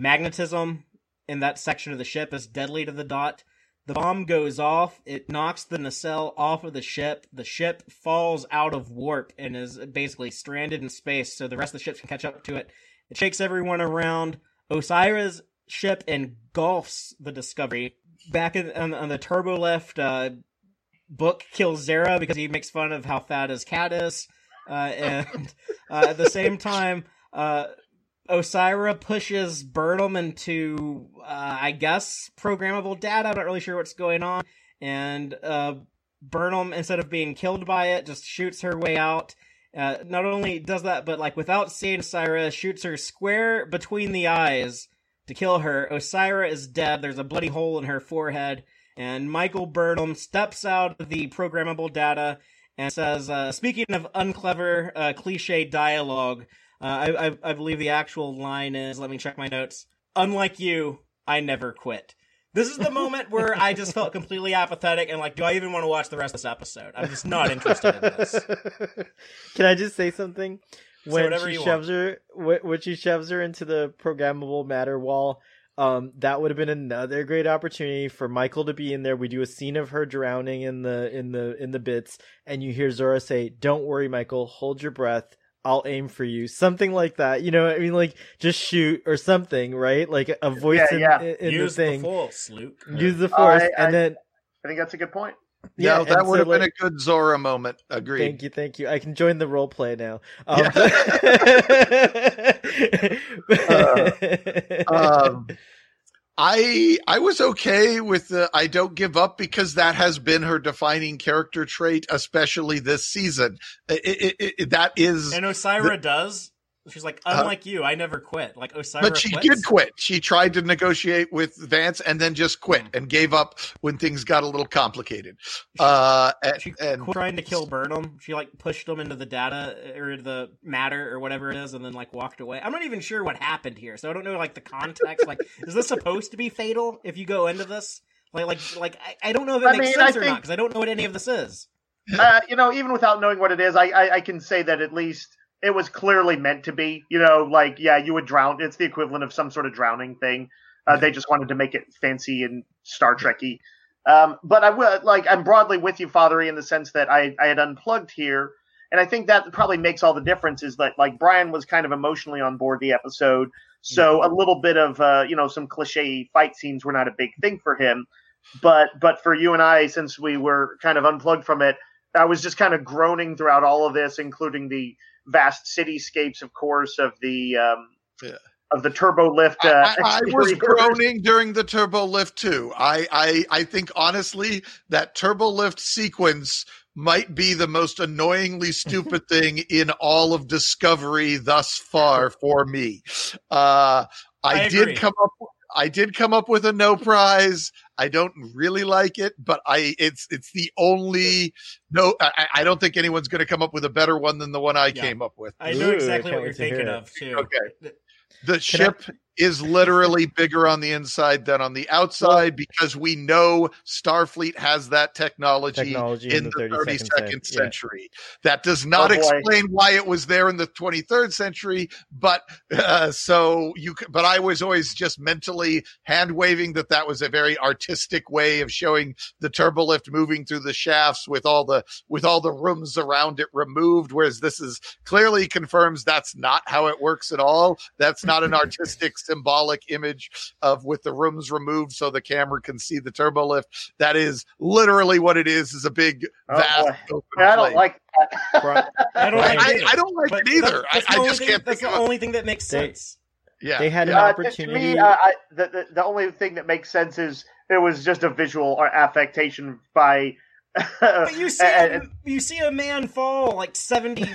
magnetism in that section of the ship is deadly to the dot. The bomb goes off. It knocks the nacelle off of the ship. The ship falls out of warp and is basically stranded in space, so the rest of the ships can catch up to it. It shakes everyone around. Osyraa's ship engulfs the Discovery. Back in, on, on the turbo lift, uh, Book kills Zareh because he makes fun of how fat his cat is. Uh, and uh, at the same time, uh, Osyraa pushes Burnham into, uh, I guess, programmable data. I'm not really sure what's going on. And uh, Burnham, instead of being killed by it, just shoots her way out. Uh, not only does that, but like without seeing Osyraa, shoots her square between the eyes to kill her. Osyraa is dead. There's a bloody hole in her forehead, and Michael Burnham steps out of the programmable data and says, uh, "Speaking of unclever, uh, cliche dialogue, uh, I, I, I believe the actual line is. Let me check my notes. Unlike you, I never quit." This is the moment where I just felt completely apathetic and like, do I even want to watch the rest of this episode? I'm just not interested in this.
Can I just say something? When
whatever
she shoves her, when she shoves her into the programmable matter wall, um, that would have been another great opportunity for Michael to be in there. We do a scene of her drowning in the in the in the bits, and you hear Zora say, "Don't worry, Michael. Hold your breath. I'll aim for you." Something like that. You know, I mean, like just shoot or something, right? Like a voice
Yeah,
in,
yeah.
in, in
Use
the
the,
thing.
force, Luke.
Use the force,
I- I-
and then
I think that's a good point.
yeah,
no, that
and
would
so,
have been
like-
a good Zora moment. Agreed.
Thank you, thank you. I can join the role play now. Um,
um, I I was okay with the I don't give up because that has been her defining character trait, especially this season. It, it, it, that is,
And Osyraa does. She's like, unlike you, I never quit. Like Osyraa
but she
quits.
did quit. She tried to negotiate with Vance and then just quit and gave up when things got a little complicated. Uh, and,
She
and
trying to kill Burnham. She like pushed him into the data or the matter or whatever it is, and then like walked away. I'm not even sure what happened here, so I don't know like the context. like, is this supposed to be fatal if you go into this? Like, like, like I, I don't know if it
I
makes
mean,
sense
I
or not because I don't know what any of this is.
uh, you know, even without knowing what it is, I, I I can say that at least it was clearly meant to be. You know, like yeah, you would drown. It's the equivalent of some sort of drowning thing. Uh, They just wanted to make it fancy and Star Trekky. Um, but I would like I'm broadly with you, Fathery, in the sense that I I had unplugged here, and I think that probably makes all the difference. Is that like Brian was kind of emotionally on board the episode, so a little bit of uh, you know some cliche fight scenes were not a big thing for him. But but for you and I, since we were kind of unplugged from it, I was just kind of groaning throughout all of this, including the vast cityscapes, of course, of the um,
Yeah.
of the turbo lift. Uh,
I, I was groaning during the turbo lift too. I, I I think honestly that turbo lift sequence might be the most annoyingly stupid thing in all of Discovery thus far for me. Uh, I,
I
did
agree.
come up. I did come up with a no prize. I don't really like it, but I it's it's the only no. I, I don't think anyone's going to come up with a better one than the one I
Yeah.
came up with.
I know
Ooh,
exactly
I
what you're
wait to hear
thinking of too.
Okay. The ship is literally bigger on the inside than on the outside because we know Starfleet has that technology,
Technology
in, the 32nd century. That does not
Oh,
explain why it was there in the 23rd century, but uh, so you. But I was always just mentally hand waving that that was a very artistic way of showing the turbolift moving through the shafts with all the with all the rooms around it removed. Whereas this is clearly confirms that's not how it works at all. That's not an artistic symbolic image of with the rooms removed so the camera can see the turbo lift. That is literally what it is, is a big
Oh,
vast
boy.
open
I don't like that.
Brian,
I don't
I,
like
I, I don't like
But
it either.
that- that's
I, I just
thing-
can't
That's
think
the
of a,
only thing that makes
They-
sense.
yeah.
they had an.
Uh, to- to
opportunity.
me, uh, I, the, the the only thing that makes sense is it was just a visual or affectation by.
But you see,
and-
a, you see a man fall like seventy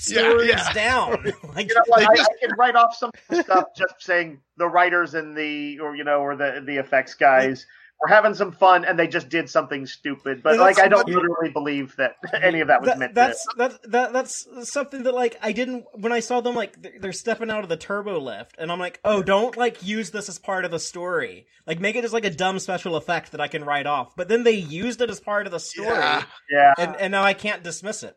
stories
yeah.
down. like
you know I, I can write off some stuff just saying the writers and the or you know or the the effects guys were having some fun and they just did something stupid. But
Yeah,
like, I don't literally believe that any of that was
that,
meant.
that's
to.
that, that that's something that like I didn't when I saw them like they're, they're stepping out of the turbo lift and I'm like oh don't like use this as part of the story like make it as like a dumb special effect that I can write off but then they used it as part of the story
Yeah.
Yeah.
and and now I can't dismiss it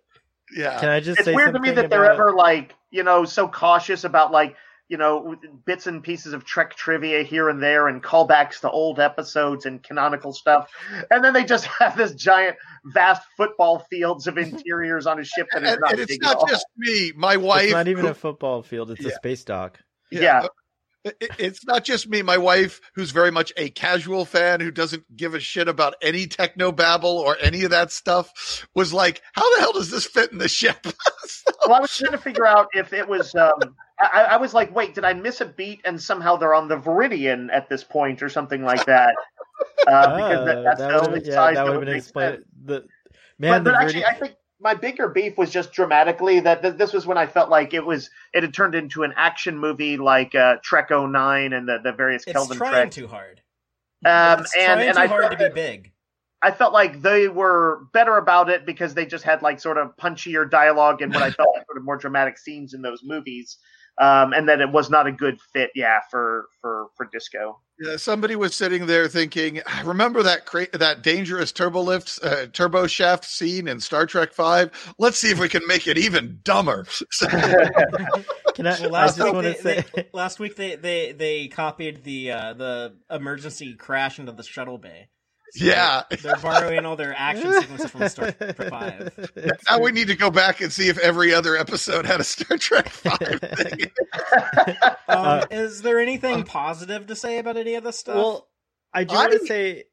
Yeah.
Can I just
it's
say
weird to me that they're ever like you know so cautious about like you know bits and pieces of trek trivia here and there and callbacks to old episodes and canonical stuff and then they just have this giant vast football fields of interiors on a ship that is
and,
not
and it's not just me. My wife.
It's not even
who-
a football field; it's a space dock.
yeah.
It- it- It's not just me. My wife, who's very much a casual fan who doesn't give a shit about any techno babble or any of that stuff, was like, "How the hell does this fit in the ship?"
well i was trying to figure out if it was um I, I was like wait did i miss a beat and somehow they're on the viridian at this point or something like that uh, because that,
Ah,
that's
that
the only
yeah,
size
that
that
would
would
have been explained. The man,
but, but
the
actually, I think my bigger beef was just dramatically that th- this was when I felt like it was it had turned into an action movie like uh, Trek 09 and the, the various
It's
Kelvin
trying
Trek.
too hard.
Um,
it's
and
trying
and
too
I
hard to be
that-
big.
I felt like they were better about it because they just had like sort of punchier dialogue and what I felt like sort of more dramatic scenes in those movies. Um, and that it was not a good fit, yeah, for for for disco.
Yeah, somebody was sitting there thinking, "I remember that cra- that dangerous turbo lift, uh, turbo shaft scene in Star Trek Five. Let's see if we can make it even dumber.
Can I,
Well, last
just
week, they, they- last week they, they, they copied the uh, the emergency crash into the shuttle bay. So
Yeah.
they're, they're borrowing all their action sequences from Star Trek Five.
now we need to go back and see if every other episode had a Star Trek Five thing.
Um,
Uh,
is there anything positive to say about any of this stuff?
Well, I do
I-
want to say
Go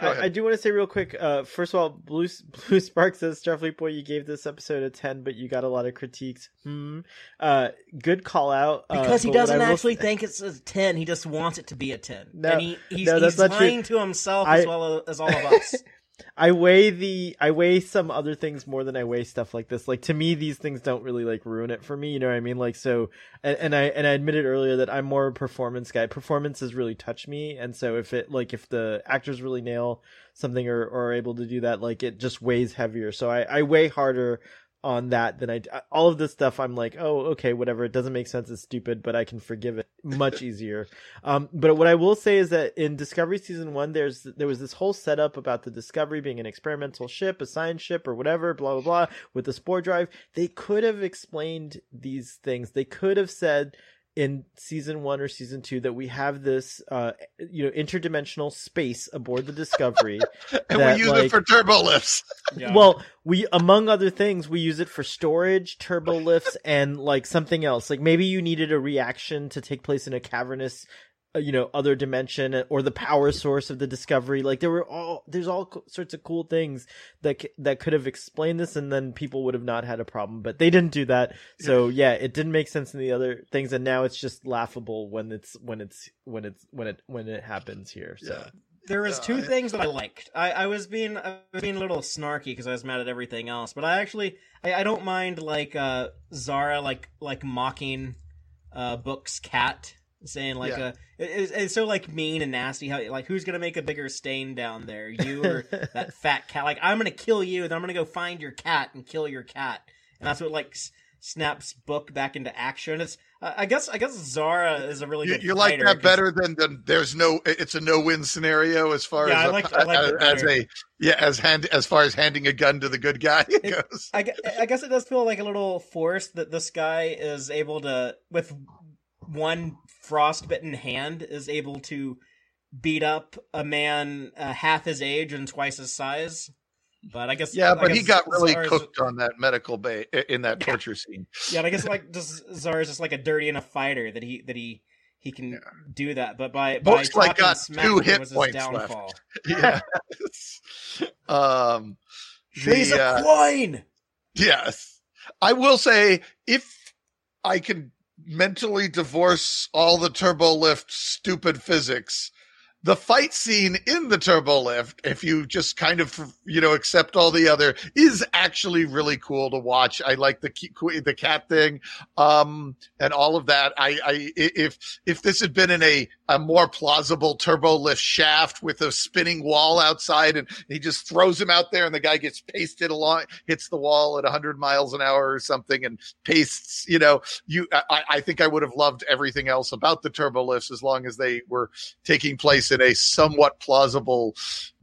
I, I do want to say real quick. Uh, first of all, Blue Blue Spark says Starfleet Boy, you gave this episode a ten, but you got a lot of critiques. Hmm. Uh, good call out. uh,
because he doesn't
I will
actually
say-
think it's a ten, he just wants it to be a ten.
No,
and he, he's,
no, that's
he's
not true.
lying to himself
I-
as well as all of us.
I weigh the I weigh some other things more than I weigh stuff like this. Like to me, these things don't really like ruin it for me. You know what I mean? Like so, and, and I and I admitted earlier that I'm more a performance guy. Performances really touch me, and so if it like if the actors really nail something or, or are able to do that, like it just weighs heavier. So I, I weigh harder on that than I all of this stuff. I'm like, oh, okay, whatever. It doesn't make sense. It's stupid, but I can forgive it much easier. Um, but what I will say is that in Discovery season one, there's there was this whole setup about the Discovery being an experimental ship, a science ship, or whatever, blah blah blah, with the spore drive. They could have explained these things. They could have said in season one or season two that we have this, uh, you know, interdimensional space aboard the Discovery.
and
that,
we use
like-
it for turbo lifts.
Yeah.
Well, we among other things, we use it for storage, turbo lifts, and like something else. Like maybe you needed a reaction to take place in a cavernous, you know, other dimension, uh, or the power source of the discovery. Like there were all there's all sorts of cool things that that could have explained this, and then people would have not had a problem. But they didn't do that. So yeah, it didn't make sense in the other things, and now it's just laughable when it's when it's when it's when it when it happens here. So.
Yeah.
There was
Uh,
two
I-
things that I liked. I, I was being I was being a little snarky because I was mad at everything else, but I actually I, I don't mind like uh Zareh like like mocking uh Book's cat, saying like
Yeah.
uh it- it's, it's so like mean and nasty. How like who's gonna make a bigger stain down there, you or that fat cat? Like I'm gonna kill you, and I'm gonna go find your cat and kill your cat, and that's what like s- snaps Book back into action. It's uh, I guess I guess Zareh is a really
You,
good.
you like that better than, than there's no it's a no win scenario as far
Yeah,
as
I
a-
like- I like
as, as a yeah as hand as far as handing a gun to the good guy goes.
I, I guess it does feel like a little forced that this guy is able to, with one frostbitten hand, is able to beat up a man uh, half his age and twice his size. But I guess
Yeah,
I
but he got really
Zareh's-
cooked on that medical bay in that
Yeah.
torture scene.
Yeah, I guess like just Zareh's just like a dirty enough fighter that he that he he can
Yeah.
do that. But by by
Book's, like, got
smack
two hit
his
points left.
downfall.
Yeah. um
She's
the,
a
uh,
coin.
Yes. I will say if I can mentally divorce all the turbo lift stupid physics, the fight scene in the turbo lift, if you just kind of you know accept all the other, is actually really cool to watch. I like the the cat thing, um, and all of that. I, I if if this had been in a a more plausible turbo lift shaft with a spinning wall outside, and he just throws him out there, and the guy gets pasted along, hits the wall at 100 miles an hour or something, and pastes. You know, you I, I think I would have loved everything else about the turbo lifts as long as they were taking place in a somewhat plausible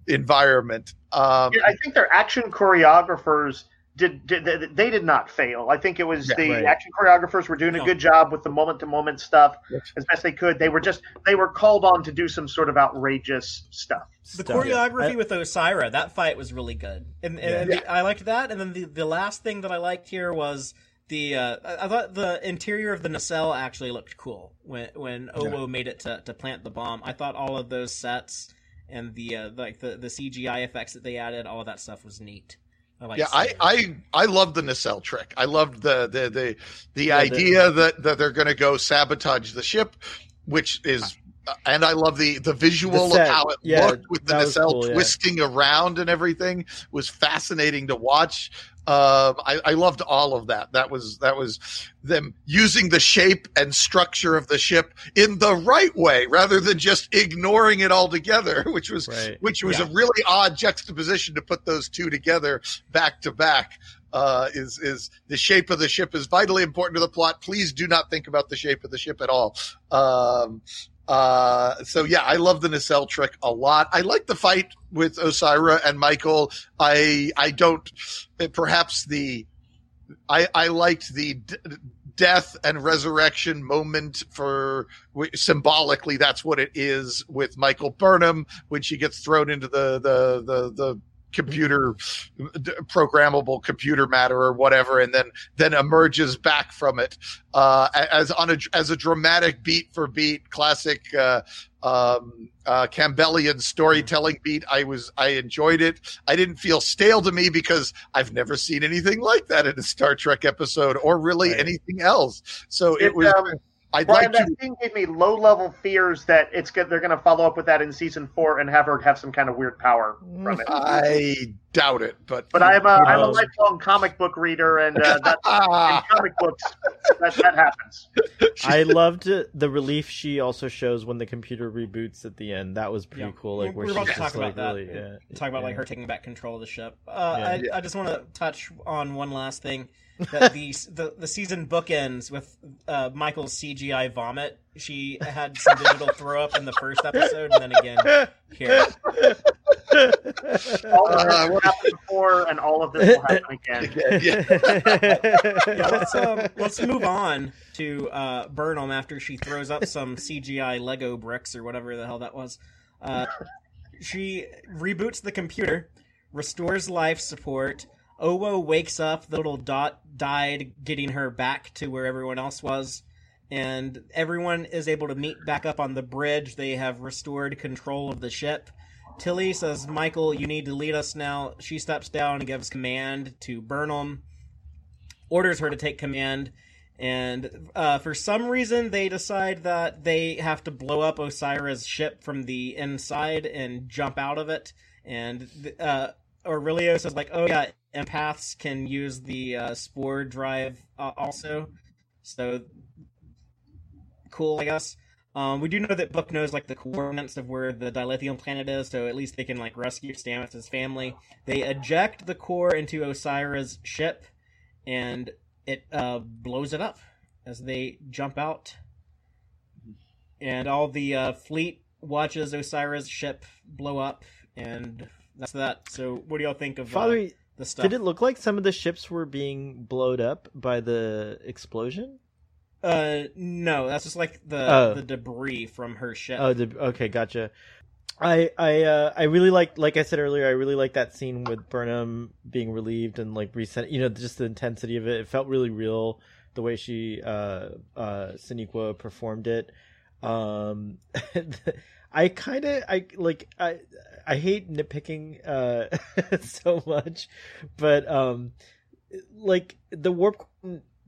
environment. Um,
Yeah, I think their action choreographers did, did they, they did not fail. I think it was
Yeah,
the
right.
action choreographers were doing a good job with the moment to moment stuff
Yes.
as best they could. They were just they were called on to do some sort of outrageous stuff.
The
Stuff.
choreography
I-
with Osyraa, that fight was really good, and, and
Yeah.
the- I liked that. And then the the last thing that I liked here was the uh, I thought the interior of the nacelle actually looked cool when when Owo made it to, to plant the bomb. I thought all of those sets and the uh, like the the CGI effects that they added, all of that stuff was neat. I
yeah, I. I I loved the nacelle trick. I loved the the the, the
Yeah, the-
idea that that they're going to go sabotage the ship, which is and I love the the visual
The
of how it
yeah,
looked with the nacelle
cool, yeah.
twisting around and everything was fascinating to watch. Um, I, I loved all of that. That was that was them using the shape and structure of the ship in the right way, rather than just ignoring it altogether, which was
Right.
which was
Yeah.
a really odd juxtaposition to put those two together back to back. Uh, is is the shape of the ship is vitally important to the plot. Please do not think about the shape of the ship at all. Um, uh, so yeah, I love the nacelle trick a lot. I like the fight with Osyraa and Michael. I I don't perhaps the I I liked the d- death and resurrection moment for symbolically that's what it is with Michael Burnham when she gets thrown into the the the the computer programmable computer matter or whatever and then then emerges back from it uh as on a as a dramatic beat for beat classic uh um uh Campbellian storytelling beat. I was I enjoyed it. I didn't feel stale to me because I've never seen anything like that in a Star Trek episode or really
Right.
anything else. So it,
It,
was
um,
I'd
Brian,
like
that
to
scene gave me low level fears that it's good. They're going to follow up with that in season four and have her have some kind of weird power from it.
I doubt it but
But I'm a I'm a lifelong comic book reader, and uh, that, in comic books that, that happens.
I loved the relief she also shows when the computer reboots at the end. That was pretty
Yeah.
cool. Like
We're
where
about
she's
to talk
like,
about that.
yeah,
talk about like her taking back control of the ship. Uh,
Yeah.
I,
Yeah.
I just want to touch on one last thing. That the, the the season bookends with uh, Michael's CGI vomit. She had some digital throw up in the first episode, and then again here.
All of
Uh,
this has happened before, and all of this will happen again.
Yeah, let's um, let's move on to uh, Burnham after she throws up some CGI Lego bricks or whatever the hell that was. Uh, she reboots the computer, restores life support. Owo wakes up. The little dot died, getting her back to where everyone else was, and everyone is able to meet back up on the bridge. They have restored control of the ship. Tilly says, "Michael, you need to lead us now." She steps down and gives command to Burnham orders her to take command and uh, for some reason they decide that they have to blow up Osyraa's ship from the inside and jump out of it and uh, aurelio says like oh yeah empaths can use the uh, spore drive uh, also so cool i guess um, we do know that Book knows like the coordinates of where the dilithium planet is, so at least they can like rescue Stamets' family. They eject the core into Osyraa's ship, and it uh, blows it up as they jump out. And all the uh, fleet watches Osyraa's ship blow up, and that's that. So, what do y'all think of uh, the stuff?
did it look like some of the ships were being blowed up by the explosion?
Uh, no, that's just like the
Oh.
the debris from her ship.
Oh, the, okay, gotcha. I I uh, I really like like I said earlier, I really like that scene with Burnham being relieved and like reset. You know, just the intensity of it. It felt really real the way she uh uh Sonequa performed it. Um, I kind of I like I I hate nitpicking uh so much, but um, like the warp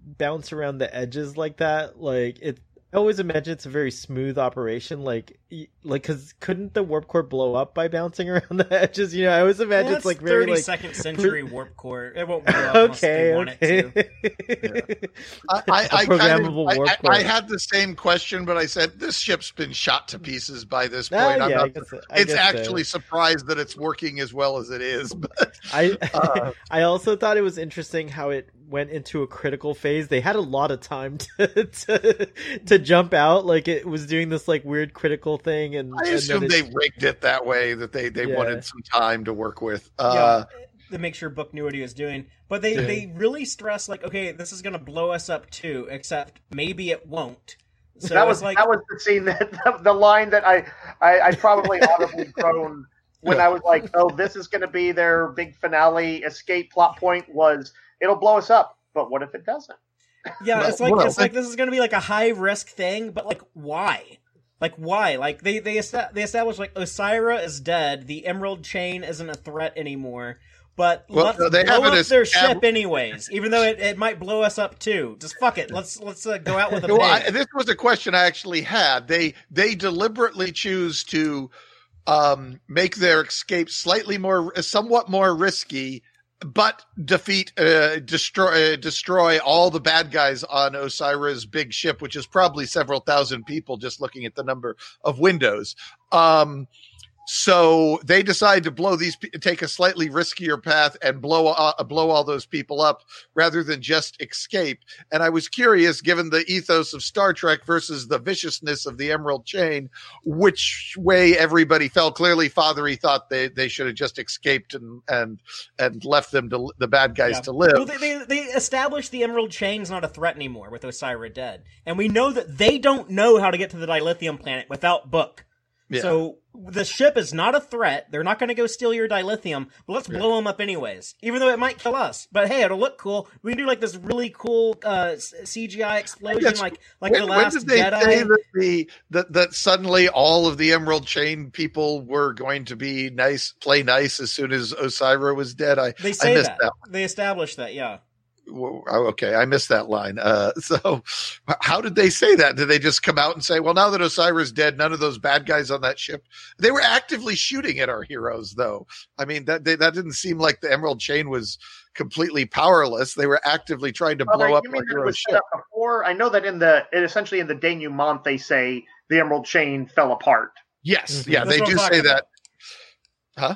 bounce around the edges like that, like it. I always imagine it's a very smooth operation, like, like, cause couldn't the warp core blow up by bouncing around the edges? You know, I always imagine
Well,
it's like very like
32nd century warp core. It won't blow up unless
okay,
want it to.
I, I, I, kind
programmable
of,
warp
I, I,
core.
I had the same question, but I said this ship's been shot to pieces by this point.
Ah,
I'm
yeah,
not,
guess,
it's
guess so.
actually surprised that it's working as well as it is. But
I
Uh,
I also thought it was interesting how it went into a critical phase. They had a lot of time to to, to jump out. Like it was doing this like weird critical thing, and
I
and
assume
it-
they rigged it that way that they, they
Yeah.
wanted some time to work with. Uh,
yeah, to make sure Book knew what he was doing. But they,
Yeah.
they really stress like, okay, this is gonna blow us up too, except maybe it won't. So
that was
like
that was the scene that the, the line that I I, I probably audibly groaned when I was like, oh, this is going to be their big finale escape plot point was it'll blow us up, but what if it doesn't?
Yeah,
Well,
it's like
well,
it's like this is gonna be like a high risk thing, but like why? Like why? Like they they they established like Osyraa is dead, the Emerald Chain isn't a threat anymore. But
Well,
let's
no, they
blow up their
estab-
ship anyways, even though it, it might blow us up too. Just fuck it. Let's let's uh, go out with a
Well, I,
bang.
this was a question I actually had. They they deliberately choose to um, make their escape slightly more, somewhat more risky, but defeat, uh, destroy, uh, destroy all the bad guys on Osyraa's big ship, which is probably several thousand people, just looking at the number of windows. Um, so they decide to blow these, take a slightly riskier path and blow uh, blow all those people up rather than just escape. And I was curious, given the ethos of Star Trek versus the viciousness of the Emerald Chain, which way everybody fell. Clearly, Fathery thought they, they should have just escaped and and and left them to the bad guys
Yeah.
to live.
Well, they, they, they established the Emerald Chain's not a threat anymore with Osyraa dead. And we know that they don't know how to get to the dilithium planet without Book.
Yeah.
So the ship is not a threat. They're not going to go steal your dilithium, but let's blow them up anyways. Even though it might kill us. But hey, it'll look cool. We can do like this really cool uh, CGI explosion, like like
when,
the
when
last
did they
Jedi.
say that the that that suddenly all of the Emerald Chain people were going to be nice, play nice as soon as Osyraa was dead? I
they
I
say
missed
that.
that.
They established that. Yeah.
Well, oh, okay, I missed that line. Uh, so, how did they say that? Did they just come out and say, "Well, now that Osyraa's dead, none of those bad guys on that ship"? They were actively shooting at our heroes, though. I mean, that they, that didn't seem like the Emerald Chain was completely powerless. They were actively trying to
Father,
blow up
you
our
mean that
hero's ship.
up before? I know that in the it essentially in the denouement they say the Emerald Chain fell apart.
Yes,
Mhm.
yeah,
That's
they do say
talking
that. Huh?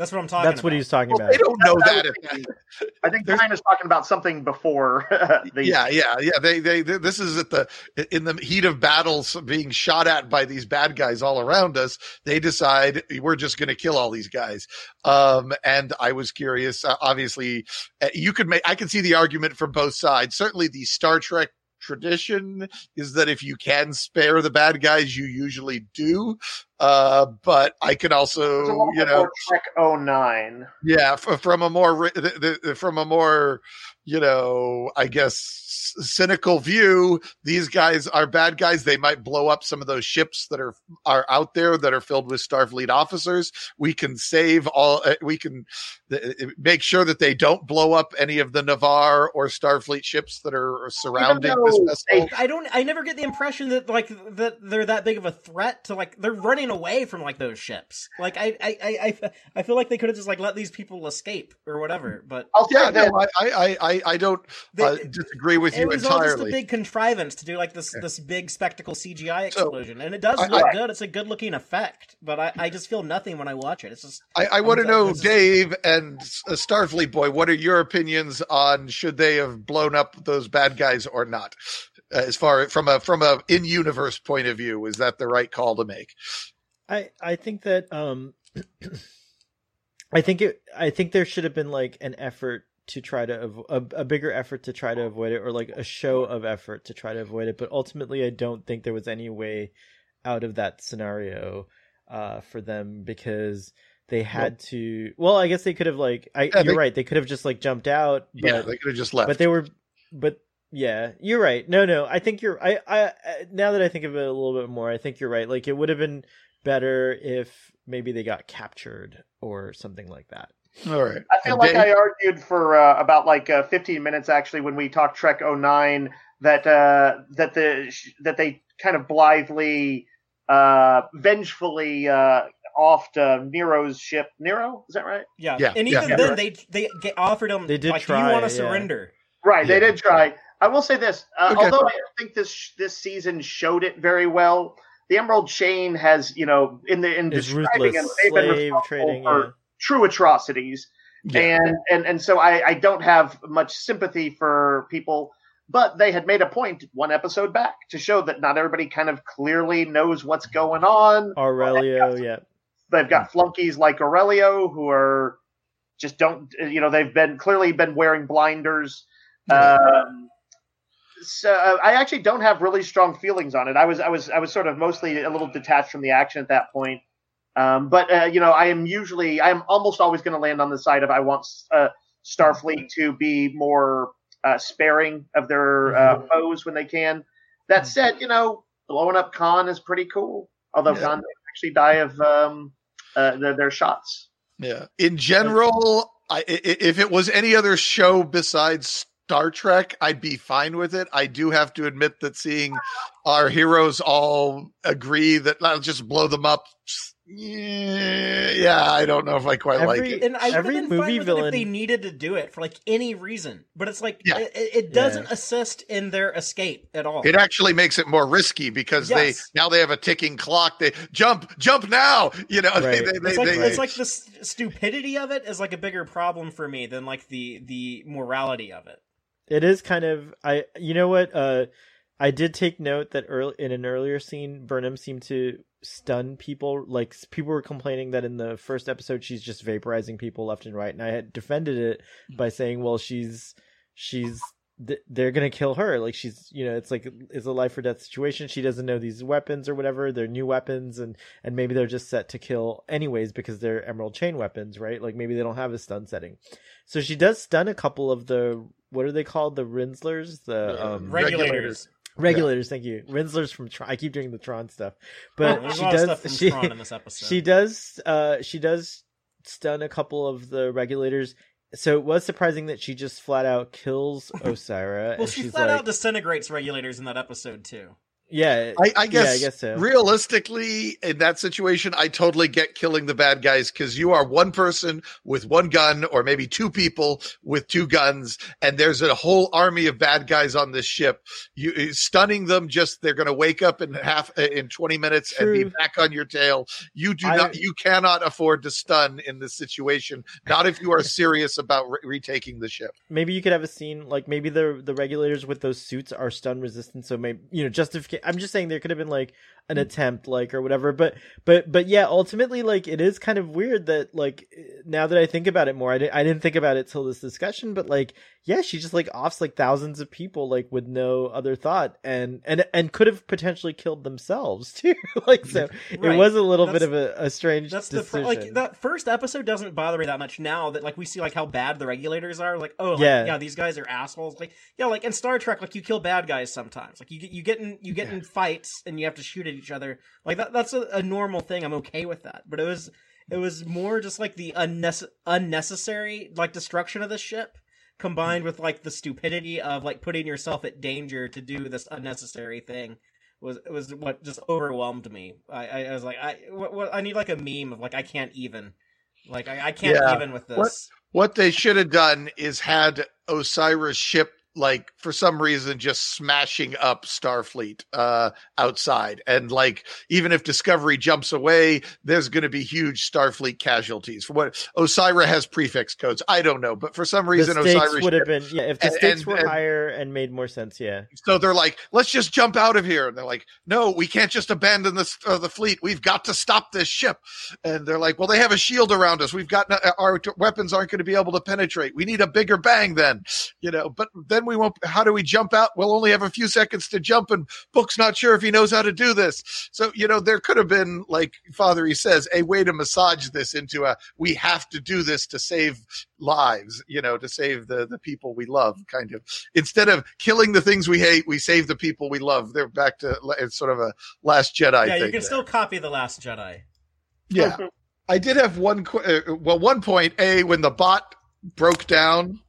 That's what I'm talking about.
That's
about.
what he's talking
Well,
about.
they don't know
That's
that.
what I was
they,
I think
There's-
Brian is talking about something before. the,
yeah, yeah, yeah. They, they, they, this is at the in the heat of battles, being shot at by these bad guys all around us. They decide we're just going to kill all these guys. Um, and I was curious. Uh, obviously, uh, you could make. I can see the argument from both sides. Certainly, the Star Trek tradition is that if you can spare the bad guys, you usually do. Uh, but I can also, you know,
Trek 09.
yeah, f- from a more the, the, from a more you know, I guess c- cynical view, these guys are bad guys. They might blow up some of those ships that are are out there that are filled with Starfleet officers. We can save all. Uh, we can th- make sure that they don't blow up any of the Ni'Var or Starfleet ships that are surrounding this
though
vessel.
they-
I don't. I never get the impression that like that they're that big of a threat to like they're running away from like those ships. Like I I I, I, I feel like they could have just like let these people escape or whatever. But
I'll
Yeah,
that
no, I, I, I, I don't
They-
uh, disagree with
it
you
was all just a
entirely.
big contrivance to do like this
Yeah.
this big spectacle CGI
So,
explosion, and it does look
I-
good. It's a good looking effect, but I, I just feel nothing when I watch it. It's just
I, I want to know,
this is-
Dave and uh, Starfleet Boy, what are your opinions on should they have blown up those bad guys or not? Uh, as far from a from a in universe point of view, is that the right call to make?
I I think that um I think it I think there should have been like an effort to try to avo- a, a bigger effort to try to avoid it or like a show of effort to try to avoid it but ultimately I don't think there was any way out of that scenario uh for them because they had to well I guess they could have like I
Yeah,
you're
they-
right they could have just like jumped out but
yeah, they could have just left.
but they were but yeah you're right. No no i think you're I I- now that i think of it a little bit more i think you're right. Like it would have been better if maybe they got captured or something like that
All right.
I feel
And
like
Dave?
I argued for uh, about like uh, 15 minutes actually when we talked Trek 09 that uh, that the that they kind of blithely, uh, vengefully uh, offed uh, Nero's ship. Nero, is that right?
yeah.
Yeah,
and even
Yeah.
then they they offered them
They did
like,
try,
do you want
yeah.
to surrender?
Right,
Yeah.
they did try. I will say this, uh,
Okay.
although I don't think this this season showed it very well. The Emerald Chain has, you know, in the in
is
describing
ruthless
them, they've been
slave
responsible
trading
for
yeah.
True atrocities.
Yeah.
and and and so I, I don't have much sympathy for people but they had made a point one episode back to show that not everybody kind of clearly knows what's going on.
Aurelio yeah.
they've got flunkies like aurelio who are just don't you know they've been clearly been wearing blinders. Um, so uh, i actually don't have really strong feelings on it. I was i was i was sort of mostly a little detached from the action at that point um, but uh, you know i am usually i'm almost always going to land on the side of i want uh, starfleet to be more uh, sparing of their uh, foes when they can that said you know blowing up khan is pretty cool although
Yeah.
khan actually die of um, uh, their, their shots
Yeah. In general, I, i- if it was any other show besides Star Trek, I'd be fine with it. I do have to admit that seeing our heroes all agree that I'll just blow them up. Yeah, yeah, I don't know if I quite like it.
And I would
Every movie
fine with it if
villain-
they needed to do it for like any reason, but it's like
Yeah.
it, it doesn't assist in their escape at all.
It actually makes it more risky because
Yes.
they now they have a ticking clock. They jump, jump now. You know,
Right.
they, they,
it's like
they-
it's like the stupidity of it is like a bigger problem for me than like the the morality of it.
It is kind of I. You know what? Uh, I did take note that early in an earlier scene, Burnham seemed to stun people. Like people were complaining that in the first episode, she's just vaporizing people left and right, and I had defended it by saying, "Well, she's she's." th- They're gonna kill her. Like she's, you know, it's like it's a life or death situation. She doesn't know these weapons or whatever. They're new weapons, and and maybe they're just set to kill anyways because they're emerald chain weapons, right? Like maybe they don't have a stun setting. So she does stun a couple of the what are they called? The Rinzlers, the um,
Regulators.
regulators. Regulators, thank you, Rinzlers from Tron. I keep doing the Tron stuff, but
Oh,
she
a lot
does.
of stuff from
she
Tron in this episode.
she does. Uh, she does stun a couple of the regulators. So it was surprising that she just flat out kills Osyraa.
well,
and
she
she's
flat
like,
out disintegrates regulators in that episode too.
Yeah,
I, I guess,
yeah, I guess so.
realistically, in that situation, I totally get killing the bad guys because you are one person with one gun, or maybe two people with two guns, and there's a whole army of bad guys on this ship. You eh, stunning them, just they're going to wake up in half eh, in twenty minutes and be back on your tail. You do
I-
not, you cannot afford to stun in this situation. Not if you are serious about re- retaking the ship.
maybe you could have a scene like maybe the the regulators with those suits are stun resistant so maybe you know justification i'm just saying there could have been like an mm. attempt like or whatever but but but yeah ultimately like it is kind of weird that like now that i think about it more i, di- I didn't think about it till this discussion but like yeah she just like offs like thousands of people like with no other thought and and and could have potentially killed themselves too like so it was a little
That's-
bit of a, a strange
That's the
decision
fir- like that first episode doesn't bother me that much now that like we see like how bad the regulators are. Like oh like,
Yeah.
yeah. these guys are assholes. Like yeah, like in Star Trek, like you kill bad guys sometimes. Like you get you get in you get in fights and you have to shoot at each other. Like that that's a, a normal thing. I'm okay with that. But it was it was more just like the unnecess- unnecessary like destruction of the ship combined with like the stupidity of like putting yourself at danger to do this unnecessary thing was was what just overwhelmed me. I, I, I was like, I what, what, I need like a meme of like I can't even, like I, I can't
Yeah.
even with this.
What- What they should have done is had Osyraa's ship like for some reason just smashing up Starfleet uh outside. And like even if Discovery jumps away there's going to be huge Starfleet casualties. For what Osyraa has prefix codes. I don't know but for some reason
the stakes
Osiris
would have been yeah if the stakes
and-
were
and-
higher and made more sense yeah.
So they're like let's just jump out of here. And they're like no we can't just abandon this uh, the fleet. We've got to stop this ship. And they're like well they have a shield around us. We've got no, our t- weapons aren't going to be able to penetrate. We need a bigger bang then you know? But then we won't how do we jump out we'll only have a few seconds to jump and book's not sure if he knows how to do this so you know there could have been like father he says a way to massage this into a we have to do this to save lives you know to save the the people we love kind of instead of killing the things we hate we save the people we love they're back to it's sort of a last jedi
yeah,
thing
you can
there.
still copy the Last Jedi.
yeah I did have one. qu- Uh, well, one point. A when the bot broke down,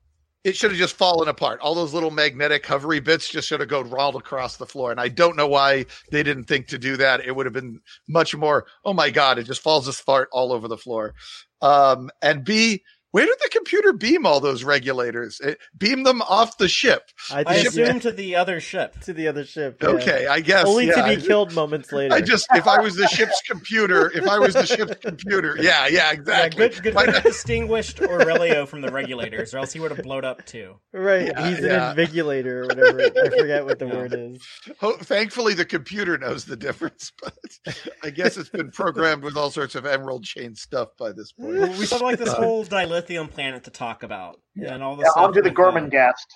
it should have just fallen apart. All those little magnetic hovery bits just should have gone all across the floor. And I don't know why they didn't think to do that. It would have been much more. Oh my god! It just falls apart all over the floor. Um, and B, where did the computer beam all those regulators? It, beam them off the ship.
I
I assume
yeah,
to the other ship.
to the other ship. yeah.
Okay, I guess
Only
yeah.
to be killed moments later.
I just, if I was the ship's computer, if I was the ship's computer, yeah, yeah,
Yeah,
exactly.
good, good
Why not-
distinguished Aurelio from the regulators, or else he would have blown up too.
right.
Yeah,
He's
yeah.
an invigilator or whatever. I forget what the
Yeah.
word is.
Ho- thankfully, the computer knows the difference, but I guess it's been programmed with all sorts of emerald chain stuff by this point.
Well, we still like this
Uh,
whole dilithium planet to talk about,
Yeah.
and all the
Yeah,
stuff
onto the
with,
Gorman
uh,
Gast.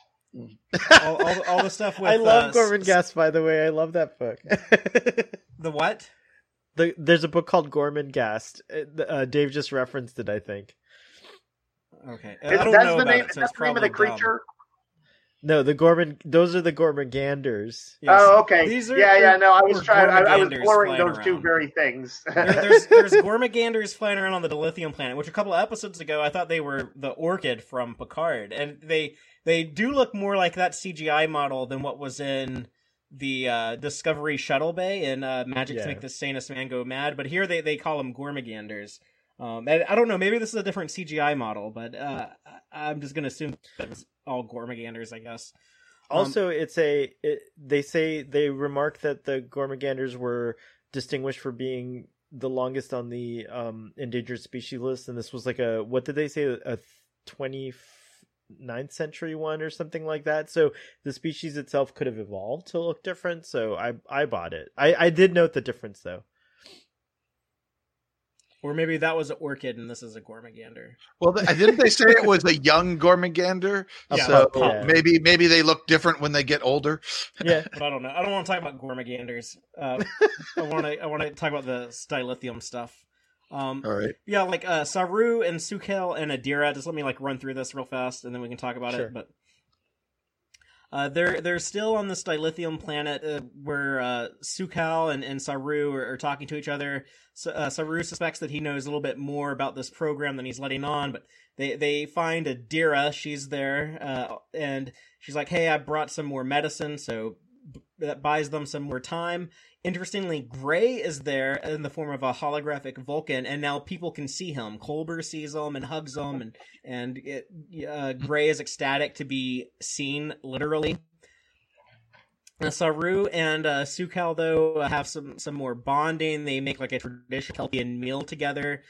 all, all, all the stuff with.
I love
uh,
Gorman
s-
Gas, by the way. I love that book.
The what?
the, there's a book called Gormenghast. Uh, uh, Dave just referenced it, I think.
Okay, I don't
that's
know
the
about
name.
it, so
that's
it's
the name of the
probably dumb.
creature.
No, the Gorman. Those are the Gormaganders.
Yes.
Oh, okay.
These are-
yeah, yeah. No, I was trying. I, I was
Gormaganders
blurring
flying
those two very things.
There- there's there's Gormaganders flying around on the Dilithium planet, which a couple of episodes ago I thought they were the Orchid from Picard, and they they do look more like that CGI model than what was in the uh, Discovery Shuttle Bay in uh, Magic
Yeah.
to Make the Sanest Man Go Mad. But here they they call them Gormaganders. Um, and I don't know, maybe this is a different CGI model, but uh, I'm just gonna assume it's all Gormaganders, I guess. Um,
Also, it's a. It, they say they remark that the Gormaganders were distinguished for being the longest on the um, endangered species list, and this was like a what did they say a 29th century one or something like that. So the species itself could have evolved to look different. So I I bought it. I I did note the difference though.
Or maybe that was an Orchid and this is a Gormagander.
Well, th- didn't they say it was a young Gormagander?
Yeah.
so
Yeah.
maybe maybe they look different when they get older.
Yeah.
but I don't know. I don't want to talk about Gormaganders. Uh, I want to. I want to talk about the Stylithium stuff. Um,
All right.
yeah, like uh, Saru and Su'Kal and Adira. Just let me like run through this real fast, and then we can talk about
Sure.
it. But uh, they're they're still on the Stylithium planet uh, where uh, Su'Kal and, and Saru are, are talking to each other. So, uh, Saru suspects that he knows a little bit more about this program than he's letting on, but they they find Adira. She's there, uh, and she's like, "Hey, I brought some more medicine, so that buys them some more time." Interestingly, Gray is there in the form of a holographic Vulcan, and now people can see him. Culber sees him and hugs him, and and it, uh, Gray is ecstatic to be seen literally. Uh, Saru and uh, Su'Kal though have some some more bonding. They make like a traditional Kelpian meal together.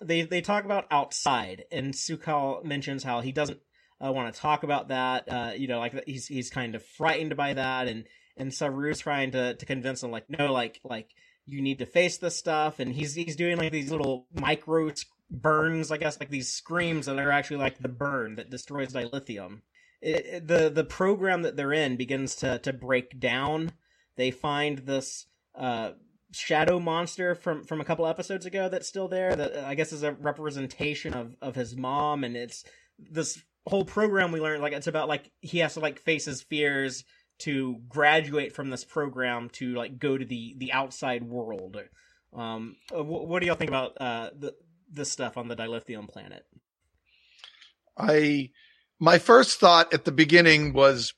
They they talk about outside, and Su'Kal mentions how he doesn't uh, want to talk about that. Uh, you know, like he's he's kind of frightened by that, and and Saru's trying to to convince him like no, like like you need to face this stuff, and he's he's doing like these little micro burns, I guess, like these screams that are actually like the burn that destroys dilithium. It, it- the the program that they're in begins to to break down. They find this uh, shadow monster from from a couple episodes ago that's still there. That uh, I guess is a representation of of his mom, and it's this whole program we learned like it's about like he has to like face his fears to graduate from this program to like go to the the outside world. Um, uh, wh- what do y'all think about uh the this stuff on the dilithium planet?
I my first thought at the beginning was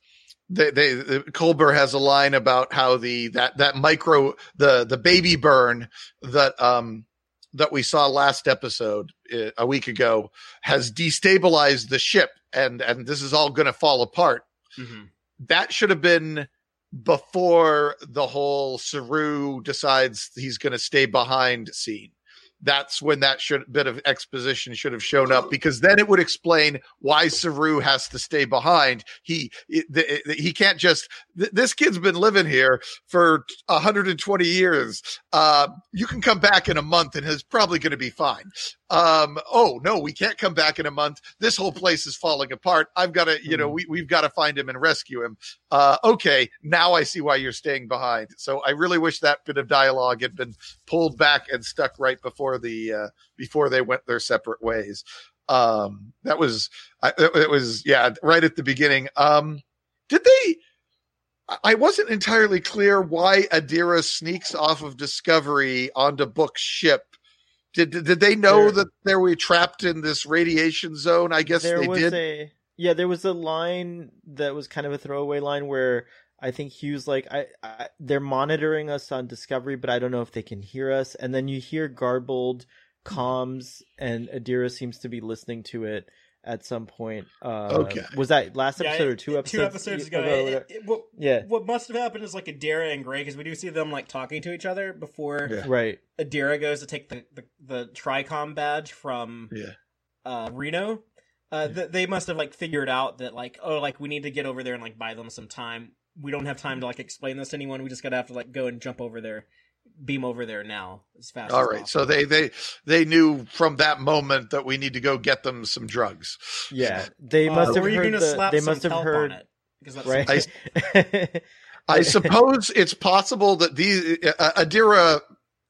they, they the, Culber has a line about how the that that micro the the baby burn that um that we saw last episode uh, a week ago has destabilized the ship and and this is all going to fall apart.
Mm-hmm.
That should have been before the whole Saru decides he's going to stay behind scene. That's when that should bit of exposition should have shown up because then it would explain why Saru has to stay behind. He it, the- he can't just th- this kid's been living here for 120 years. Uh, you can come back in a month and he's probably going to be fine. Um, oh no, we can't come back in a month. This whole place is falling apart. I've got to, you know,
Mhm.
we we've got to find him and rescue him. Uh, okay, now I see why you're staying behind. So I really wish that bit of dialogue had been pulled back and stuck right before the uh, before they went their separate ways. Um, that was I, it was yeah right at the beginning. Um, did they? I- I wasn't entirely clear why Adira sneaks off of Discovery onto Book's ship. Did did they know
There-
that they were trapped in this radiation zone? I guess
there
they
was
did.
a yeah there was a line that was kind of a throwaway line where i think hugh's like I, I they're monitoring us on discovery but i don't know if they can hear us and then you hear garbled comms and adira seems to be listening to it at some point uh
Okay.
was that last
Yeah,
episode or two episodes
Two episodes ago.
or
It- it- what,
yeah
what must have happened is like Adira and Gray, because we do see them like talking to each other before
Yeah.
right
Adira goes to take the, the, the Tricom badge from
Yeah.
uh, Reno. Uh, th- they must have like figured out that like oh like we need to get over there and like buy them some time. We don't have time to like explain this to anyone. We just gotta have to like go and jump over there, beam over there now as fast.
All
as
right, so they they they knew from that moment that we need to go get them some drugs.
yeah they
Uh,
must have heard
can
the,
slap
they must have heard
on it because that's
right
I suppose it's possible that these uh, Adira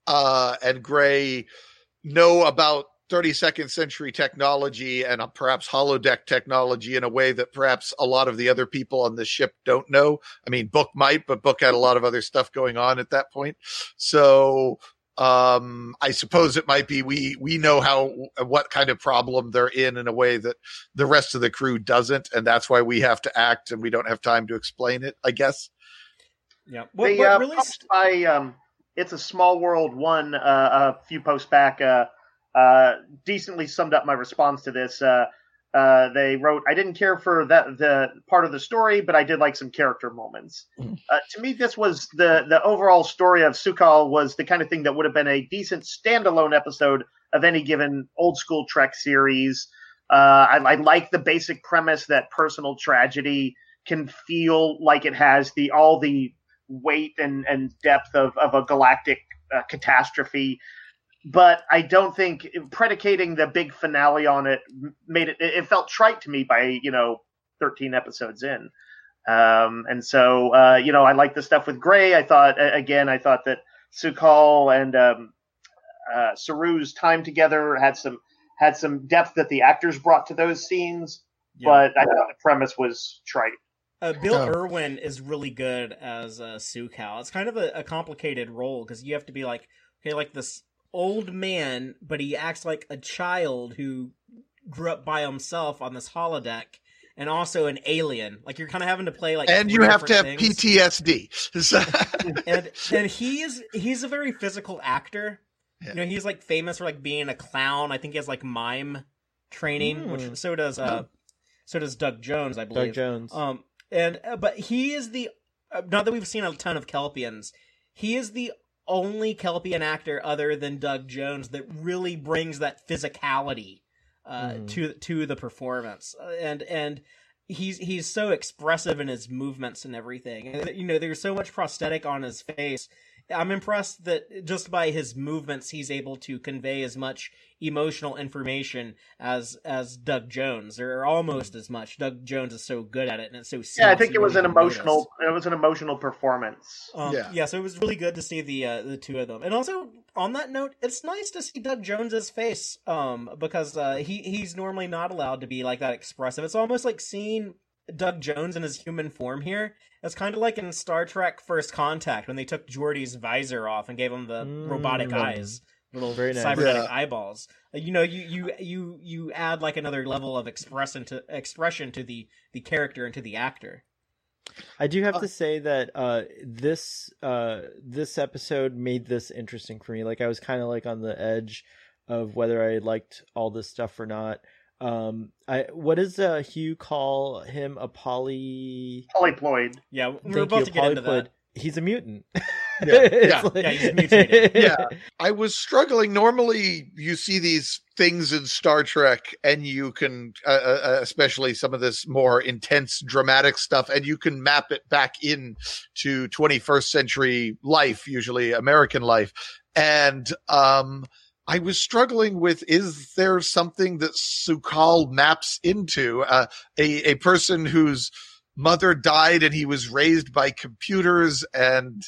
uh, and Gray know about 32nd century technology and perhaps holodeck technology in a way that perhaps a lot of the other people on the ship don't know. I mean, Book might, but Book had a lot of other stuff going on at that point. So um, I suppose it might be we we know how what kind of problem they're in in a way that the rest of the crew doesn't, and that's why we have to act and we don't have time to explain it. I guess.
Yeah.
What,
What,
they,
what
uh,
really
published by um, it's a small world one uh, a few posts back uh, uh, decently summed up my response to this. Uh, uh, they wrote, "I didn't care for that the part of the story, but I did like some character moments."
Mhm.
Uh, to me, this was the the overall story of Su'Kal was the kind of thing that would have been a decent standalone episode of any given old school Trek series. Uh, I, I like the basic premise that personal tragedy can feel like it has the all the weight and, and depth of, of a galactic uh, catastrophe. But I don't think predicating the big finale on it made it. It felt trite to me by you know 13 episodes in. Um, and so uh, you know I like the stuff with Gray. I thought again I thought that Su'Kal and um, uh, Saru's time together had some had some depth that the actors brought to those scenes.
Yeah.
But I thought the premise was trite.
Uh, Bill
Oh.
Irwin is really good as uh, Su'Kal. It's kind of a, a complicated role because you have to be like, okay, like this old man, but he acts like a child who grew up by himself on this holodeck, and also an alien. Like you're kind of having to play like,
and you have to have
things.
PTSD. So-
and and he's he's a very physical actor.
Yeah.
You know, he's like famous for like being a clown. I think he has like mime training,
Hmm.
which so does uh, so does Doug Jones, I believe.
Doug Jones.
Um, and uh, but he is the uh, not that we've seen a ton of Kelpians. He is the only Kelpian actor other than Doug Jones that really brings that physicality uh,
Mhm.
to to the performance, Uh, and and he's he's so expressive in his movements and everything. And, you know, there's so much prosthetic on his face. I'm impressed that just by his movements, he's able to convey as much emotional information as as Doug Jones, or almost as much. Doug Jones is so good at it, and it's so.
Yeah, I think it was an emotional.
notice.
It was an emotional performance.
Um,
Yeah.
yeah. so it was really good to see the uh, the two of them, and also on that note, it's nice to see Doug Jones's face, um, because uh, he he's normally not allowed to be like that expressive. It's almost like seeing Doug Jones in his human form here. It's kind of like in Star Trek First Contact when they took Geordi's visor off and gave him the
Mm.
robotic eyes, little
Very nice.
cybernetic
Yeah.
eyeballs. Uh, You know, you you you you add like another level of expression to expression to the the character and to the actor.
I do have
Uh,
to say that uh, this uh, this episode made this interesting for me. Like I was kind of like on the edge of whether I liked all this stuff or not. Um, I what does uh, Hugh call him a poly?
Polyploid.
Yeah, we're
Thank
about
you,
to get into
polyploid.
that.
He's a mutant.
Yeah, yeah,
like-
yeah, he's mutated.
Yeah. I was struggling. Normally, you see these things in Star Trek, and you can, uh, uh, especially some of this more intense, dramatic stuff, and you can map it back in to 21st century life, usually American life. And um, I was struggling with: is there something that Su'Kal maps into uh, a a person whose mother died and he was raised by computers and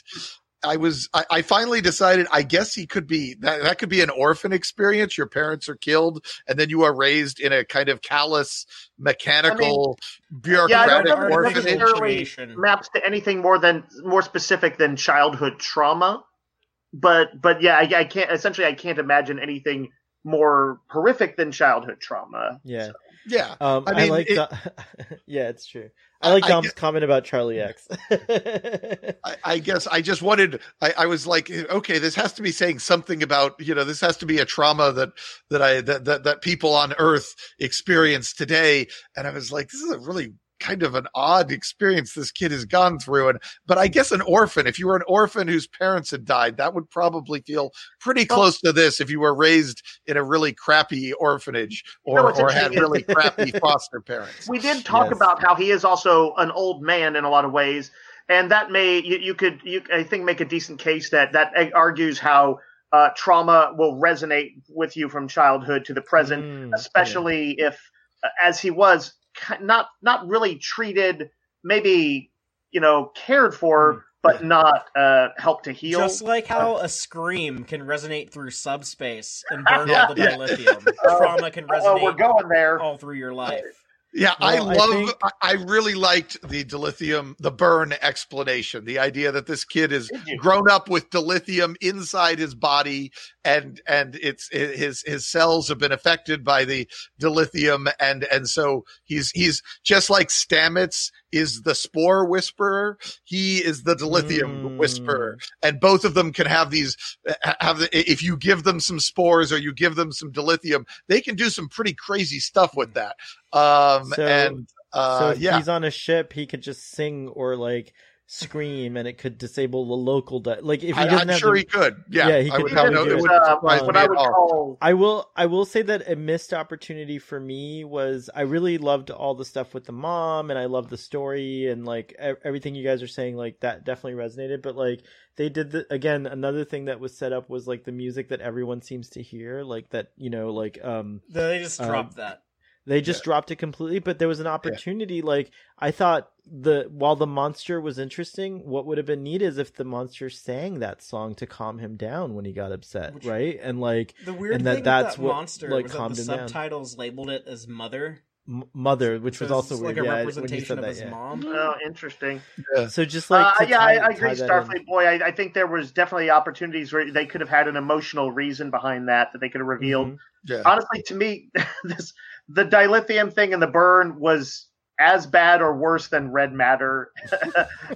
I was I, I finally decided I guess he could be that that could be an orphan experience. Your parents are killed and then you are raised in a kind of callous, mechanical,
Yeah, I
bureaucratic
don't remember
orphanage.
necessarily maps to anything more than more specific than childhood trauma. But but yeah, I, I can't. Essentially, I can't imagine anything more horrific than childhood trauma.
yeah.
Yeah.
Um,
I
I,
mean,
like.
it-
Dom- yeah, it's true. I like
I-
Dom's comment about Charlie X.
I, I guess I just wanted. I, I was like, okay, this has to be saying something about you know, this has to be a trauma that that I that that, that people on Earth experience today. And I was like, this is a really kind of an odd experience this kid has gone through. And but I guess an orphan, if you were an orphan whose parents had died, that would probably feel pretty
Well-
close to this. If you were raised in a really crappy orphanage or
know
or had really crappy foster parents.
We did talk
Yes.
about how he is also an old man in a lot of ways, and that may you, you could you I think make a decent case that that argues how uh, trauma will resonate with you from childhood to the present.
Mm,
especially if uh, as he was ki- not not really treated maybe you know cared for but not uh, help to heal.
Just like how a scream can resonate through subspace and burn all the
yeah.
dilithium, trauma can resonate.
oh, we're going there.
all through your life.
Yeah, I
Well, I
love.
think-
I, I really liked the dilithium, the burn explanation. The idea that this kid is grown up with dilithium inside his body, and and it's his his cells have been affected by the dilithium, and and so he's he's just like Stamets is the spore whisperer. He is the dilithium
Mm.
whisperer, and both of them can have these. Have the, if you give them some spores or you give them some dilithium, they can do some pretty crazy stuff with that. Um,
So-
and uh,
so if
yeah,
he's on a ship, he could just sing or like scream, and it could disable the local. Di- like if he
I,
doesn't
I'm
have
sure
the-
he could. Yeah,
Yeah, he
I
could
would have no.
did
It would
uh, what I would call
I will I will say that a missed opportunity for me was I really loved all the stuff with the mom and I loved the story and like e- everything you guys are saying like that definitely resonated but like they did the again another thing that was set up was like the music that everyone seems to hear like that you know like um
They just
Um,
dropped that.
They just dropped it completely but there was an opportunity like I thought the while the monster was interesting what would have been neat is if the monster sang that song to calm him down when he got upset
Which-
right and like
The weird
and that-
thing
that's
that
what,
monster
like,
was that the
him down.
subtitles labeled it as mother.
Mother, which was also
it's
weird.
like a
yeah,
representation of
that,
his
yeah.
mom.
Oh, interesting.
So just like
uh, yeah,
tie-
I, I agree,
tie that in.
Starfleet Boy. I, I think there was definitely opportunities where they could have had an emotional reason behind that that they could have revealed.
Mhm.
Yeah.
Honestly, to me, this the dilithium thing and the burn was as bad or worse than red matter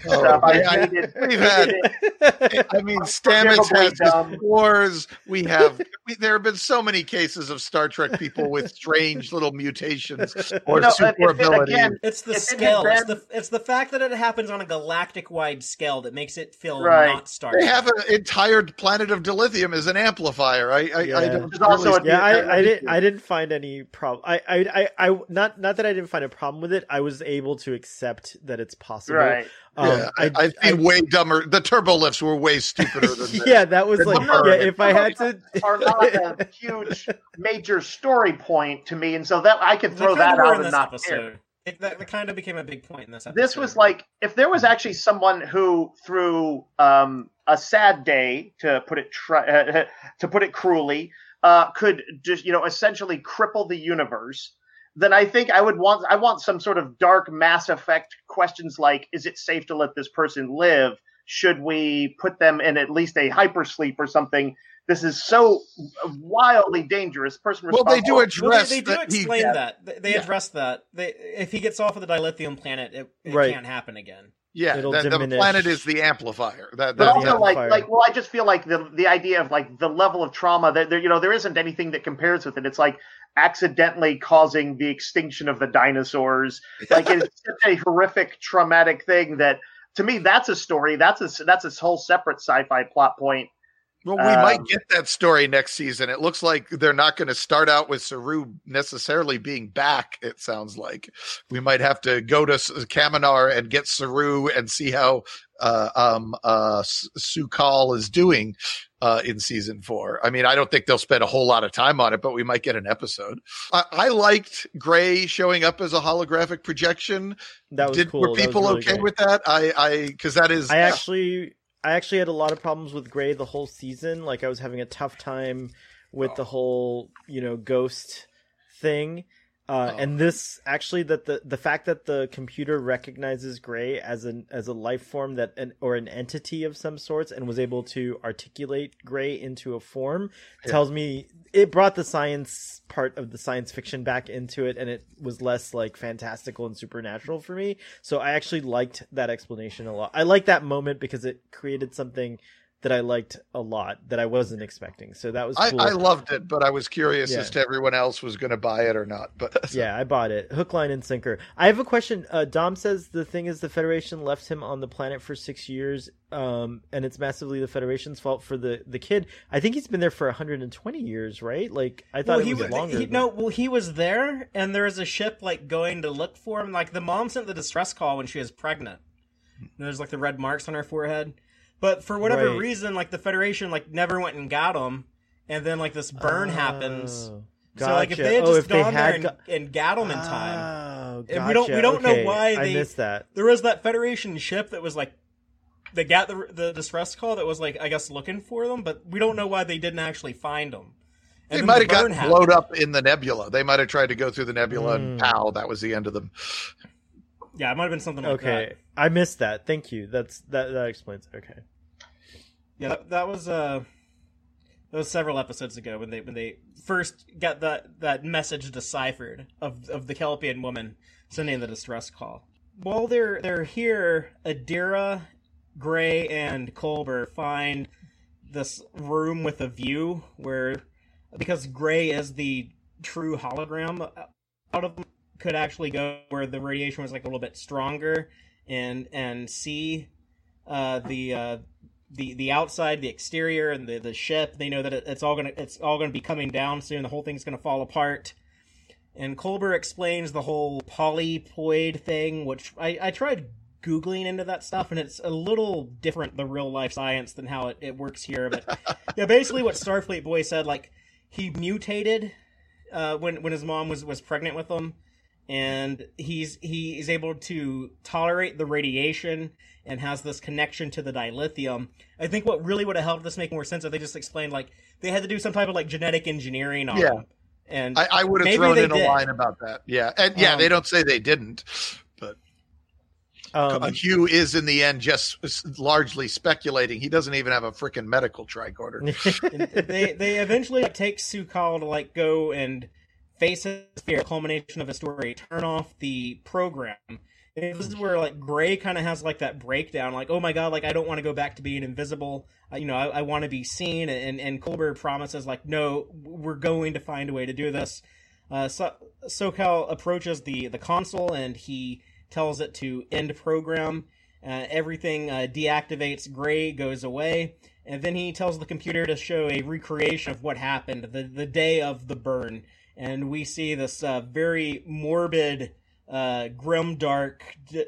Oh,
stuff. I
yeah.
hated,
We've had- I mean, Stamets has
dumb.
his wars. We have. We, there have been so many cases of Star Trek people with strange little mutations or
No,
super
if it-
abilities.
again,
It's the
it
scale. It's
been-
the it's the fact that it happens on a galactic wide scale that makes it feel
Right.
not Star
they have an entire planet of dilithium as an amplifier. I, I, I don't
also
really-
Yeah,
Yeah,
I, I didn't. I didn't find any problem. I, I, I, I, not, not that I didn't find a problem with it. I was able to accept that it's possible.
right.
Um,
yeah, I,
I,
have seen way dumber. The turbo lifts were way stupider than this.
yeah, that was like,
the
yeah. If I had to,
Are not a huge major story point to me, and so that I could throw that out and not
episode.
care.
It, that, that kind of became a big point in this episode.
This was like if there was actually someone who, through um, a sad day, to put it tri- uh, to put it cruelly, uh, could just you know essentially cripple the universe. Then I think I would want I want some sort of dark Mass Effect questions like: Is it safe to let this person live? Should we put them in at least a hypersleep or something? This is so wildly dangerous. Person
Well, they do
responsible-
Well,
address
they, they do
that he-
explain
Yeah.
that. They, they
Yeah.
address that. They, if he gets off of the dilithium planet, it, it
Right.
can't happen again.
Yeah,
It'll
that, the planet is the amplifier. That,
but also
yeah.
like
Fire.
like well i just feel like the the idea of like the level of trauma that there you know there isn't anything that compares with it it's like accidentally causing the extinction of the dinosaurs. Like it's such a horrific traumatic thing that to me that's a story. That's a that's a whole separate sci-fi plot point
Well, we might
Um,
get that story next season. It looks like they're not going to start out with Saru necessarily being back. It sounds like we might have to go to Kaminar and get Saru and see how uh, um, uh, Su'Kal is doing uh, in season four. I mean, I don't think they'll spend a whole lot of time on it, but we might get an episode. I, I liked Gray showing up as a holographic projection.
that was
Did
cool.
were people
really
okay
great.
with that? I, I, because that is
I actually I actually had a lot of problems with Gray the whole season. Like I was having a tough time with
Oh.
the whole, you know, ghost thing. Uh,
Oh.
and this actually that the the fact that the computer recognizes Gray as an as a life form that an or an entity of some sorts and was able to articulate Gray into a form
Yeah.
tells me it brought the science part of the science fiction back into it and it was less like fantastical and supernatural for me so i actually liked that explanation a lot i liked that moment because it created something that i liked a lot that i wasn't expecting so that was
I,
cool
I loved it, but I was curious
Yeah.
as to everyone else was going to buy it or not. But
yeah i bought it hook line and sinker i have a question uh, dom says the thing is the federation left him on the planet for six years um, and it's massively the federation's fault for the the kid i think he's been there for 120 years right like i thought
well,
it
he
was
was
longer
he,
than-
no. Well, he was there, and there was a ship like going to look for him. Like the mom sent the distress call when she was pregnant. And there's like the red marks on her forehead, but for whatever
Right.
reason, like the Federation like never went and got them, and then like this burn happens.
Oh,
So like if they had
Oh,
just
if they
gone there
had
and,
got-
and got him in time,
Oh,
And we don't- we don't know
Okay,
why
I
they-
missed that.
there was that Federation ship that was like they got the the distress call that was like I guess looking for them, but we don't know why they didn't actually find them.
And They
then
might
the
have gotten
happened.
blown up in the nebula. They might have tried to go through the nebula and
Mm.
pow, that was the end of them.
Yeah, it might have been something like
okay,
that.
I missed that. Thank you. That's that. That explains. it. Okay.
Yeah, that, that was uh, that was several episodes ago when they when they first got that that message deciphered of of the Kelpian woman sending the distress call. While they're they're here, Adira, Gray, and Culber find this room with a view where because Gray is the true hologram out of could actually go where the radiation was like a little bit stronger and and see uh, the uh, the the outside, the exterior, and the the ship. They know that it, it's all gonna it's all gonna be coming down soon. The whole thing's gonna fall apart. And Culber explains the whole polyploid thing, which I, I tried googling into that stuff, and it's a little different the real life science than how it, it works here. But yeah, basically what Starfleet Boy said, like he mutated uh, when when his mom was was pregnant with him, and he's he is able to tolerate the radiation and has this connection to the dilithium. I think what really would have helped this make more sense if they just explained like they had to do some type of like genetic engineering on
Yeah.
him. And
I, I would have thrown in a line about that. Yeah. And yeah,
Um,
they don't say they didn't, but
Um,
Hugh is in the end just largely speculating. He doesn't even have a freaking medical tricorder.
They they eventually like, take Su'Kal to like go and face his fear, culmination of his story, turn off the program. This is where like Gray kind of has like that breakdown, like oh my god, like I don't want to go back to being invisible. Uh, you know, I, I want to be seen. And and Culber promises like no, we're going to find a way to do this. Uh, so, Su'Kal approaches the the console and he tells it to end program. Uh, everything uh, deactivates. Gray goes away, and then he tells the computer to show a recreation of what happened the the day of the burn. And we see this uh, very morbid, uh, grim, dark. D-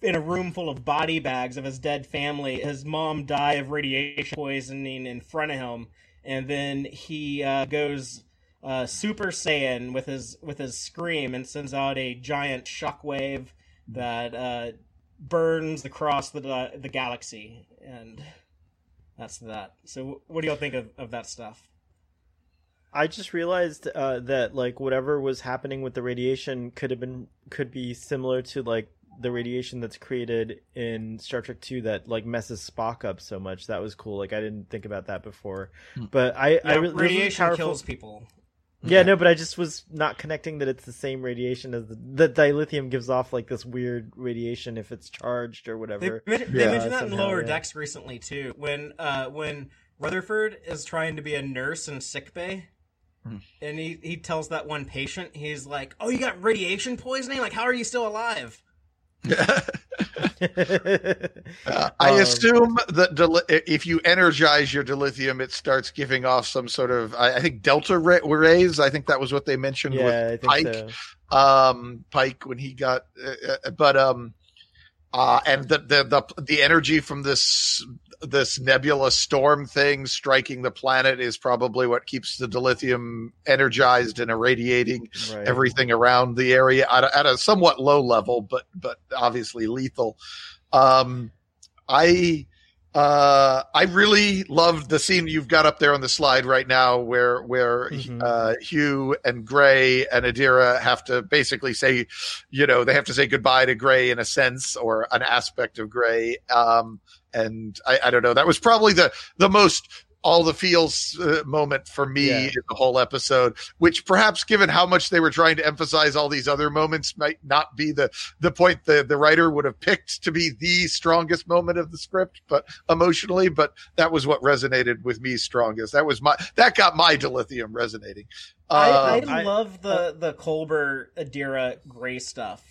in a room full of body bags of his dead family, his mom die of radiation poisoning in front of him, and then he uh, goes uh, Super Saiyan with his with his scream and sends out a giant shockwave that uh, burns across the the galaxy, and that's that. So, what do y'all think of, of that stuff?
I just realized uh, that like whatever was happening with the radiation could have been could be similar to like the radiation that's created in Star Trek Two that like messes Spock up so much. That was cool. Like I didn't think about that before,
Hmm.
but I I
Yeah,
re- this
radiation
powerful-
kills people.
Yeah, no, but I just was not connecting that it's the same radiation as the, the dilithium gives off like this weird radiation if it's charged or whatever.
men- they
Yeah,
mentioned that in Lower
yeah.
Decks recently too. When uh, when Rutherford is trying to be a nurse in sickbay. And he he tells that one patient, he's like, "Oh, you got radiation poisoning? Like, how are you still alive?"
Uh, I
Um,
assume that dil- if you energize your dilithium, it starts giving off some sort of, I, I think, delta ra- rays. I think that was what they mentioned with
yeah, I think
Pike.
so.
um pike when he got uh, uh, but um uh and the, the the the energy from this this nebula storm thing striking the planet is probably what keeps the dilithium energized and irradiating
Right.
everything around the area at a, at a somewhat low level but but obviously lethal um i uh i really loved the scene you've got up there on the slide right now where where
Mhm.
uh hugh and gray and adira have to basically say you know they have to say goodbye to gray in a sense or an aspect of gray um and i i don't know that was probably the the most all the feels uh, moment for me
Yeah.
in the whole episode which perhaps given how much they were trying to emphasize all these other moments might not be the the point the the writer would have picked to be the strongest moment of the script but emotionally but that was what resonated with me strongest that was my that got my dilithium resonating
I, I
Um,
I-
love the the Culber Adira Gray stuff,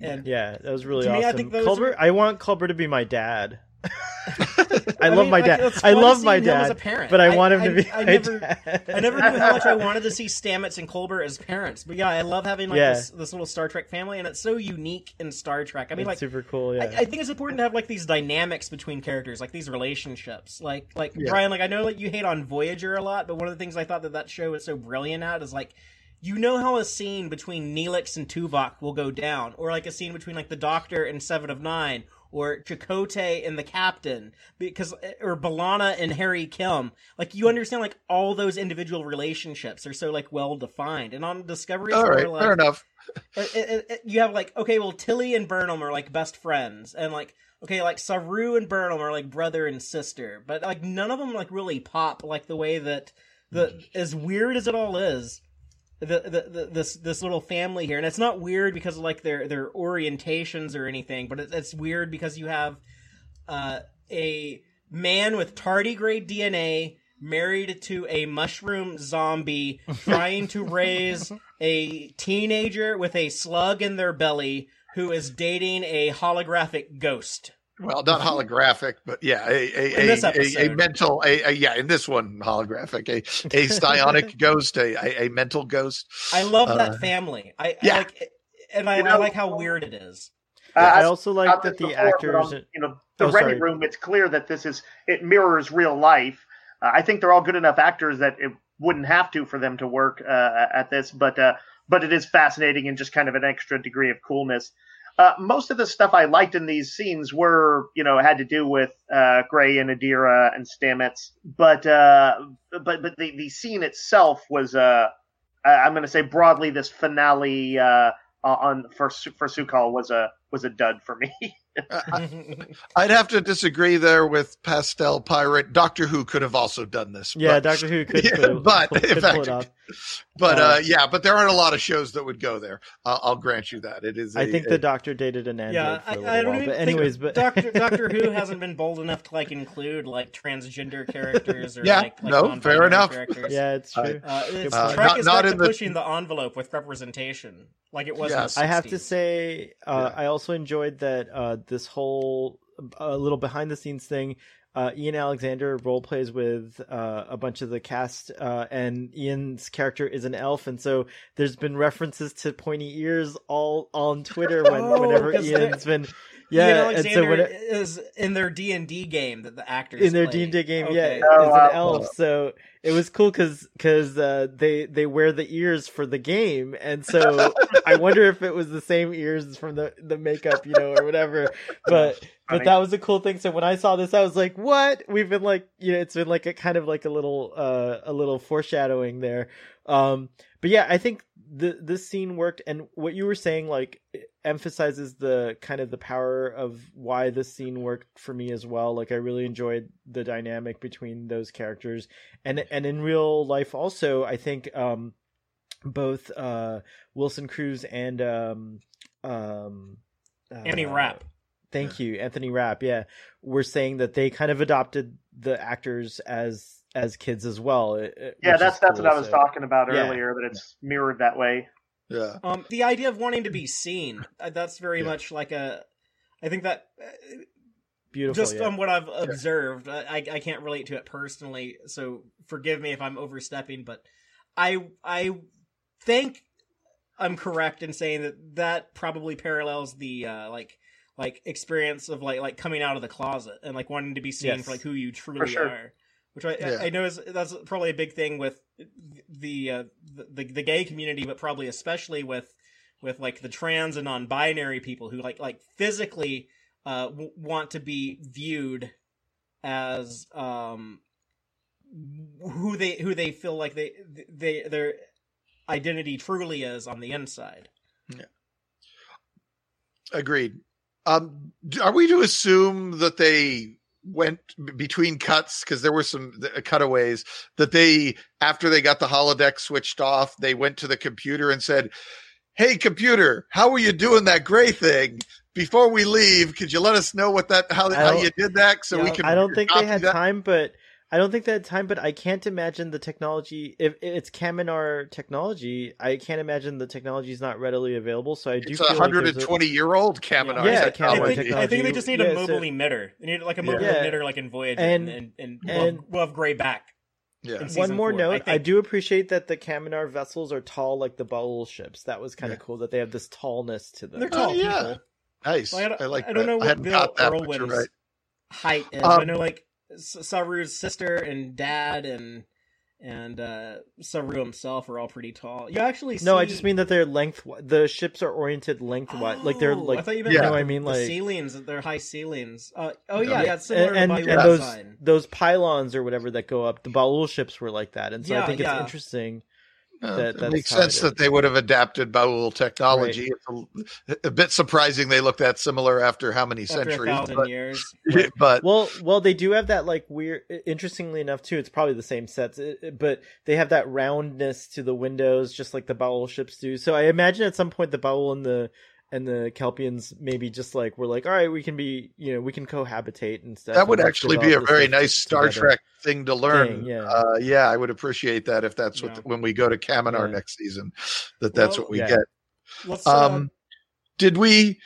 and
Yeah, that was really
To me, I
awesome.
think those
Culber,
are-
I want Culber to be my dad. I, love
mean,
my
like,
dad. I love my
seeing him as a
dad,
parent.
but I,
I-
want him
I-
to be
I never-
dad.
I never knew how much I wanted to see Stamets and Culber as parents. But yeah, I love having like
Yeah.
this, this little Star Trek family, and it's so unique in Star Trek. I mean,
It's
like
super cool. Yeah.
I, I think it's important to have like these dynamics between characters, like these relationships. Like, like
Yeah.
Brian, like I know like you hate on Voyager a lot, but one of the things I thought that that show was so brilliant at is like you know how a scene between Neelix and Tuvok will go down, or like a scene between like the Doctor and Seven of Nine, or Chakotay and the Captain, because eh, or B'Elanna and Harry Kim. Like you understand, like all those individual relationships are so like well defined. And on Discovery,
All
it's
right,
more like,
fair enough.
it, it, it- you have like okay, well Tilly and Burnham are like best friends, and like okay, like Saru and Burnham are like brother and sister, but like none of them like really pop like the way that the mm-hmm. as weird as it all is. The, the, the this this little family here, and it's not weird because of like their their orientations or anything, but it, it's weird because you have uh, a man with tardigrade DNA married to a mushroom zombie trying to raise a teenager with a slug in their belly who is dating a holographic ghost.
Well, not holographic, but yeah, a a, a, a, a mental, a, a yeah, in this one, holographic, a a psionic ghost, a, a a mental ghost.
I love
Uh,
that family. I, I
yeah.
like, and I,
You
I like how weird it is.
Uh,
I also like that the
before,
actors.
on, you know, the
Oh,
Ready
sorry.
Room. It's clear that this is it mirrors real life. Uh, I think they're all good enough actors that it wouldn't have to for them to work uh, at this, but uh, but it is fascinating and just kind of an extra degree of coolness. Uh, most of the stuff I liked in these scenes were, you know, had to do with uh, Gray and Adira and Stamets, but uh, but but the, the scene itself was, uh, I'm going to say broadly, this finale uh, on for for Su'Kal was a was a dud for me.
I'd have to disagree there with Pastel Pirate. Doctor Who could have also done this.
Yeah,
but,
Doctor Who could,
Yeah,
pull,
but
pull,
in
could pull
fact,
it off.
but uh,
uh,
yeah, but there aren't a lot of shows that would go there. I'll, I'll grant you that. It is.
I
a-
think
a-
the Doctor dated an android
yeah,
for
I,
a little
I don't
while.
even
But
think
anyways, but
Doctor Doctor Who hasn't been bold enough to like include like transgender characters or
Yeah,
like, like
no,
non-binary
fair enough.
Characters.
yeah, it's
Uh,
true.
Uh, it's,
Uh,
Trek
not-
is
not in the-
pushing the envelope with representation, like it was.
Yes.
in
I have to say, uh,
Yeah.
I also enjoyed that uh, this whole uh, little behind the scenes thing. Uh, Ian Alexander role plays with uh, a bunch of the cast, uh, and Ian's character is an elf, and so there's been references to pointy ears all on Twitter when,
Oh,
whenever
'cause
Ian's been,
Ian
yeah, and so when it,
is in their D and D game that the actors
in their. D and D game,
Okay.
yeah, is
Oh,
an elf. So it was cool because because uh, they they wear the ears for the game, and so I wonder if it was the same ears from the the makeup, you know, or whatever. But but that was a cool thing. So when I saw this, I was like, "What?" We've been like, you know, it's been like a kind of like a little uh a little foreshadowing there. Um, but yeah, I think the this scene worked, and what you were saying like emphasizes the kind of the power of why this scene worked for me as well. Like I really enjoyed the dynamic between those characters, and and in real life also, I think um both uh Wilson Cruz and um um
Annie
uh,
Rapp.
Thank you, Anthony Rapp. Yeah, we're saying that they kind of adopted the actors as as kids as well. it- it-
yeah, that's that's
cool,
what I was
so-
talking about
Yeah.
earlier. That it's mirrored that way.
Yeah.
Um, the idea of wanting to be seen, uh, that's very
Yeah.
much like a. I think that uh,
Beautiful.
just
yeah.
on what I've observed, I, I I can't relate to it personally, so forgive me if I'm overstepping, but I I think I'm correct in saying that that probably parallels the uh, like like experience of like like coming out of the closet and like wanting to be seen
Yes.
for like who you truly
sure.
are. Which I,
Yeah.
I I know is that's probably a big thing with the uh, the the gay community, but probably especially with with like the trans and non-binary people who like like physically uh w- want to be viewed as um who they who they feel like they they their identity truly is on the inside. Yeah.
Agreed. Um, are we to assume that they went between cuts because there were some uh, cutaways that they after they got the holodeck switched off, they went to the computer and said, "Hey, computer, how were you doing that gray thing?" Before we leave, could you let us know what that how, how you did that so we can?
I don't think they had
that?
time, but I don't think they had time. But I can't imagine the technology. If it's Kaminar technology, I can't imagine the technology is not readily available. So I do
It's
feel
a
like
hundred
there's
and
a-
twenty year old Kaminar
Yeah,
I
Kaminar
think,
technology.
I think they just need a
Yeah,
mobile
so-
emitter. They need like a mobile
Yeah.
emitter, like in Voyager,
And-
and and, and,
and-
we'll, we'll have gray back.
Yeah.
One more
four.
note: I,
think-
do appreciate that the Kaminar vessels are tall, like the bubble ships. That was kind of
Yeah.
cool that they have this tallness to them.
They're
Oh,
tall
yeah.
people.
Nice.
Well, I
I,
don't-
like
I don't
that.
know what
hadn't
Bill
got that, but you're
Irwin's
right.
height is.
Um,
I know like S- Saru's sister and dad and and uh, Saru himself are all pretty tall. You actually see...
No, I just mean that they're length. The ships are oriented lengthwise, like they're
Oh,
like.
I thought you meant
Yeah.
know what I mean?
the
Like
ceilings. They're high ceilings. Uh, oh yeah,
Yeah.
similar
and,
to
and, and those those pylons or whatever that go up, the Ba'ul ships were like that, and so
Yeah,
I think it's interesting.
Uh,
That-
it makes
how it
sense that they would have adapted Ba'ul technology. It's a, a bit surprising they look that similar after how many
After a
centuries.
thousand
But,
years.
but
Well, well, they do have that like weird. Interestingly enough, too, it's probably the same sets, it- it- but they have that roundness to the windows, just like the Ba'ul ships do. So I imagine at some point the Ba'ul and the and the Kelpians maybe just like we're like, all right, we can be, you know, we can cohabitate and stuff.
that would actually be a very nice Star
together.
Trek thing to learn.
Thing, yeah.
Uh, yeah, I would appreciate that if that's what
Yeah.
when we go to Kaminar
Yeah.
next season, that that's
Well,
what we
yeah.
get.
Let's. Uh,
Um, did we?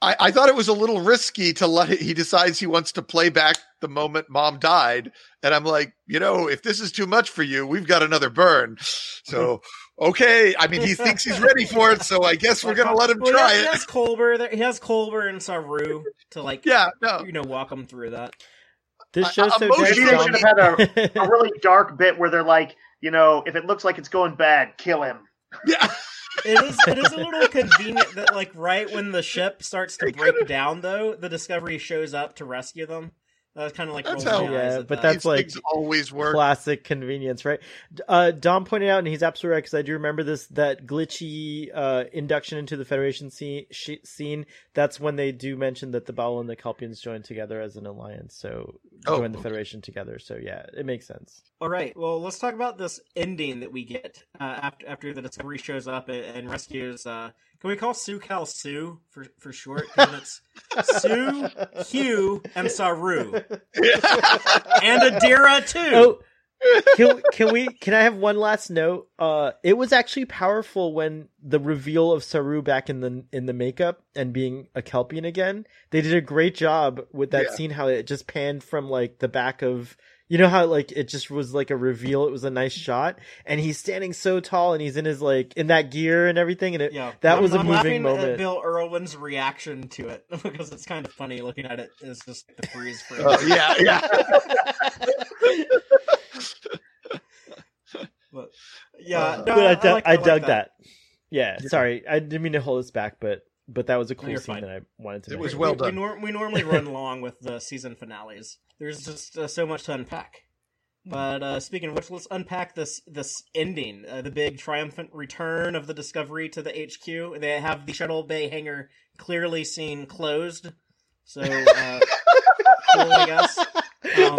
I, I thought it was a little risky to let it, he decides he wants to play back the moment mom died, and I'm like, you know, if this is too much for you, we've got another burn. So okay, I mean, he thinks he's ready for it, so I guess we're gonna let him
well,
try
he has, He
it.
has Culber. There. He has Culber and Saru to like,
Yeah, no,
you know, walk him through that.
This
I-
show's so
emotionally-
Maybe they should have had a, a
a.
really dark bit where they're like, you know, if it looks like it's going bad, kill him.
yeah.
It is. It is a little convenient that, like, right when the ship starts to break down, though, the Discovery shows up to rescue them. That's kind of like
That's how-
Yeah, but
that.
that's like-
things always work.
classic convenience, right? Uh, Dom pointed out, and he's absolutely right because I do remember this that glitchy uh, induction into the Federation scene, sh- scene. That's when they do mention that the Ba'ul and the Kelpians join together as an alliance, so
Oh,
join the
okay.
Federation together. So yeah, it makes sense.
All right. Well, let's talk about this ending that we get uh, after after the Discovery shows up and, and rescues. Uh, can we call Su'Kal Sue for for short? 'Cause it's Sue, Hugh, and Saru, and Adira too.
Oh, can can we? Can I have one last note? Uh, it was actually powerful when the reveal of Saru back in the in the makeup and being a Kelpian again. They did a great job with that
Yeah.
scene. How it just panned from like the back of. You know how like it just was like a reveal. It was a nice shot, and he's standing so tall, and he's in his like in that gear and everything, and it
Yeah,
that
I'm-
was a
I'm
moving
laughing At
moment.
Bill Irwin's reaction to it because it's kind of funny looking at it. It's just the freeze frame.
Oh, yeah, yeah.
But yeah,
Uh,
no,
but I, dug,
like-
I,
like
dug that. Yeah,
Yeah.
sorry, I didn't mean to hold us back, but but that was a cool
you're
scene
fine.
that I wanted to.
It
make.
was well
we,
done.
We, nor- we normally run long with the season finales. There's just uh, so much to unpack. But uh, speaking of which, let's unpack this this ending, uh, the big triumphant return of the Discovery to the HQ. They have the shuttle bay hangar clearly seen closed, so uh, cool, I guess. Um,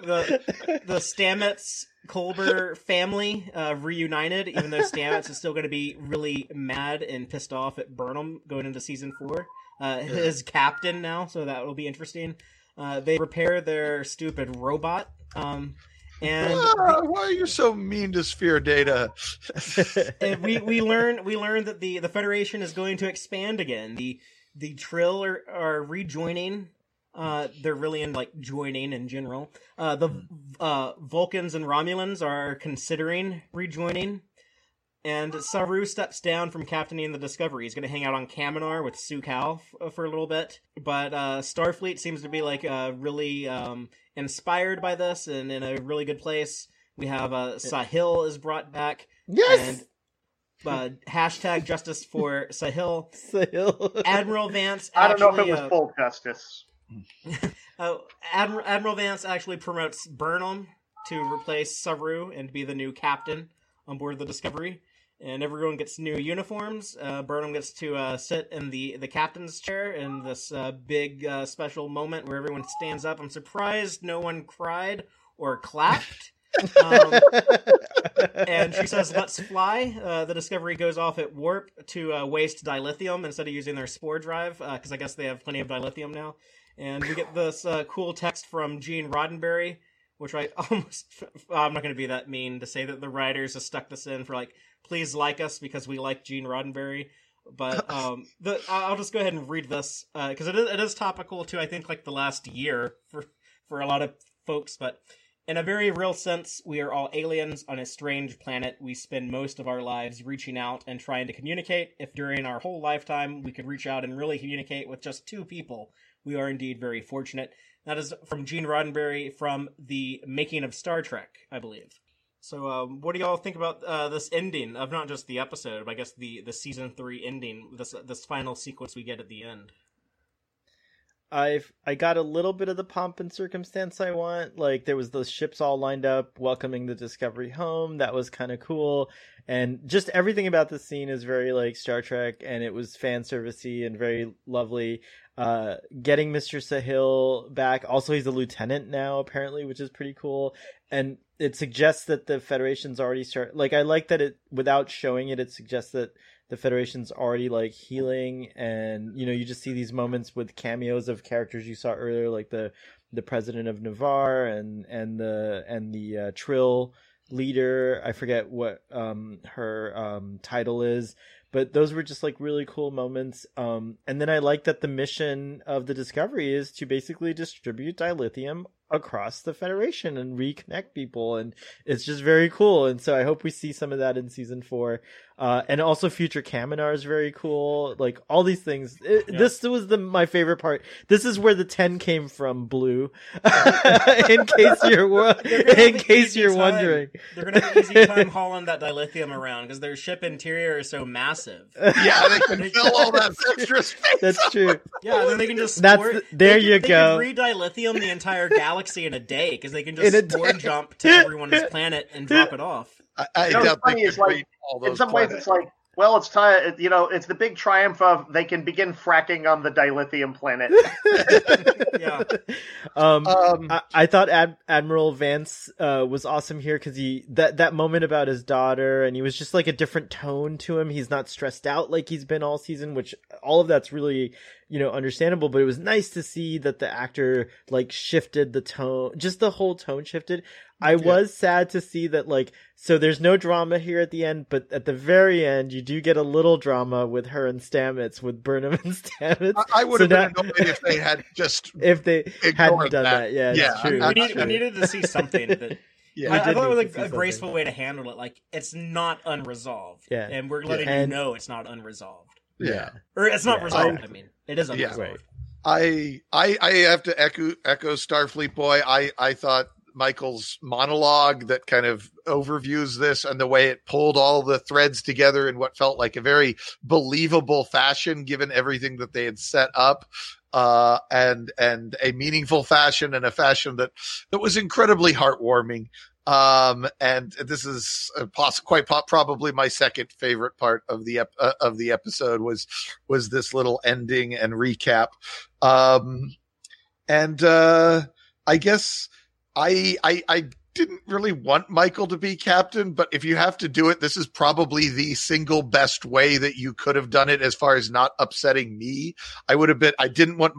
the the Stamets Culber family uh, reunited, even though Stamets is still going to be really mad and pissed off at Burnham going into season four. Uh, his captain now, so that will be interesting. Uh, they repair their stupid robot, um, and
Ah, why are you so mean to Sphere Data?
and we we learn we learn that the the Federation is going to expand again. The the Trill are, are rejoining. Uh, they're really in like joining in general. Uh, the uh, Vulcans and Romulans are considering rejoining. And Saru steps down from captaining the Discovery. He's going to hang out on Kaminar with Su'Kal f- for a little bit. But uh, Starfleet seems to be like uh, really um, inspired by this and in a really good place. We have uh, Sahil is brought back
yes,
and uh, hashtag justice for Sahil.
Sahil.
Admiral Vance.
I don't know if it was
uh,
full justice.
uh, Admiral, Admiral Vance actually promotes Burnham to replace Saru and be the new captain on board the Discovery. And everyone gets new uniforms. Uh, Burnham gets to uh, sit in the, the captain's chair in this uh, big uh, special moment where everyone stands up. I'm surprised no one cried or clapped. Um, and she says, "Let's fly." Uh, the Discovery goes off at warp to uh, waste dilithium instead of using their spore drive, because I guess they have plenty of dilithium now. And we get this uh, cool text from Gene Roddenberry, which I almost. I'm not going to be that mean to say that the writers have stuck this in for like, please like us because we like Gene Roddenberry. But um, the I'll just go ahead and read this because it is it is topical to I think like the last year for for a lot of folks, but. In a very real sense, we are all aliens on a strange planet. We spend most of our lives reaching out and trying to communicate. If during our whole lifetime we could reach out and really communicate with just two people, We are indeed very fortunate. That is from Gene Roddenberry from the Making of Star Trek, I believe. So, um, what do y'all think about uh, this ending of not just the episode, but I guess the, the season three ending, this this final sequence we get at the end?
I've I got a little bit of the pomp and circumstance I want. Like there was those ships all lined up welcoming the Discovery home. That was kind of cool. And just everything about the scene is very like Star Trek and it was fan servicey and very lovely. Uh getting Mr. Sahil back. Also he's a lieutenant now apparently, which is pretty cool. And it suggests that the Federation's already start like I like that it without showing it, it suggests that the Federation's already like healing, and you know you just see these moments with cameos of characters you saw earlier, like the the president of Ni'Var and and the and the uh, Trill leader. I forget what um her um title is, but those were just like really cool moments. Um, and then I like that the mission of the Discovery is to basically distribute dilithium across the Federation and reconnect people, and it's just very cool. And so I hope we see some of that in season four. Uh, and also future Kaminar is very cool. Like all these things. It,
Yeah.
This was the my favorite part. This is where the ten came from. Blue. in case you're wo-
They're gonna have
in case you're
time.
wondering.
They're gonna have an easy time hauling that dilithium around because their ship interior is so massive.
Yeah, they can fill all that extra space.
That's true.
Yeah, and then they can just
That's
spore-
the- there
they can-
you
they
go.
Can re-dilithium the entire galaxy in a day because they can
In a
just spore jump to everyone's planet and drop it off.
I, I
You know, what's
doubt they
funny
could
is, like,
all those
in some ways, it's like, well, it's time. You know, it's the big triumph of they can begin fracking on the dilithium planet.
Yeah.
Um,
Um,
I, I thought Ad- Admiral Vance uh, was awesome here because he that that moment about his daughter and he was just like a different tone to him. He's not stressed out like he's been all season, which all of that's really you know understandable. But it was nice to see that the actor like shifted the tone, just the whole tone shifted. I was sad to see that like so there's no drama here at the end, but at the very end you do get a little drama with her and Stamets with Burnham and Stamets.
I, I would
So
have been
now-
annoyed if they had just
if they hadn't done
that.
that. Yeah,
Yeah,
it's true.
We,
I'm
need, we needed to see something that
yeah.
I, I thought it was like a graceful way to handle it. Like it's not unresolved.
Yeah.
and we're letting
And-
you know it's not unresolved,
yeah.
or it's not
Yeah.
resolved. I, mean, it is
Yeah.
unresolved.
Right.
I I I have to echo echo Starfleet boy. I I thought Michael's monologue that kind of overviews this and the way it pulled all the threads together in what felt like a very believable fashion given everything that they had set up uh and and a meaningful fashion and a fashion that that was incredibly heartwarming. Um and this is poss- quite po- probably my second favorite part of the ep- uh, of the episode was was this little ending and recap. Um and uh i guess i i i didn't really want michael to be captain but if you have to do it this is probably the single best way that you could have done it as far as not upsetting me i would have been i didn't want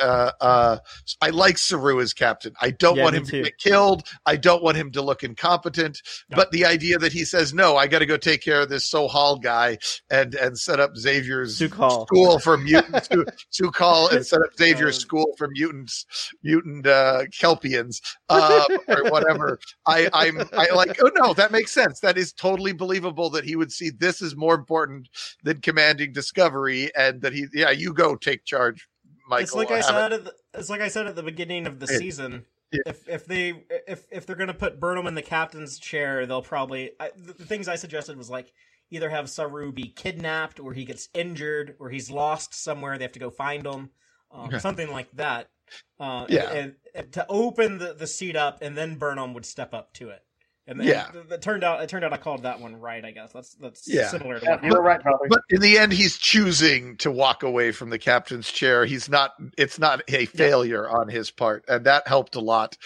uh uh i like saru as captain i don't
Yeah,
want him
too.
to get killed i don't want him to look incompetent
No.
but the idea that he says no i got to go take care of this Su'Kal guy and and set up xavier's school for mutants to to call and set up Xavier's
Uh,
school for mutants, mutant uh, Kelpians, uh, or whatever. I I'm I like. Oh no, that makes sense. That is totally believable that he would see this is more important than commanding Discovery, and that he yeah you go take charge, Michael.
it's like I
it.
said. At the, it's like I said at the beginning of the
It-
season.
it-
if if they if if they're gonna put Burnham in the captain's chair, they'll probably I, the, the things I suggested was like either have Saru be kidnapped, or he gets injured, or he's lost somewhere. They have to go find him, um, something like that. Uh,
Yeah.
and, and to open the, the seat up, and then Burnham would step up to it. And then
Yeah.
it, it turned out it turned out I called that one right. I guess that's that's
Yeah.
similar to
Yeah,
what
you were right, brother.
But in the end, he's choosing to walk away from the captain's chair. He's not. It's not a failure on his part, and that helped a lot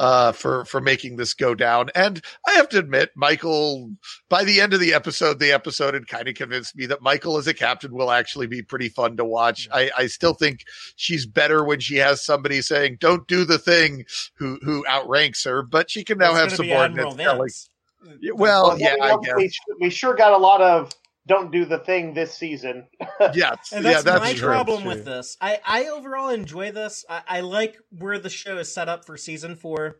uh, for for making this go down. And I have to admit, Michael. By the end of the episode, the episode had kind of convinced me that Michael as a captain will actually be pretty fun to watch. I, I still think she's better when she has somebody saying "Don't do the thing" who who outranks her, but she can now
It's
have
gonna be Admiral
subordinates. telling-
Vance.
Yeah, well,
Well,
yeah,
we,
I
we,
guess.
we sure got a lot of don't do the thing this season.
Yes,
And
yeah,
that's,
that's
my
true.
problem
true.
with this. I, I overall enjoy this. I, I like where the show is set up for season four.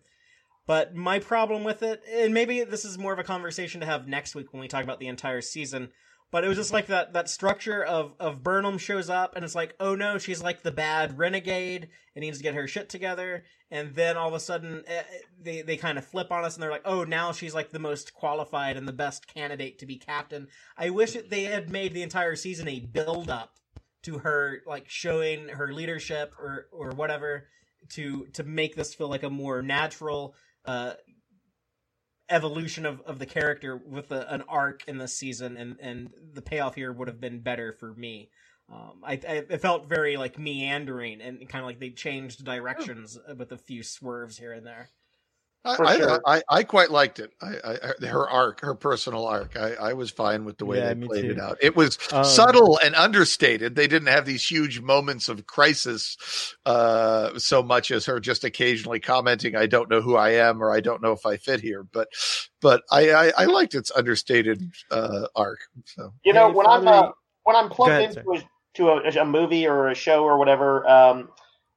But my problem with it, and maybe this is more of a conversation to have next week when we talk about the entire season, but it was just like that that structure of of Burnham shows up and it's like, oh no, she's like the bad renegade and needs to get her shit together, and then all of a sudden eh, they they kind of flip on us and they're like, oh now she's like the most qualified and the best candidate to be captain. I wish that they had made the entire season a build up to her like showing her leadership or or whatever to to make this feel like a more natural uh evolution of, of the character with a, an arc in this season and and the payoff here would have been better for me um, I, I it felt very like meandering and kind of like they changed directions with a few swerves here and there.
For
I,
sure.
I, I, I quite liked it. I, I, her arc, her personal arc. I, I was fine with the way
Yeah,
they played
too.
it out. It was
Um,
subtle and understated. They didn't have these huge moments of crisis uh, so much as her just occasionally commenting, "I don't know who I am" or "I don't know if I fit here." But, but I, I, I liked its understated uh, arc. So
You know,
Hey,
when I'm uh, when I'm plugged
ahead,
into a, to a, a movie or a show or whatever, um,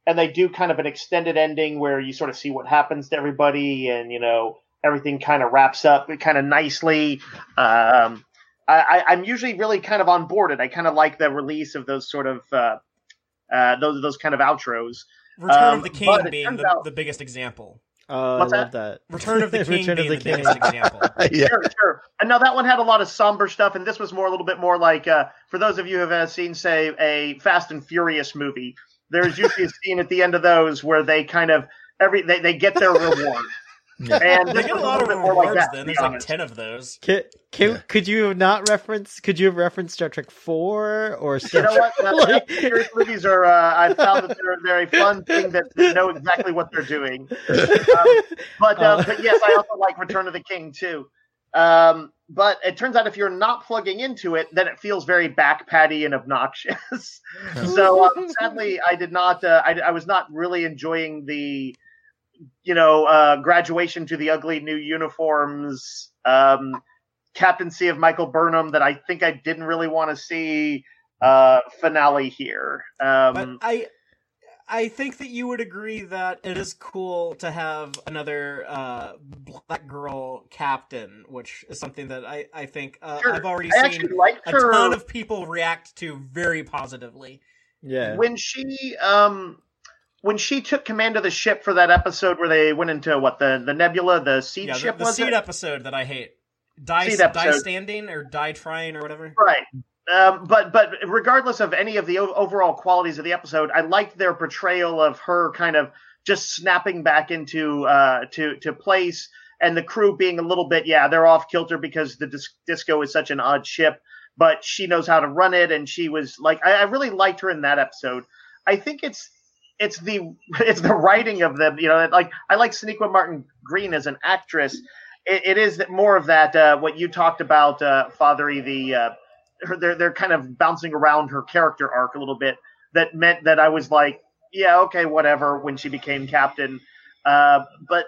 and they do kind of an extended ending where you sort of see what happens to everybody, and you know everything kind of wraps up kind of nicely. Um, I, I, I'm usually really kind of on board, and I kind of like the release of those sort of uh, uh, those those kind of outros.
Return
Um,
of the King being the,
out-
the biggest example.
Uh,
What's
I love that.
Return of the King
Return of
being
the
the,
King.
biggest example.
yeah,
Sure, sure. And now that one had a lot of somber stuff, and this was more a little bit more like uh, for those of you who have uh, seen, say, a Fast and Furious movie. There's usually a scene at the end of those where they kind of every they, they get their reward,
Yeah.
and
They get a lot of
little bit more like
rewards
that, to
then. There's like
honest.
ten of those.
Can, can,
Yeah.
Could you have not referenced? Could you have referenced Star Trek Four or
You
Star
know what? Uh,
Like-
Fast movies are. Uh, I found that they're they're a fun thing that they know exactly what they're doing. But uh,
Uh.
but yes, I also like Return of the King too. Um, but it turns out if you're not plugging into it, then it feels very backpatty and obnoxious. so um, sadly, I did not. Uh, I, I was not really enjoying the, you know, uh, graduation to the ugly new uniforms, um, captaincy of Michael Burnham that I think I didn't really want to see uh, finale here.
But
Um,
I I think that you would agree that it is cool to have another uh, black girl captain, which is something that I I think uh,
Sure.
I've already
I
seen
actually liked
a
her.
ton of people react to very positively.
yeah.
when she um when she took command of the ship for that episode where they went into what the the nebula the seed
Yeah, the,
ship
the
was
seed
it?
episode that I hate. Die,
Seed
die standing or die trying or whatever.
right um, but but regardless of any of the overall qualities of the episode, I liked their portrayal of her kind of just snapping back into uh, to to place, and the crew being a little bit yeah they're off kilter because the dis- disco is such an odd ship, but she knows how to run it, and she was like I, I really liked her in that episode. I think it's it's the it's the writing of them. You know, like I like Sonequa Martin Green as an actress. It, it is more of that uh, what you talked about, uh, Fathery. The her, they're they're kind of bouncing around her character arc a little bit. That meant that I was like, yeah, okay, whatever. When she became captain, uh, but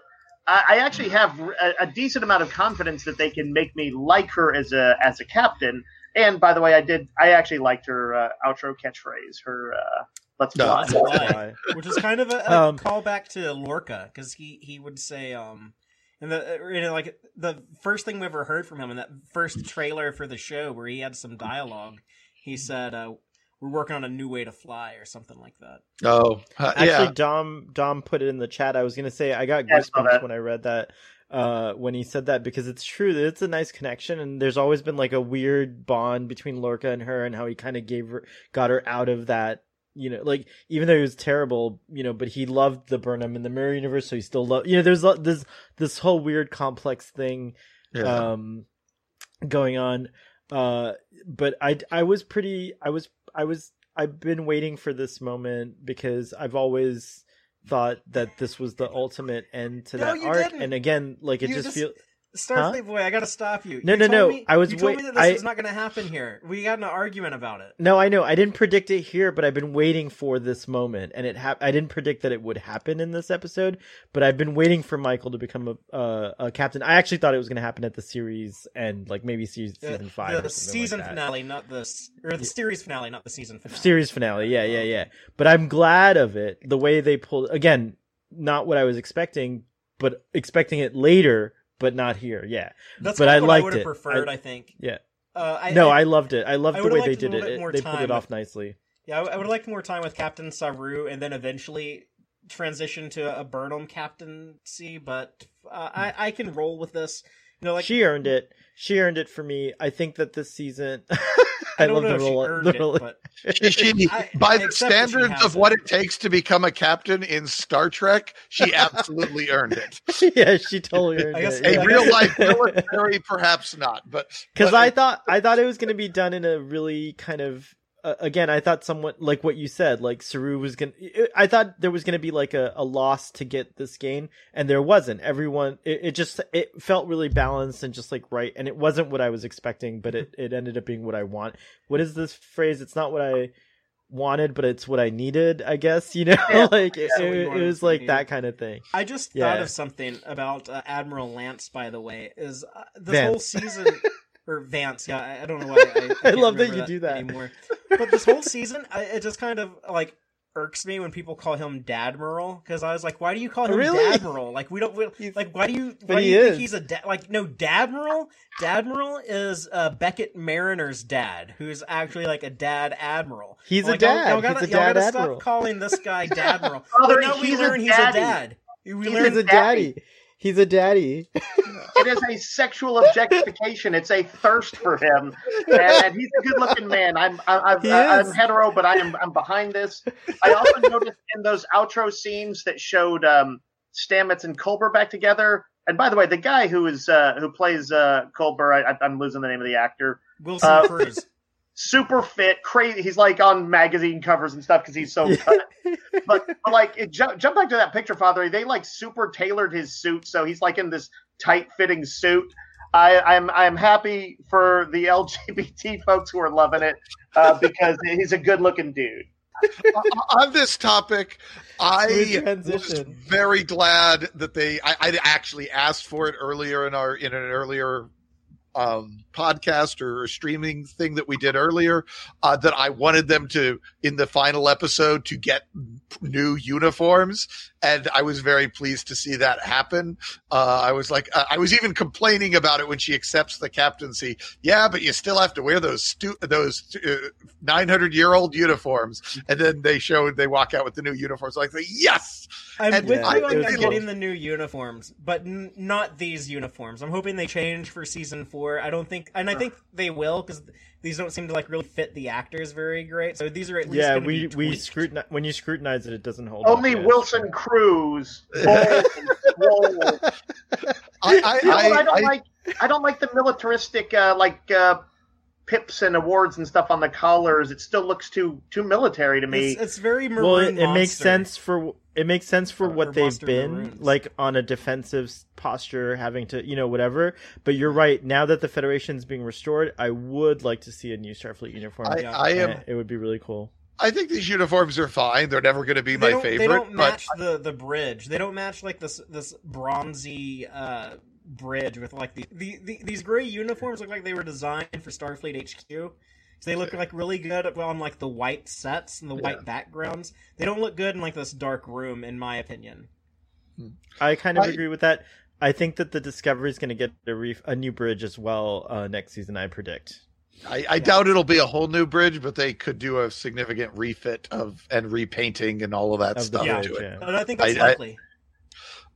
I, I actually have a, a decent amount of confidence that they can make me like her as a as a captain. And by the way, I did. I actually liked her uh, outro catchphrase. Her uh, "Let's
No,
fly."
Let's which is kind of a, a
Um,
callback to Lorca because he he would say um in the you know, like the first thing we ever heard from him in that first trailer for the show where he had some dialogue he said uh we're working on a new way to fly or something like that
Oh, uh,
Actually,
yeah.
Dom Dom put it in the chat. I was gonna say I got
Yeah, I
goosebumps when I read that. Uh, when he said that because it's true that it's a nice connection and there's always been like a weird bond between Lorca and her and how he kind of gave her got her out of that you know like even though he was terrible you know but he loved the Burnham in the mirror universe so he still loved you know there's this this whole weird complex thing
yeah.
um going on uh but i i was pretty i was i was i've been waiting for this moment because i've always thought that this was the ultimate end to
No,
that
you
arc
didn't.
and again like it
You
just
just-
feels
Starfleet boy I gotta stop you.
No,
You
no,
told
no,
me-
I was
you told
wait-
me that this
I-
was not gonna happen here. We got an argument about it.
No i know. I didn't predict it here but i've been waiting for this moment and it hap- i didn't predict that it would happen in this episode but i've been waiting for michael to become a, uh, a captain. I actually thought it was going to happen at the series and like maybe season,
the,
season five
the
or something
season
like
finale not the or the series finale not the season finale.
Series finale yeah yeah yeah. but i'm glad of it the way they pulled again not what i was expecting but expecting it later but not here yeah
that's
but I
what
liked
I would have
it.
preferred
I-
I, think
yeah
Uh, I,
no,
I,
loved it. I loved the way they did it. it they pulled it off
with-
nicely.
yeah, I, I would like more time with Captain Saru, and then eventually transition to a Burnham captaincy. But uh, I, I can roll with this. You know, like
she earned it. She earned it for me. I think that this season.
I
I
don't
love
know
the
if she
roll.
earned
the
it, but
She, she-
I-
by
I
the
accept she
standards of what
it.
it takes to become a captain in Star Trek, she absolutely earned it.
yeah, she totally earned
I guess-
it.
I
A
guess-
real life military, perhaps not, but
because I thought I thought it was going to be done in a really kind of uh, again I thought somewhat like what you said like Saru was going to I thought there was going to be like a, a loss to get this game and there wasn't everyone it, it just it felt really balanced and just like right and it wasn't what I was expecting but it, it ended up being what I want what is this phrase it's not what I wanted but it's what I needed I guess you know
Yeah.
like it,
Yeah, what you
it, it was like that kind of thing
I just
Yeah.
thought of something about uh, Admiral Lance. By the way, is uh, this
Vance.
whole season or Vance? Yeah, I, I don't know why. I, I,
I love that
remember
you do that.
anymore. But this whole season, I, it just kind of like irks me when people call him Dadmiral because I was like, why do you call him
Really?
Dadmiral? Like we don't we, like why do you
but
why do you
is.
think he's a dad? Like no, Dadmiral. Dadmiral is uh, Beckett Mariner's dad, who's actually like a dad admiral.
He's a
Like, y'all-
dad.
Y'all gotta,
He's a
y'all
dad
gotta
admiral.
stop calling this guy Dadmiral.
Father,
but now we
he's a
learn he's a dad. We
He's
learn
a
daddy.
daddy he's a daddy
It is a sexual objectification. It's a thirst for him, and he's a good-looking man. I'm I'm, I'm,
He
I'm hetero, but I am I'm behind this. I also noticed in those outro scenes that showed um, Stamets and Culber back together. And by the way, the guy who is uh, who plays uh, Culber, I, I- I'm losing the name of the actor.
Wilson
Uh,
Cruz.
Super fit, crazy. He's like on magazine covers and stuff because he's so cut. but, but like it, jump, jump back to that picture, Father. They like super tailored his suit, so he's like in this tight fitting suit. I, I'm I'm happy for the LGBT folks who are loving it uh, because he's a good looking dude.
on this topic, I
Smooth
was very glad that they. I, I actually asked for it earlier in our in an earlier um, podcast or streaming thing that we did earlier. Uh, that I wanted them to in the final episode to get new uniforms, and I was very pleased to see that happen. Uh, I was like, uh, I was even complaining about it when she accepts the captaincy. Yeah, but you still have to wear those stu- those nine hundred year old uniforms, and then they showed they walk out with the new uniforms. Like, yes,
I'm
And
with
yeah,
you on
was
on getting the new uniforms, but n- not these uniforms. I'm hoping they change for season four. I don't think, and I think they will because these don't seem to like really fit the actors very great. So these are at least
yeah
gonna
we
be
we
tweaked.
scrutinize when you scrutinize it it doesn't hold
Only
up yet.
Wilson Cruz. bold.
I, I,
You know what I,
I,
don't
I,
like? I don't like the militaristic uh, like uh, pips and awards and stuff on the collars. It still looks too too military to me.
It's, it's very maroon.
well it, it makes sense for it makes sense for
Or-
what they've been
Maroons.
like on a defensive posture having to you know whatever but you're right now that the federation's being restored i would like to see a new starfleet uniform
I, I am.
It would be really cool
I think these uniforms are fine. They're never going to be
They
my favorite.
They don't
but
match the the bridge. They don't match like this this bronzy uh, bridge with like the, the, the these gray uniforms look like they were designed for Starfleet HQ. So they look like really good on like the white sets and the white backgrounds. They don't look good in like this dark room, in my opinion.
i kind of
I-
agree with that i think that the discovery is going to get a, reef, a new bridge as well uh, next season i predict
I, I doubt it'll be a whole new bridge, but they could do a significant refit of and repainting and all of that
Of
stuff
Yeah.
to it.
yeah.
And I think that's
I- I-
likely.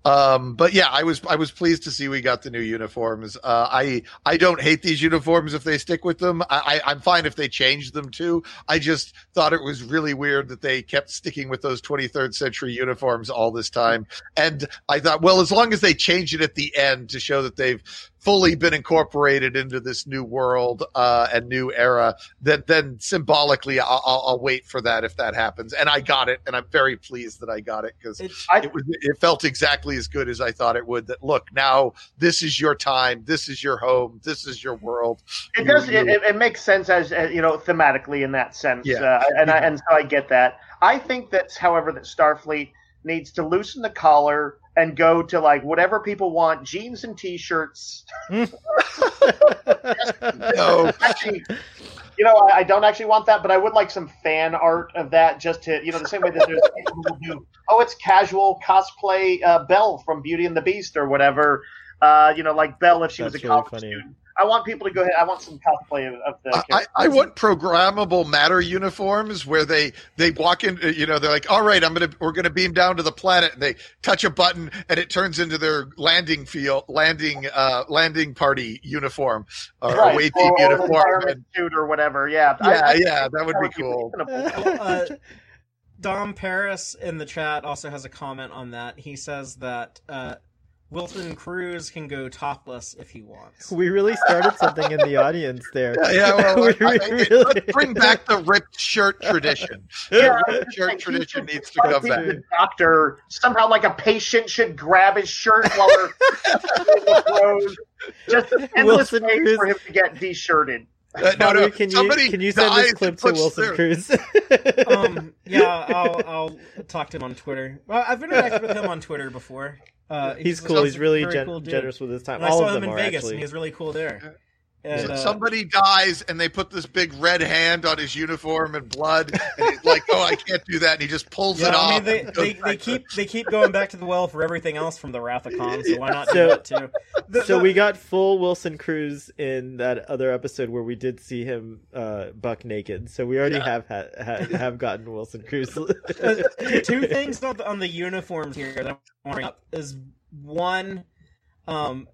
Um, but yeah, I was I was pleased to see we got the new uniforms. Uh, I I don't hate these uniforms if they stick with them. I, I I'm fine if they change them too. I just thought it was really weird that they kept sticking with those 23rd century uniforms all this time. And I thought, well, as long as they change it at the end to show that they've fully been incorporated into this new world uh, and new era, then then symbolically I'll, I'll, I'll wait for that if that happens. And I got it, and I'm very pleased that I got it because
It,
it it felt exactly as good as I thought it would. That look now, this is your time, this is your home, this is your world.
it does. It, it, makes sense as, as you know thematically in that sense.
Yeah.
Uh, and I, and so I get that. I think that's however that Starfleet needs to loosen the collar and go to like whatever people want jeans and t-shirts
no,
actually, you know, I, I don't actually want that, but I would like some fan art of that, just to you know, the same way that there's people who do. Oh, it's casual cosplay uh, Belle from Beauty and the Beast or whatever. Uh, you know, like Belle if she was a
That's really
college
funny.
student. I want people to go ahead. I want some cosplay of, of the.
I, I want programmable matter uniforms where they they walk in. You know, they're like, "All right, I'm gonna we're gonna beam down to the planet," and they touch a button, and it turns into their landing field landing uh landing party uniform or
right,
away team
or
uniform.
environment
And,
suit or whatever. Yeah,
yeah,
I- I
yeah, that would be
would be
cool.
uh, Dom Paris in the chat also has a comment on that. He says that uh, Wilson Cruz can go topless if he wants.
We really started something in the audience there.
Yeah, yeah, well,
We
I- I-
really-
let's bring back the ripped shirt tradition.
Yeah,
The ripped shirt
thinking
tradition
he
needs to come back.
The doctor somehow, like a patient, should grab his shirt while they're. Just endless
Wilson
ways
Cruz-
for him to get de-shirted.
Uh, no,
Bobby,
no,
can you can you send
dies
this clip to Wilson
their-
Cruz?
um, yeah, I'll, I'll talk to him on Twitter. Well, I've interacted with him on Twitter before. Uh,
he's cool. He's really gen-
cool
generous with his time.
And I
All
saw
of
him
them
in
are
Vegas,
actually.
and he's really cool there. And,
So
uh,
somebody dies and they put this big red hand on his uniform and blood and he's like oh i can't do that and he just pulls it
yeah,
off
mean, they, they, they keep they keep going back to the well for everything else from the Wrath of Khan, so why not do
So-
that too? The-
so
the-
we got full Wilson Cruz in that other episode where we did see him uh, buck naked. So we already
Yeah.
have ha- ha- have gotten Wilson Cruz.
uh, two things on the, on the uniforms here that I want to bring up is one, um,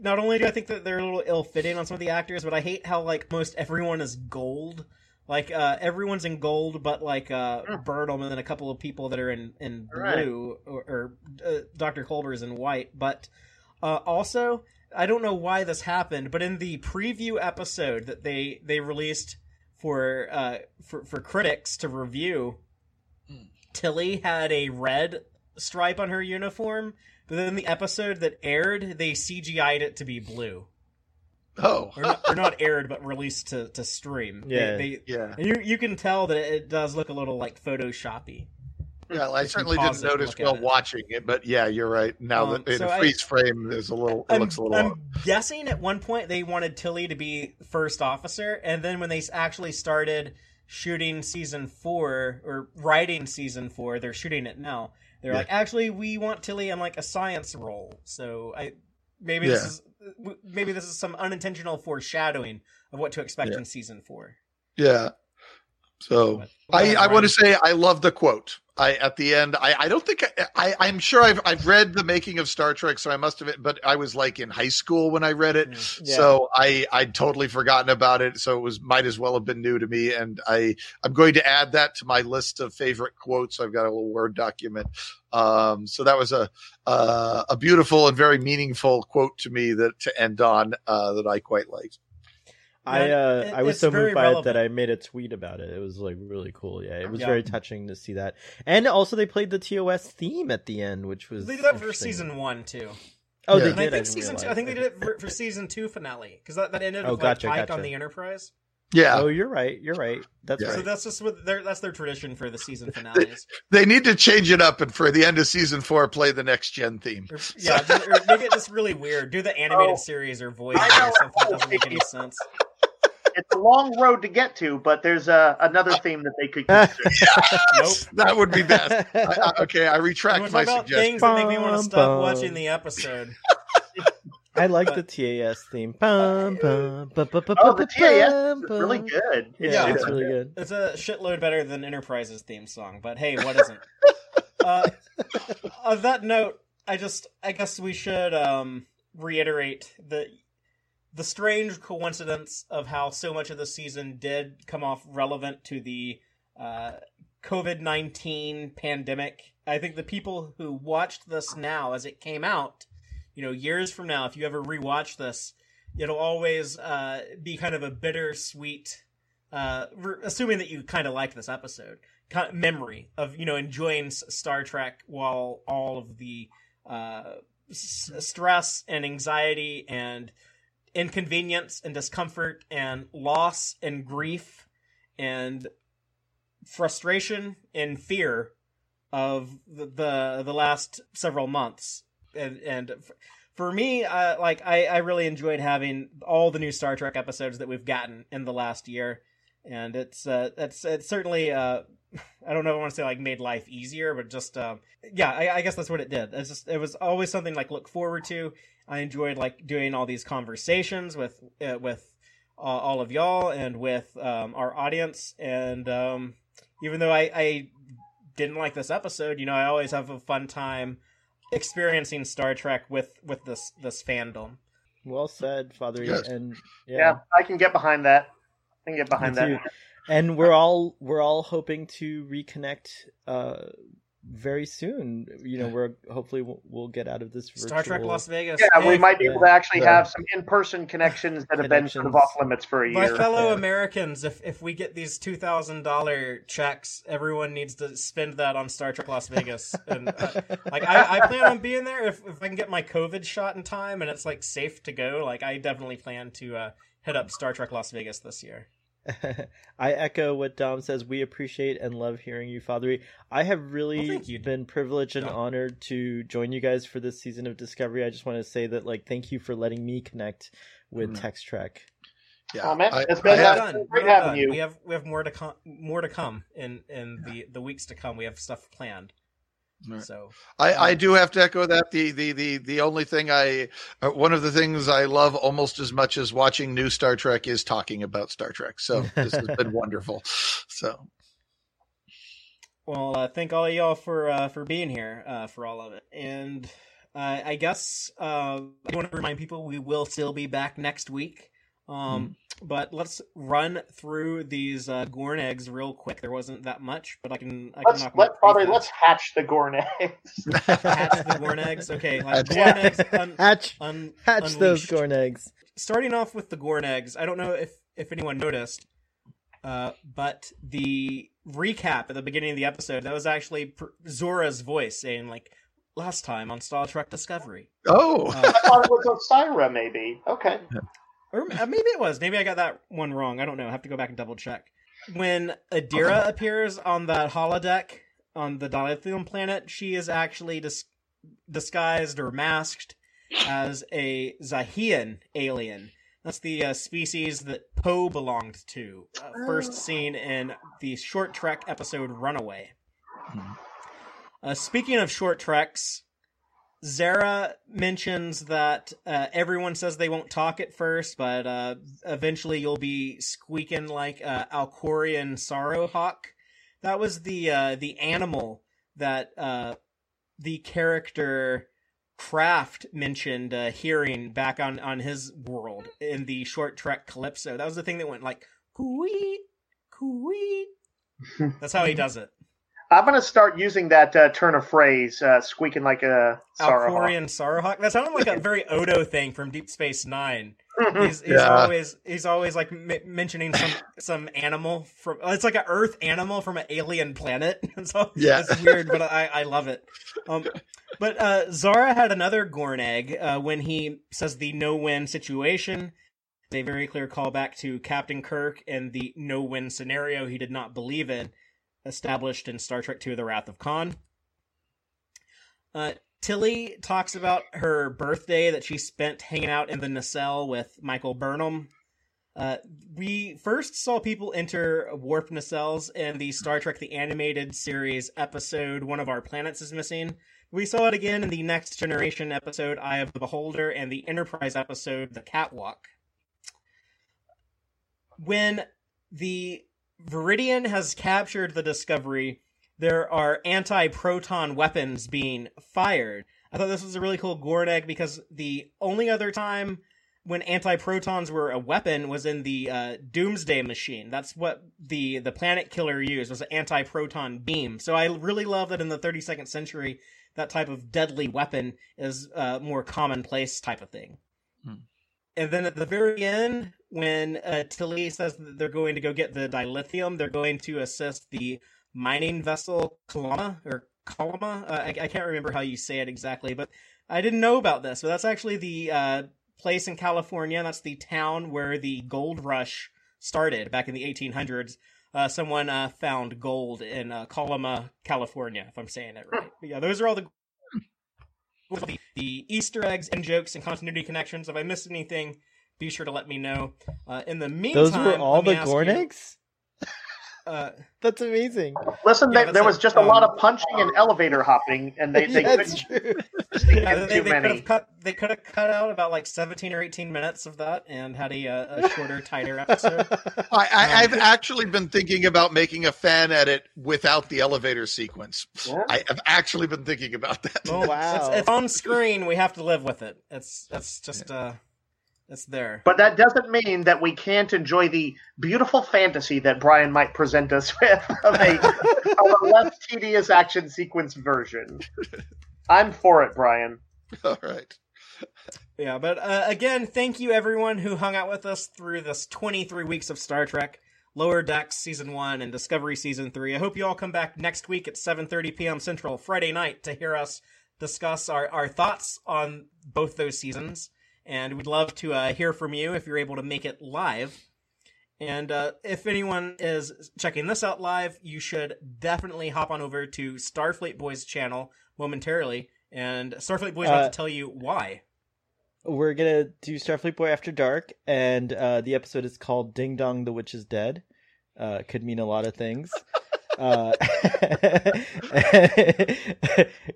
not only do I think that they're a little ill-fitting on some of the actors, but I hate how like most everyone is gold. Like uh, everyone's in gold, but like uh,
Mm.
Bertelman and a couple of people that are in in
Right.
blue, or, or uh, Doctor Culber's in white. But uh, also, I don't know why this happened, but in the preview episode that they they released for uh, for for critics to review, Tilly had a red stripe on her uniform, but then the episode that aired, they CGI'd it to be blue,
oh
or not, or not aired, but released to to stream.
Yeah.
they,
yeah
and you you can tell that it does look a little like photoshoppy.
yeah i certainly
pause
didn't notice while
it.
watching it but yeah you're right now
Um,
that in
so
a
I-
freeze frame there's a little it
I'm,
looks a little
I'm
off.
guessing at one point they wanted Tilly to be first officer, and then when they actually started shooting season four or writing season four, they're shooting it now. They're
Yeah.
like, actually, we want Tilly in like a science role. So I maybe this is maybe this is some unintentional foreshadowing of what to expect
Yeah.
in season four.
yeah so I, I want to say I love the quote. I at the end. I, I don't think I, I I'm sure I've I've read the making of Star Trek, so I must have. But I was like in high school when I read it,
Yeah.
so I I'd totally forgotten about it. So it was might as well have been new to me. And I I'm going to add that to my list of favorite quotes. I've got a little word document. Um, so that was a uh, a beautiful and very meaningful quote to me that to end on uh, that I quite liked.
I uh,
it-
I was so moved by it that I made a tweet about it. It was like really cool. Yeah, it was
Yeah.
very touching to see that. And also they played the TOS theme at the end, which was
They did that for season one too.
Oh,
Yeah.
they
And
did.
I think
didn't
season two. I think they did it for, for season two finale because that, that ended
Oh,
with
gotcha,
like Pike
gotcha.
on the Enterprise.
Yeah,
Oh, you're right. You're right. That's
Yeah.
So that's just what their that's their tradition for the season finales.
they need to change it up and for the end of season four, play the next gen theme.
Or, yeah, just, or make it just really weird. Do the animated
Oh.
series or voice or something that doesn't make any sense.
It's a long road to get to, but there's uh, another theme that they could consider.
Nope.
That would be best. I, I, okay, I retract
we're
my
about
suggestion.
things that make me want to stop watching the episode.
I like the TAS theme. Bum, bum, bum, bum, bum,
Oh, the TAS
bum,
is really
bum.
good.
Yeah,
Yeah.
it's really good.
It's a shitload better than Enterprise's theme song, but hey, what isn't? uh, on that note, I just I guess we should um, reiterate the the strange coincidence of how so much of the season did come off relevant to the uh, COVID nineteen pandemic. I think the people who watched this now as it came out, you know, years from now, if you ever rewatch this, it'll always uh, be kind of a bittersweet uh, re- assuming that you kind of liked this episode, kind of memory of you know enjoying Star Trek while all of the uh, s- stress and anxiety and inconvenience and discomfort and loss and grief and frustration and fear of the the, the last several months and and for me uh, like I, I really enjoyed having all the new star trek episodes that we've gotten in the last year and it's uh it's it's certainly uh I don't know if I want to say like made life easier, but just um, yeah, I, I guess that's what it did. It's just it was always something like look forward to. I enjoyed like doing all these conversations with uh, with uh, all of y'all and with um, our audience, and um, even though I, I didn't like this episode, you know, I always have a fun time experiencing Star Trek with with this this fandom.
Well said, Father.
Yes.
And
Yeah.
yeah,
I can get behind that. I can get behind
Me
that.
too. and we're all we're all hoping to reconnect uh very soon. You know, we're hopefully we'll, we'll get out of this virtual...
Star Trek Las Vegas.
Yeah, we might be able to actually have some in-person connections that have been sort of off limits for a
My
year.
My fellow
Yeah.
Americans, if if we get these two thousand dollar checks, everyone needs to spend that on Star Trek Las Vegas. And uh, like I, I plan on being there if if I can get my COVID shot in time and it's like safe to go. Like I definitely plan to uh, hit up Star Trek Las Vegas this year.
I echo what Dom says. We appreciate and love hearing you, Father. I have really
Well,
been privileged and
Dom.
honored to join you guys for this season of Discovery. I just want to say that, like, thank you for letting me connect with
Mm.
Text Trek.
Yeah,
Oh, man,
I-
it's
I
been
have-
uh,
Done.
great having
done.
you.
We have we have more to come more to come in in the the weeks to come. We have stuff planned.
Right.
So
I, I do have to echo that. The the the the only thing I uh, one of the things I love almost as much as watching new Star Trek is talking about Star Trek. So this has been wonderful. So
Well, uh, thank all of y'all for uh, for being here uh, for all of it, and uh, I guess uh, I want to remind people we will still be back next week. Um, But let's run through these uh, Gorn eggs real quick. There wasn't that much, but I can. I can
Let's
knock 'em
let
out
Father,
pretty
let's hatch the Gorn eggs.
hatch the Gorn eggs. Okay, like
Hatch-
Gorn eggs. Un-
Hatch,
un-
hatch those Gorn eggs.
starting off with the Gorn eggs, I don't know if if anyone noticed, uh, but the recap at the beginning of the episode that was actually pr- Zora's voice saying like last time on Star Trek Discovery,
oh
uh,
I thought it was Osyraa, maybe. Okay.
Or uh, maybe it was. Maybe I got that one wrong. I don't know. I have to go back and double check. When Adira appears on that holodeck on the Dilithium planet, she is actually dis- disguised or masked as a Xahean alien. That's the uh, species that Poe belonged to. Uh, first seen in the short trek episode Runaway.
Mhm.
Uh, speaking of short treks, Zareh mentions that uh, everyone says they won't talk at first, but uh, eventually you'll be squeaking like uh, Alcorian Sorrowhawk. That was the uh, the animal that uh, the character Craft mentioned uh, hearing back on on his world in the short trek Calypso. That was the thing that went like coo-wee, coo-wee. That's how he does it.
I'm going to start using that uh, turn of phrase, uh, squeaking like a sorrow.
Alcorian Sorrowhawk. That sounded like a very Odo thing from Deep Space Nine. He's, he's
Yeah.
always he's always like m- mentioning some some animal from. It's like an Earth animal from an alien planet. so
Yeah.
it's weird, but I I love it. Um, but uh, Zareh had another Gorn egg uh, when he says the no win situation. A very clear callback to Captain Kirk and the no win scenario he did not believe in, established in Star Trek II: The Wrath of Khan. Uh, Tilly talks about her birthday that she spent hanging out in the nacelle with Michael Burnham. Uh, we first saw people enter warp nacelles in the Star Trek the Animated Series episode One of Our Planets is Missing. We saw it again in the Next Generation episode Eye of the Beholder and the Enterprise episode The Catwalk. When the Viridian has captured the Discovery, there are anti-proton weapons being fired. I thought this was a really cool Gorn egg because the only other time when anti-protons were a weapon was in the uh, Doomsday Machine. That's what the the planet killer used was an anti-proton beam. So I really love that in the 32nd century that type of deadly weapon is uh, more commonplace type of thing.
Hmm.
And then at the very end, when uh, Tilly says that they're going to go get the dilithium, they're going to assist the mining vessel Kalama or Kalama. Uh, I, I can't remember how you say it exactly, but I didn't know about this. But that's actually the uh, place in California. That's the town where the gold rush started back in the 1800s. Uh, someone uh, found gold in uh, Kalama, California, if I'm saying it right. But yeah, those are all the the, the Easter eggs and jokes and continuity connections. If I missed anything, be sure to let me know. Uh, in the meantime,
Those were all
let me
the
ask
eggs?
Uh,
That's amazing.
Listen,
Yeah,
they,
that's
there
it.
was just a lot
Um,
of punching and elevator hopping, and they, they
Yeah,
couldn't
true.
yeah, they,
too
they could
many.
have cut. They could have cut out about like seventeen or eighteen minutes of that, and had a, a shorter, tighter episode.
I, I, I've actually been thinking about making a fan edit without the elevator sequence.
Yeah.
I have actually been thinking about that.
Oh
Wow.
It's, it's on screen. We have to live with it. It's it's just uh, it's there.
But that doesn't mean that we can't enjoy the beautiful fantasy that Brian might present us with of a, of a less tedious action sequence version. I'm for it, Brian.
All right.
Yeah, but uh, again, thank you everyone who hung out with us through this 23 weeks of Star Trek, Lower Decks season one and Discovery season three. I hope you all come back next week at 7:30 p.m. Central Friday night to hear us discuss our, our thoughts on both those seasons. And we'd love to uh, hear from you if you're able to make it live. And uh, if anyone is checking this out live, you should definitely hop on over to Starfleet Boys channel momentarily. And Starfleet Boys
Uh,
about to tell you why.
We're gonna do Starfleet Boy After Dark, and uh, the episode is called "Ding Dong, the Witch is Dead." Uh, could mean a lot of things. Uh,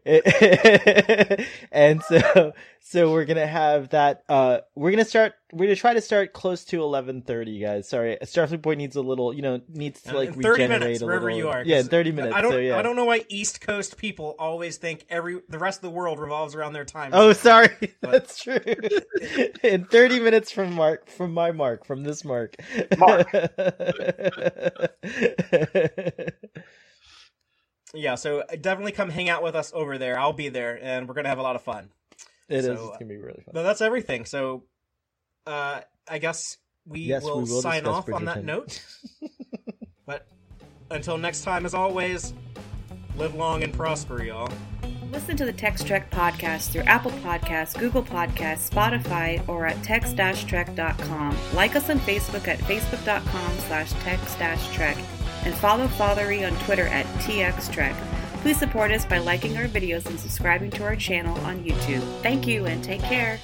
and so, so we're gonna have that. Uh, we're gonna start. We're gonna try to start close to eleven thirty, guys. Sorry, Starfleet Boy needs a little. You know, needs to like
30
regenerate
minutes,
a
wherever
little.
you are.
Yeah,
'cause
thirty minutes.
I don't.
so, yeah.
I don't know why East Coast people always think every the rest of the world revolves around their time.
Oh,
zone.
sorry. That's true. In 30 minutes from Mark, from my mark, from this mark.
Mark.
yeah. So uh, definitely come hang out with us over there. I'll be there, and we're gonna have a lot of fun.
It is.
So,
It's gonna be really fun.
But that's everything. So, uh, I guess we,
Yes,
will,
we will
sign
discuss
off on that note. but until next time, as always, live long and prosper, y'all.
Listen to the Text Trek podcast through Apple Podcasts, Google Podcasts, Spotify, or at text-trek.com. Like us on Facebook at facebook.com slash text-trek and follow Fathery on Twitter at txtrek. Please support us by liking our videos and subscribing to our channel on YouTube. Thank you and take care.